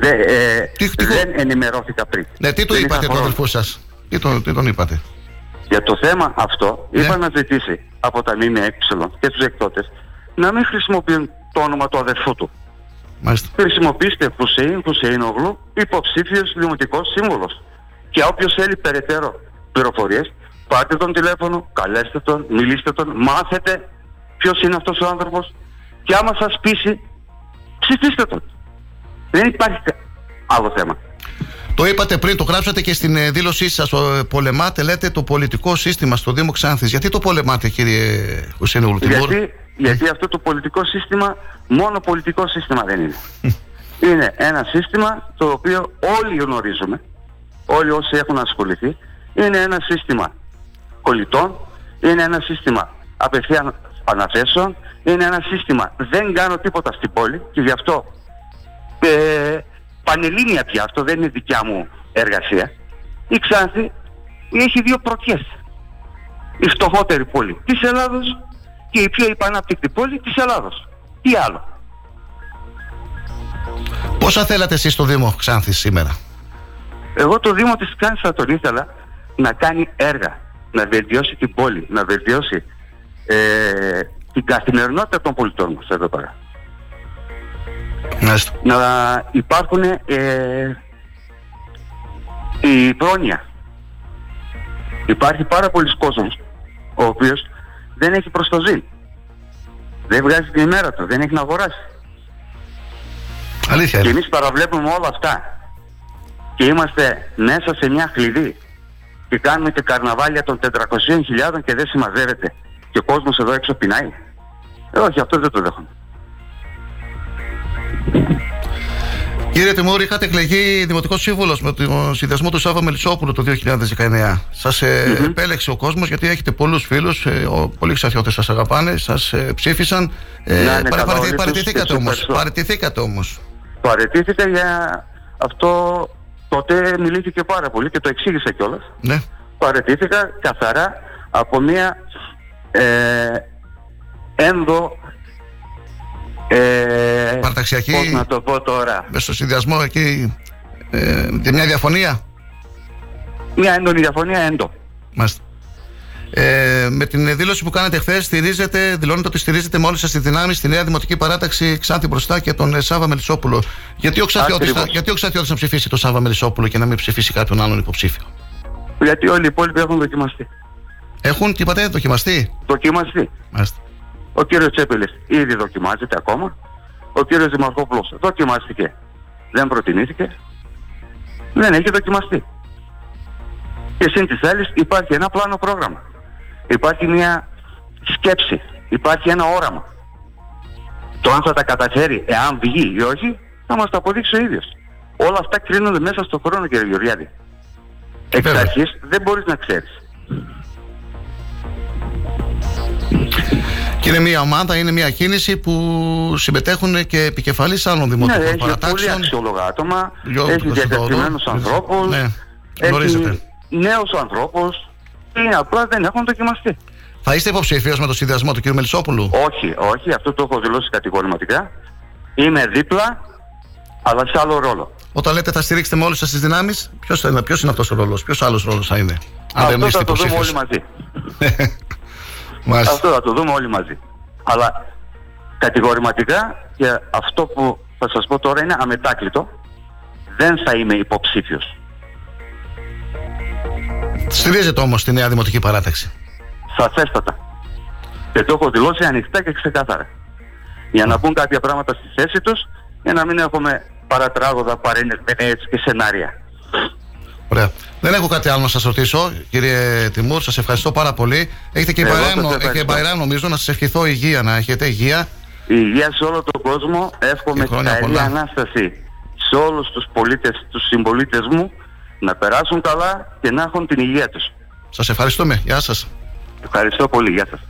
Δε, ε, δεν ενημερώθηκα πριν. Ναι, τι του Δεν είπατε είχα του χρόνο. αδελφού σας; Τι, τον- τι τον είπατε; Για το θέμα αυτό, Ναι. είπα να ζητήσει από τα ΜΜΕ και τους εκδότες να μην χρησιμοποιούν το όνομα του αδερφού του. Μάλιστα. Χρησιμοποιήστε Χουσέιν Χουσέινογλου, υποψήφιος δημοτικός σύμβολος. Και όποιος θέλει περαιτέρω πληροφορίες, πάρτε τον τηλέφωνο, καλέστε τον, μιλήστε τον, μάθετε ποιος είναι αυτός ο άνθρωπος και άμα σας πείσει, ψηφίστε τον. Δεν υπάρχει κα- άλλο θέμα. Το είπατε πριν, το γράψατε και στην ε, δήλωσή σας. Πολεμάτε, λέτε, το πολιτικό σύστημα στο Δήμο Ξάνθης. Γιατί το πολεμάτε, κύριε Χουσένου Τιμούρ; Γιατί, γιατί αυτό το πολιτικό σύστημα μόνο πολιτικό σύστημα δεν είναι. είναι ένα σύστημα το οποίο όλοι γνωρίζουμε, όλοι όσοι έχουν ασχοληθεί, είναι ένα σύστημα κολλητών, είναι ένα σύστημα απευθείαν αναθέσεων, είναι ένα σύστημα δεν κάνω τίποτα στην πόλη και γι' αυτό ε, πανελλήνια πια, αυτό δεν είναι δικιά μου εργασία. Η Ξάνθη έχει δύο πρωτιές. Η φτωχότερη πόλη της Ελλάδος και η πιο υπανάπτυκτη πόλη της Ελλάδος. Τι άλλο. Πόσα θέλατε εσείς στο Δήμο Ξάνθης σήμερα; Εγώ το Δήμο της Ξάνθης θα τον ήθελα να κάνει έργα, να βελτιώσει την πόλη, να βελτιώσει ε, την καθημερινότητα των πολιτών μας εδώ πέρα. Μάλιστα. Να υπάρχουν ε, η πρόνοια. Υπάρχει πάρα πολλοί κόσμος ο οποίος δεν έχει προστοζή. Δεν βγάζει την ημέρα του, δεν έχει να αγοράσει. Αλήθεια Και είναι. εμείς παραβλέπουμε όλα αυτά. Και είμαστε μέσα σε μια χλειδί. Και κάνουμε και καρναβάλια των 400.000 και δεν συμμαζεύεται. Και ο κόσμος εδώ έξω πεινάει. Ε, όχι, αυτό δεν το δέχομαι. Κύριε Τιμούρ, είχατε εκλεγεί δημοτικός σύμβουλος με τον συνδεσμό του Σάβα Μελισσόπουλου το 2019. Σας επέλεξε ο κόσμος γιατί έχετε πολλούς φίλους, πολλοί ξαφιώτε σας αγαπάνε, σας ψήφισαν. Ε, Να είναι παρα- καλά παραιτηθ- όλοι τους παραιτηθήκατε και τους όμως. ευχαριστώ. Παραιτηθήκατε όμως. Παρετήθηκα για αυτό τότε μιλήθηκε πάρα πολύ και το εξήγησα κιόλας. Ναι. Παρετήθηκα καθαρά από μια ε, ένδο ε, Παρταξιακή. πώς να το πω τώρα Μες στο συνδυασμό εκεί. Ε, και μια διαφωνία. μια έντονη διαφωνία έντο Μάλιστα. Ε, με την δήλωση που κάνατε χθες, στηρίζετε, δηλώνετε ότι στηρίζετε με όλες σας τις δυνάμεις στη νέα δημοτική παράταξη Ξάνθη μπροστά και τον ε, Σάβα Μελισσόπουλο. Γιατί ο Ξαθιώτης θα- Ακριβώς. γιατί ο Ξαθιώτης να ψηφίσει τον Σάβα Μελισσόπουλο και να μην ψηφίσει κάποιον άλλον υποψήφιο; γιατί όλοι οι υπόλοιποι έχουν δοκιμαστεί Έχουν, τι είπατε, δοκιμαστεί; δοκιμαστεί Μάλιστα. Ο κύριος Τσέπελης ήδη δοκιμάζεται ακόμα. Ο κύριος Δημαρχόπουλος δοκιμάστηκε. Δεν προτιμήθηκε. Δεν έχει δοκιμαστεί. Και σύν της άλλης υπάρχει ένα πλάνο πρόγραμμα. Υπάρχει μια σκέψη. Υπάρχει ένα όραμα. Το αν θα τα καταφέρει εάν βγει ή όχι θα μας το αποδείξει ο ίδιος. Όλα αυτά κρίνονται μέσα στον χρόνο κύριε Γεωργιάδη. Εξ Βέβαια. αρχής δεν μπορείς να ξέρεις Και είναι μια ομάδα, είναι μια κίνηση που συμμετέχουν και επικεφαλής άλλων Ναι, δημοτικών έχει πολύ παρατάξεων. αξιόλογα άτομα, Γιώργο έχει Κωνσταντινόπουλο. διακατημένους ανθρώπους, Ναι, γνωρίζετε. έχει νέους ανθρώπους και απλά δεν έχουν δοκιμαστεί. Θα είστε υποψήφιος με το συνδυασμό του κ. Μελισσόπουλου; Όχι, όχι, αυτό το έχω δηλώσει κατηγορηματικά. Είμαι δίπλα, αλλά σε άλλο ρόλο. Όταν λέτε θα στηρίξετε με όλες σας τις δυνάμεις, ποιος είναι, ποιος είναι αυτός ο ρόλος, ποιος άλλος ρόλος θα είναι. Αν δεν αυτό είστε θα το δούμε υποψήφιος; όλοι μαζί. Μάλιστα. Αυτό θα το δούμε όλοι μαζί. Αλλά κατηγορηματικά και αυτό που θα σας πω τώρα είναι αμετάκλητο. Δεν θα είμαι υποψήφιος. Στηρίζετε όμως τη νέα δημοτική παράταξη. Σαφέστατα. Και το έχω δηλώσει ανοιχτά και ξεκάθαρα. Για να μπουν κάποια πράγματα στη θέση τους για να μην έχουμε παρατράγωδα, παρενεσμένες και σενάρια. Ωραία. Δεν έχω κάτι άλλο να σας ρωτήσω, κύριε Τιμούρ. Σας ευχαριστώ πάρα πολύ. Έχετε και Εγώ μπαϊράμ, σας νο- ευχαριστώ. και μπαϊράμ, νομίζω, να σας ευχηθώ υγεία, να έχετε υγεία. Η υγεία σε όλο τον κόσμο. Εύχομαι Και χρόνια καλή πολλά. Ανάσταση σε όλους τους πολίτες, τους συμπολίτες μου να περάσουν καλά και να έχουν την υγεία τους. Σας ευχαριστούμε. Γεια σας. Ευχαριστώ πολύ. Γεια σας.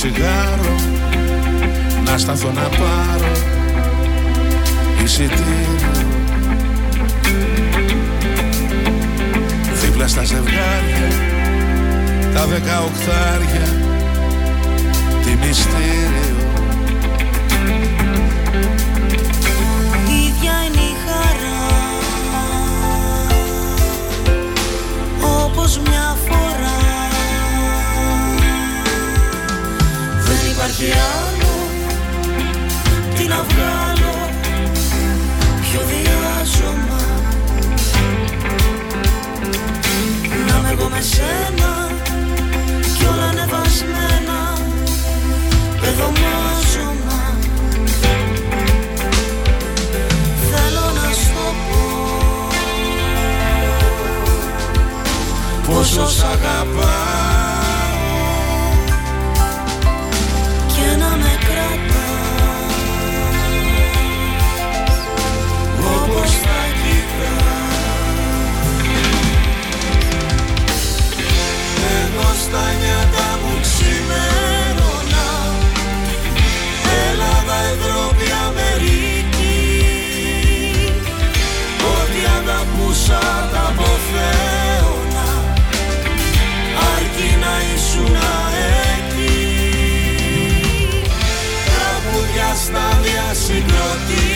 Τσιγάρο Να σταθώ να πάρω εισιτήριο. Δίπλα στα ζευγάρια Τα δεκαοκτάρια Τι μυστήριο. Ίδια είναι η χαρά Όπως μια Δεν υπάρχει άλλο Τι να βγάλω Πιο διάσωμα Να είμαι εγώ με σένα Κι όλα ανεβασμένα Πεδομάζωμα Θέλω να σου το πω. Πόσο σ' αγαπάω στα νιάτα μου ξημέρωνα Ελλάδα, Ευρώπη, Αμερική. Ό,τι αγαπούσα τα αποθέωνα Αρκεί να ήσουν εκεί Τραγούδια στα διασυγκροτήματα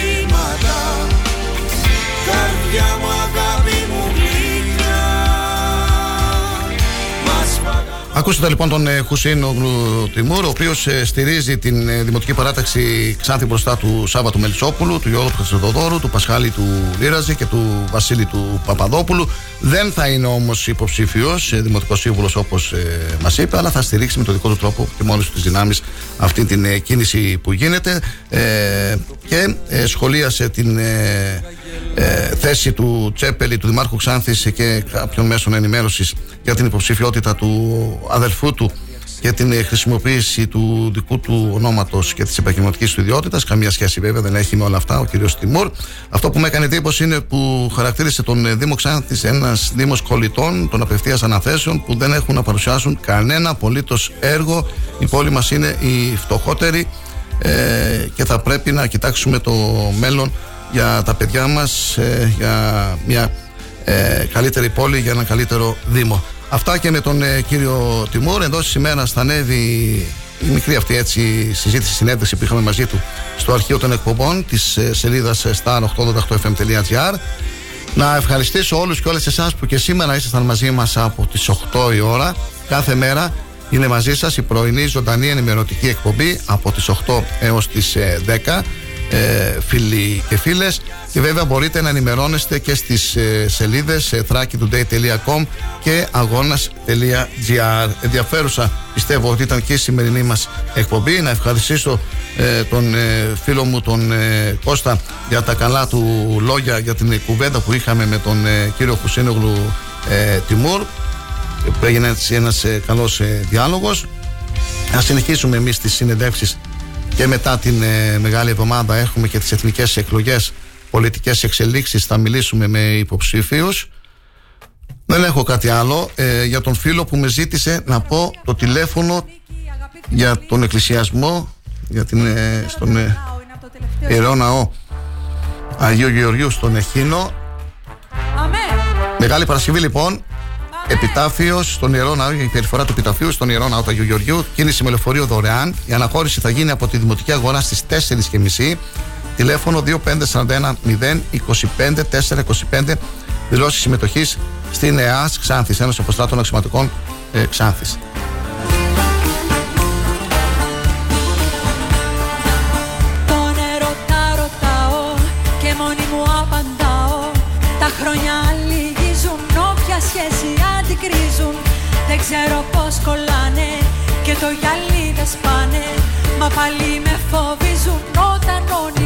Ακούσατε λοιπόν τον ε, Χουσίν Ογλου Τιμούρ, ο οποίος στηρίζει την ε, δημοτική παράταξη Ξάνθη μπροστά του Σάββατου Μελισσόπουλου, του Γιώργου Χρυσοδοδόρου, του Πασχάλη του Λίραζη και του Βασίλη του Παπαδόπουλου. Δεν θα είναι όμως υποψήφιος δημοτικός σύμβουλος όπως μας είπε, αλλά θα στηρίξει με τον δικό του τρόπο και μόνη του τις δυνάμεις αυτή την ε, κίνηση που γίνεται. Ε, και ε, σχολίασε την ε, ε, θέση του Τσέπελη, του Δημάρχου Ξάνθης και κάποιων μέσων ενημέρωσης για την υποψηφιότητα του αδελφού του και την ε, χρησιμοποίηση του δικού του ονόματος και της επαγγελματικής του ιδιότητας. Καμία σχέση βέβαια δεν έχει με όλα αυτά ο κ. Τιμούρ. Αυτό που με έκανε εντύπωση είναι που χαρακτήρισε τον ε, Δήμο Ξάνθης ένας Δήμος κολλητών των απευθείας αναθέσεων που δεν έχουν να παρουσιάσουν κανένα απολύτως έργο. Η πόλη μας είναι η φτωχότερη ε, και θα πρέπει να κοιτάξουμε το μέλλον για τα παιδιά μας, ε, για μια ε, καλύτερη πόλη, για ένα καλύτερο Δήμο. Αυτά και με τον ε, κύριο Τιμούρ. Εντό τη ημέρα θα ανέβει η μικρή αυτή έτσι συζήτηση, συνέντευξη που είχαμε μαζί του στο αρχείο των εκπομπών της σελίδας star888fm.gr. Να ευχαριστήσω όλους και όλες εσάς που και σήμερα ήσασταν μαζί μας από τις 8 η ώρα. Κάθε μέρα είναι μαζί σας η πρωινή ζωντανή ενημερωτική εκπομπή από τις 8 έως τις ε, 10 ε, φίλοι και φίλες και βέβαια μπορείτε να ενημερώνεστε και στις ε, σελίδες ε, thrakitoday.com και αγώνας.gr ενδιαφέρουσα πιστεύω ότι ήταν και η σημερινή μας εκπομπή. Να ευχαριστήσω ε, τον ε, φίλο μου τον ε, Κώστα για τα καλά του λόγια για την κουβέντα που είχαμε με τον ε, κύριο Χουσίνογλου ε, Τιμούρ. Που έγινε έτσι ένας ε, καλός ε, διάλογος. Να συνεχίσουμε εμείς τις συνεντεύξεις και μετά την ε, μεγάλη εβδομάδα έχουμε και τις εθνικές εκλογές πολιτικές εξελίξεις. Θα μιλήσουμε με υποψήφιους δεν έχω κάτι άλλο ε, για τον φίλο που με ζήτησε να πω το τηλέφωνο για τον εκκλησιασμό για την, ε, στον ε, Ιερό Ναό Αγίου Γεωργίου στον Εχίνο Μεγάλη Παρασκευή λοιπόν Επιτάφιος στον Ιερό Ναό, η περιφορά του επιταφείου στον Ιερό Ναό του Αγίου Γεωργίου. Κίνηση με λεωφορείο δωρεάν. Η αναχώρηση θα γίνει από τη Δημοτική Αγορά στις 4.30. Τηλέφωνο 2541 025 425. Δηλώσεις συμμετοχής στην ΕΑΣ Ξάνθης, Ένωση Αποστράτων Αξιωματικών ε, Ξάνθης. Δεν ξέρω πως κολλάνε και το γυαλί δεν σπάνε. Μα πάλι με φοβίζουν όταν όνειρα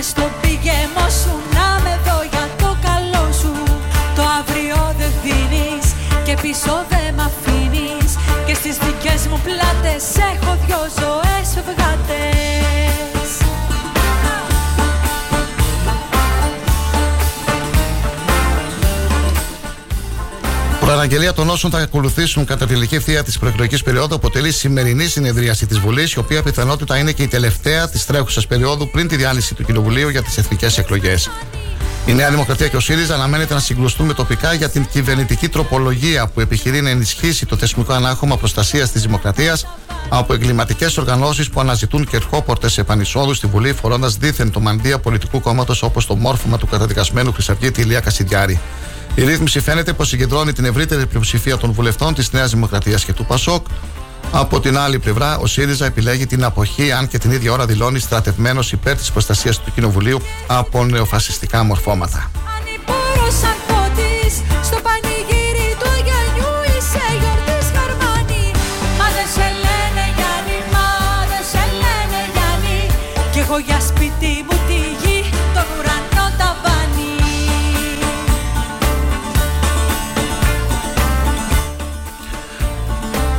Ούτε στο πηγαιμό σου να με δω για το καλό σου. Το αύριο δεν δίνεις και πίσω δεν μ' αφήνεις. Και στις δικές μου πλάτες έχω δυο ζωές φευγάτες Προαναγγελία των όσων θα ακολουθήσουν κατά τη τελική ευθεία της προεκλογικής περίοδου αποτελεί σημερινή συνεδρίαση της Βουλής, η οποία πιθανότητα είναι και η τελευταία της τρέχουσας περίοδου πριν τη διάλυση του Κοινοβουλίου για τις εθνικές εκλογές. Η Νέα Δημοκρατία και ο ΣΥΡΙΖΑ αναμένεται να συγκλουστούν με τοπικά για την κυβερνητική τροπολογία που επιχειρεί να ενισχύσει το θεσμικό ανάχωμα προστασίας της Δημοκρατίας από εγκληματικές οργανώσεις που αναζητούν κερχόπορτε επανεισόδους στη Βουλή, φορώντας δίθεν το μαντία πολιτικού κόμματος όπως το μόρφωμα του καταδικασμένου Χρυσαυγίτη Ηλία Κασιδιάρη. Η ρύθμιση φαίνεται πως συγκεντρώνει την ευρύτερη πλειοψηφία των βουλευτών της Νέας Δημοκρατίας και του ΠΑΣΟΚ. Από την άλλη πλευρά, ο ΣΥΡΙΖΑ επιλέγει την αποχή, αν και την ίδια ώρα δηλώνει στρατευμένος υπέρ της προστασίας του Κοινοβουλίου από νεοφασιστικά μορφώματα. Ανηπόρος σαν πότης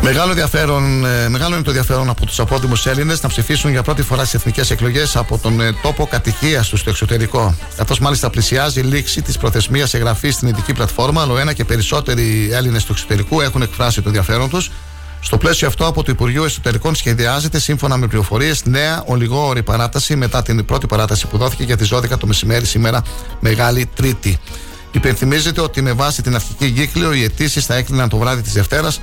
Μεγάλο, ενδιαφέρον, ε, μεγάλο είναι το ενδιαφέρον από τους απόδημους Έλληνες να ψηφίσουν για πρώτη φορά στι εθνικές εκλογές από τον ε, τόπο κατοικίας τους στο εξωτερικό. Καθώς μάλιστα πλησιάζει η λήξη της προθεσμίας εγγραφής στην ειδική πλατφόρμα, αλλά ένα και περισσότεροι Έλληνες του εξωτερικού έχουν εκφράσει το ενδιαφέρον τους. Στο πλαίσιο αυτό, από το Υπουργείο Εσωτερικών σχεδιάζεται, σύμφωνα με πληροφορίες, νέα ολιγόωρη παράταση μετά την πρώτη παράταση που δόθηκε για τις 12 το μεσημέρι σήμερα, Μεγάλη Τρίτη. Υπενθυμίζεται ότι με βάση την αρχική κύκλιο οι αιτήσεις θα έκλειναν το βράδυ της Δευτέρας,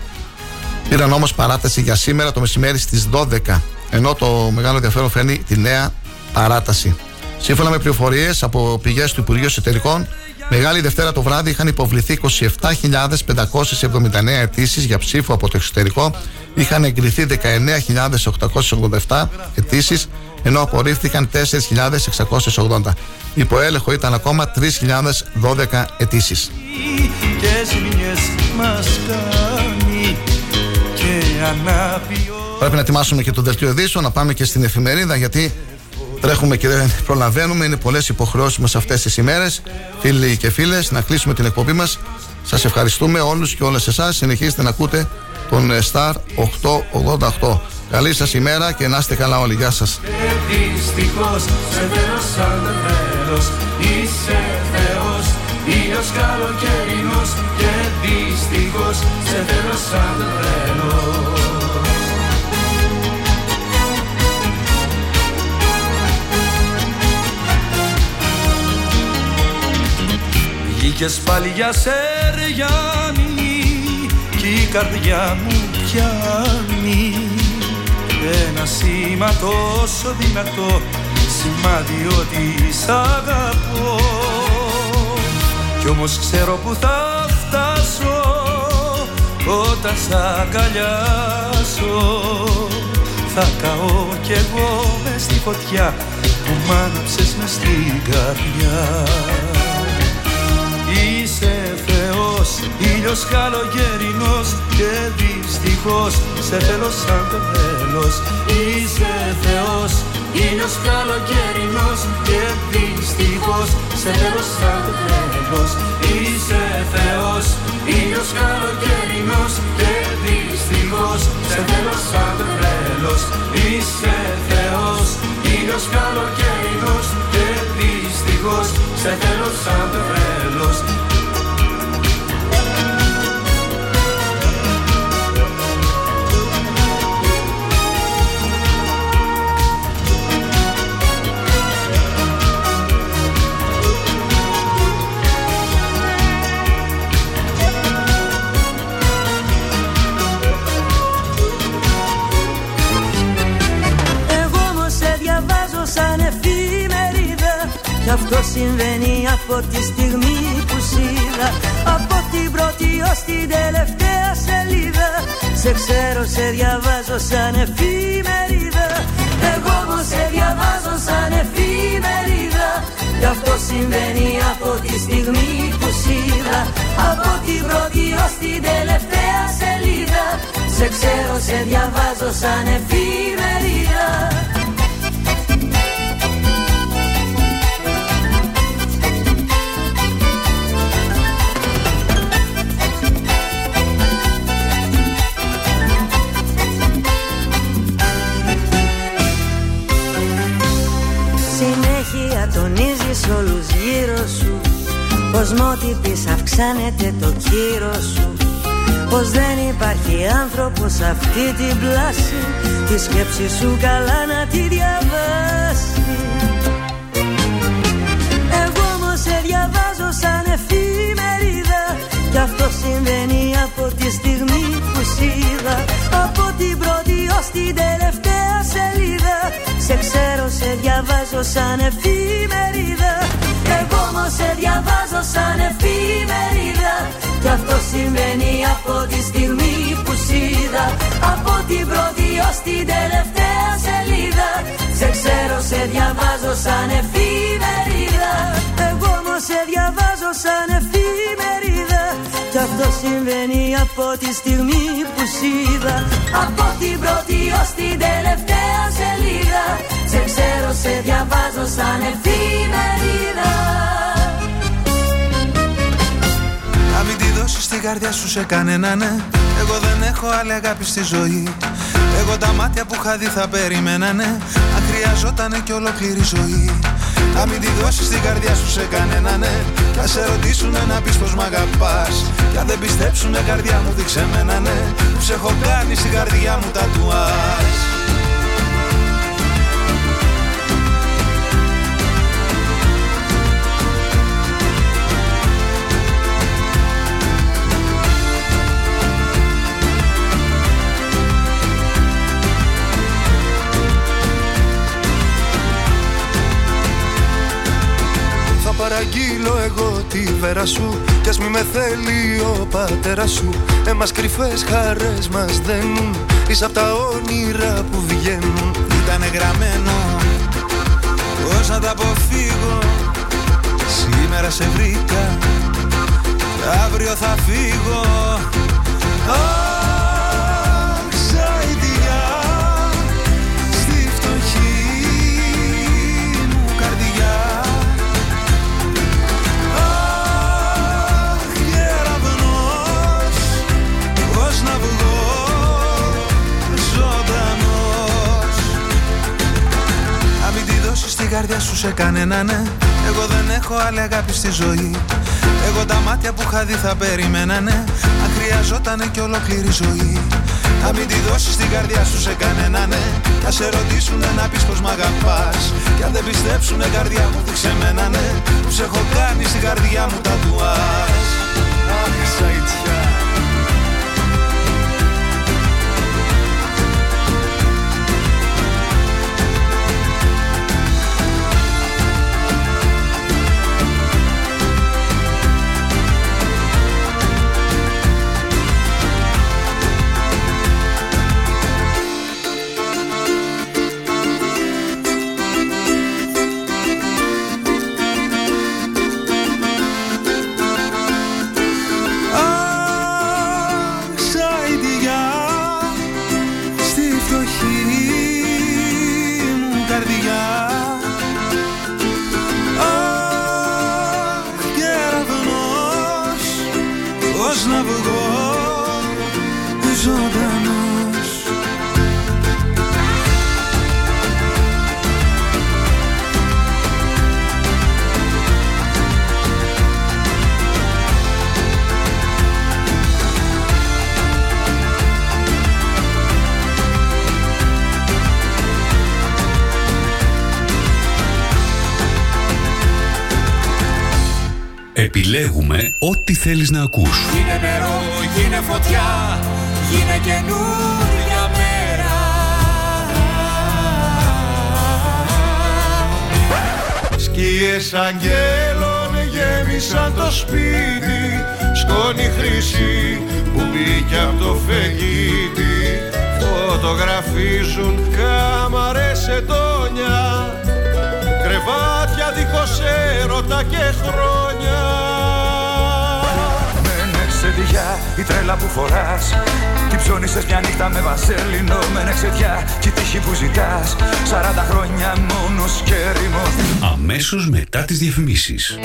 Πήραν όμως παράταση για σήμερα το μεσημέρι στις 12. Ενώ το μεγάλο ενδιαφέρον φέρνει τη νέα παράταση. Σύμφωνα με πληροφορίες από πηγές του Υπουργείου Εσωτερικών, Μεγάλη Δευτέρα το βράδυ είχαν υποβληθεί 27.579 αιτήσεις για ψήφο από το εξωτερικό. Είχαν εγκριθεί 19.887 αιτήσεις, ενώ απορρίφθηκαν 4.680. Υπό έλεγχο ήταν ακόμα 3.012 αιτήσεις. Πρέπει να ετοιμάσουμε και το δελτίο ειδήσεων, να πάμε και στην εφημερίδα γιατί τρέχουμε και δεν προλαβαίνουμε. Είναι πολλές υποχρεώσεις μα αυτές τις ημέρες. Φίλοι και φίλες, να κλείσουμε την εκπομπή μας. Σας ευχαριστούμε όλους και όλες εσάς. Συνεχίζετε να ακούτε τον ε, Star 888. Καλή σας ημέρα και να είστε καλά όλοι. Γεια σας. Δυστυχώς σε θέλω σαν το τέλος Είσαι Θεός, ήλιος καλοκαιρινός Και δυστυχώς σε θέλω σαν το τέλος Βγήκες πάλι για Σεριάννη Κι η καρδιά μου πιάνει. Ένα σήμα τόσο δυνατό Σημάδι ότι σ' αγαπώ Κι όμως ξέρω που θα φτάσω Όταν σ' αγκαλιάσω. Θα καώ κι εγώ μες στη φωτιά Που μ' άναψες μες στην καρδιά. Είσαι Θεός, ήλιος καλοκαιρινός Και δυστυχώς σε θέλω σαν το τέλος. Είσαι Θεός, ήλιος καλοκαιρινός Και δυστυχώς σε θέλω σαν το τέλος Είσαι Θεός, ήλιος καλοκαιρινός Και δυστυχώς σε θέλω σαν το τέλος Είσαι Θεός, ήλιος καλοκαιρινός Και δυστυχώς σε θέλω σαν το Κι αυτό συμβαίνει από τη στιγμή που σ' είδα Από την πρώτη ως την τελευταία σελίδα. Σε ξέρω, σε διαβάζω σαν εφημερίδα. Εγώ όμως σε διαβάζω σαν εφημερίδα. Κι αυτό συμβαίνει από τη στιγμή που σ' είδα Από την πρώτη ως την τελευταία σελίδα. Σε ξέρω, σε διαβάζω σαν εφημερίδα Πως μότυπης αυξάνεται το κύρος σου. Πως δεν υπάρχει άνθρωπος σε αυτή την πλάση Τη σκέψη σου καλά να τη διαβάσει. Εγώ όμως σε διαβάζω σαν εφημερίδα Κι αυτό συμβαίνει από τη στιγμή που είδα. Από την πρώτη ως την τελευταία σελίδα Σε ξέρω, σε διαβάζω σαν εφημερίδα Εγώ όμως σε διαβάζω σαν εφημερίδα. Κι αυτό συμβαίνει από τη στιγμή που είδα. Από την πρώτη ως την τελευταία σελίδα. Σε ξέρω, σε διαβάζω σαν εφημερίδα. Εγώ όμως σε διαβάζω σαν εφημερίδα. Κι αυτό συμβαίνει από τη στιγμή που είδα. Από την πρώτη ως την τελευταία σελίδα Σε ξέρω, σε διαβάζω σαν εφημερίδα. Να μην τη δώσεις την καρδιά σου σε κανένα ναι. Εγώ δεν έχω άλλη αγάπη στη ζωή. Εγώ τα μάτια που είχα δει θα περιμένανε Αν χρειαζότανε κι ολόκληρη ζωή. Να μην τη δώσεις την καρδιά σου σε κανένα ναι. Κι ας σε ρωτήσουνε να πεις πως μ' αγαπάς. Κι αν δεν πιστέψουνε καρδιά μου δείξε μένα ναι. Που σε έχω κάνει στην καρδιά μου τατουάζ Θα παραγγείλω εγώ τη βέρα σου. Κι ας μη με θέλει ο πατέρας σου. Εμάς κρυφές χαρές μας δένουν. Είσαι απ' τα όνειρα που βγαίνουν. Ήτανε γραμμένο Πώς να τα αποφύγω. Σήμερα σε βρήκα Και αύριο θα φύγω καρδιά σου σε κανένα ναι. Εγώ δεν έχω άλλη αγάπη στη ζωή. Εγώ τα μάτια που είχα δει θα περιμένανε Αν χρειαζότανε κι ολόκληρη ζωή. Να μην τη δώσεις την καρδιά σου σε κανένα ναι. Κι ας σε ρωτήσουνε να πεις πως μ' αγαπάς. Κι αν δεν πιστέψουνε καρδιά μου δείξε μένα ναι. Που σε έχω κάνει στην καρδιά μου τατουάζ Αχ, σαϊτιά θέλεις να ακούς. Γίνε νερό, γίνε φωτιά, γίνε καινούρια μέρα. Σκιές αγγέλων γέμισαν το σπίτι Σκόνη χρυσή που μπήκε από το φεγγίτι. Φωτογραφίζουν κάμαρες ετώνια Κρεβάτια δίχως έρωτα και χρόνια Μένε ξεδιά η τρέλα που φοράς. Τι ψώνισες μια νύχτα με βαζέλινο Μένε ξεδιά και η τύχη που ζητάς. 40 χρόνια μόνος και ερημός Αμέσως μετά τις διαφημίσεις.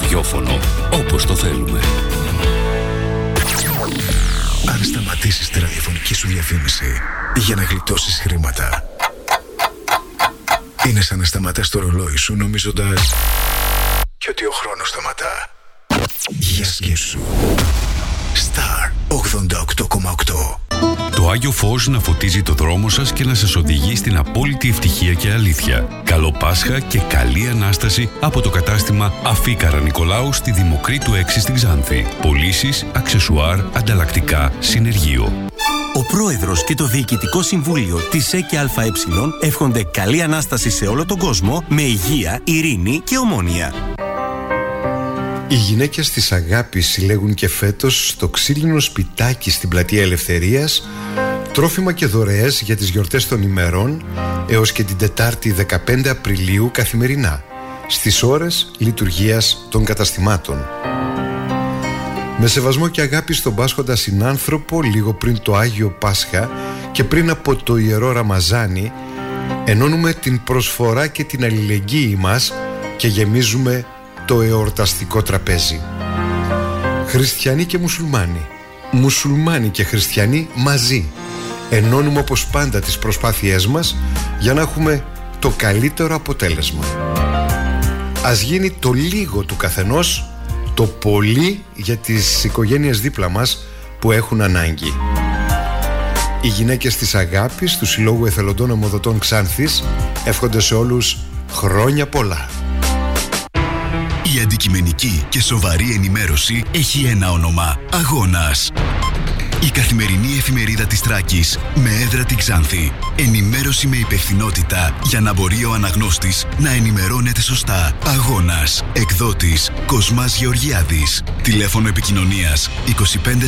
Στα 888. Το θέλουμε. Αν σταματήσεις τη ραδιοφωνική σου διαφήμιση για να γλιτώσεις χρήματα, είναι σαν να σταματάς το ρολόι σου νομίζοντας και ότι ο χρόνος σταματά. Για σκέψου. Star 88,8 Το Άγιο Φως να φωτίζει το δρόμο σας και να σας οδηγεί στην απόλυτη ευτυχία και αλήθεια. Καλό Πάσχα και καλή Ανάσταση από το κατάστημα Αφίκαρα Νικολάου στη Δημοκρίτου 6 στην Ξάνθη. Πωλήσεις, αξεσουάρ, ανταλλακτικά, συνεργείο. Ο Πρόεδρος και το Διοικητικό Συμβούλιο της ΕΚΕ ΑΕ εύχονται καλή Ανάσταση σε όλο τον κόσμο με υγεία, ειρήνη και ομόνια. Οι γυναίκες της αγάπης συλλέγουν και φέτος στο ξύλινο σπιτάκι στην Πλατεία Ελευθερίας τρόφιμα και δωρεές για τις γιορτές των ημερών έως και την Τετάρτη 15 Απριλίου καθημερινά στις ώρες λειτουργίας των καταστημάτων. Με σεβασμό και αγάπη στον Πάσχοντα συνάνθρωπο λίγο πριν το Άγιο Πάσχα και πριν από το Ιερό Ραμαζάνι ενώνουμε την προσφορά και την αλληλεγγύη μας και γεμίζουμε το εορταστικό τραπέζι. Χριστιανοί και μουσουλμάνοι, μουσουλμάνοι και χριστιανοί μαζί. Ενώνουμε όπως πάντα τις προσπάθειές μας για να έχουμε το καλύτερο αποτέλεσμα. Ας γίνει το λίγο του καθενός, το πολύ για τις οικογένειες δίπλα μας που έχουν ανάγκη. Οι γυναίκες της αγάπης του Συλλόγου Εθελοντών Ομοδοτών Ξάνθης εύχονται σε όλους χρόνια πολλά. Η αντικειμενική και σοβαρή ενημέρωση έχει ένα όνομα. Αγώνας. Η καθημερινή εφημερίδα της Τράκης με έδρα την Ξάνθη. Ενημέρωση με υπευθυνότητα για να μπορεί ο αναγνώστης να ενημερώνεται σωστά. Αγώνας. Εκδότης Κοσμάς Γεωργιάδης. Τηλέφωνο επικοινωνίας 25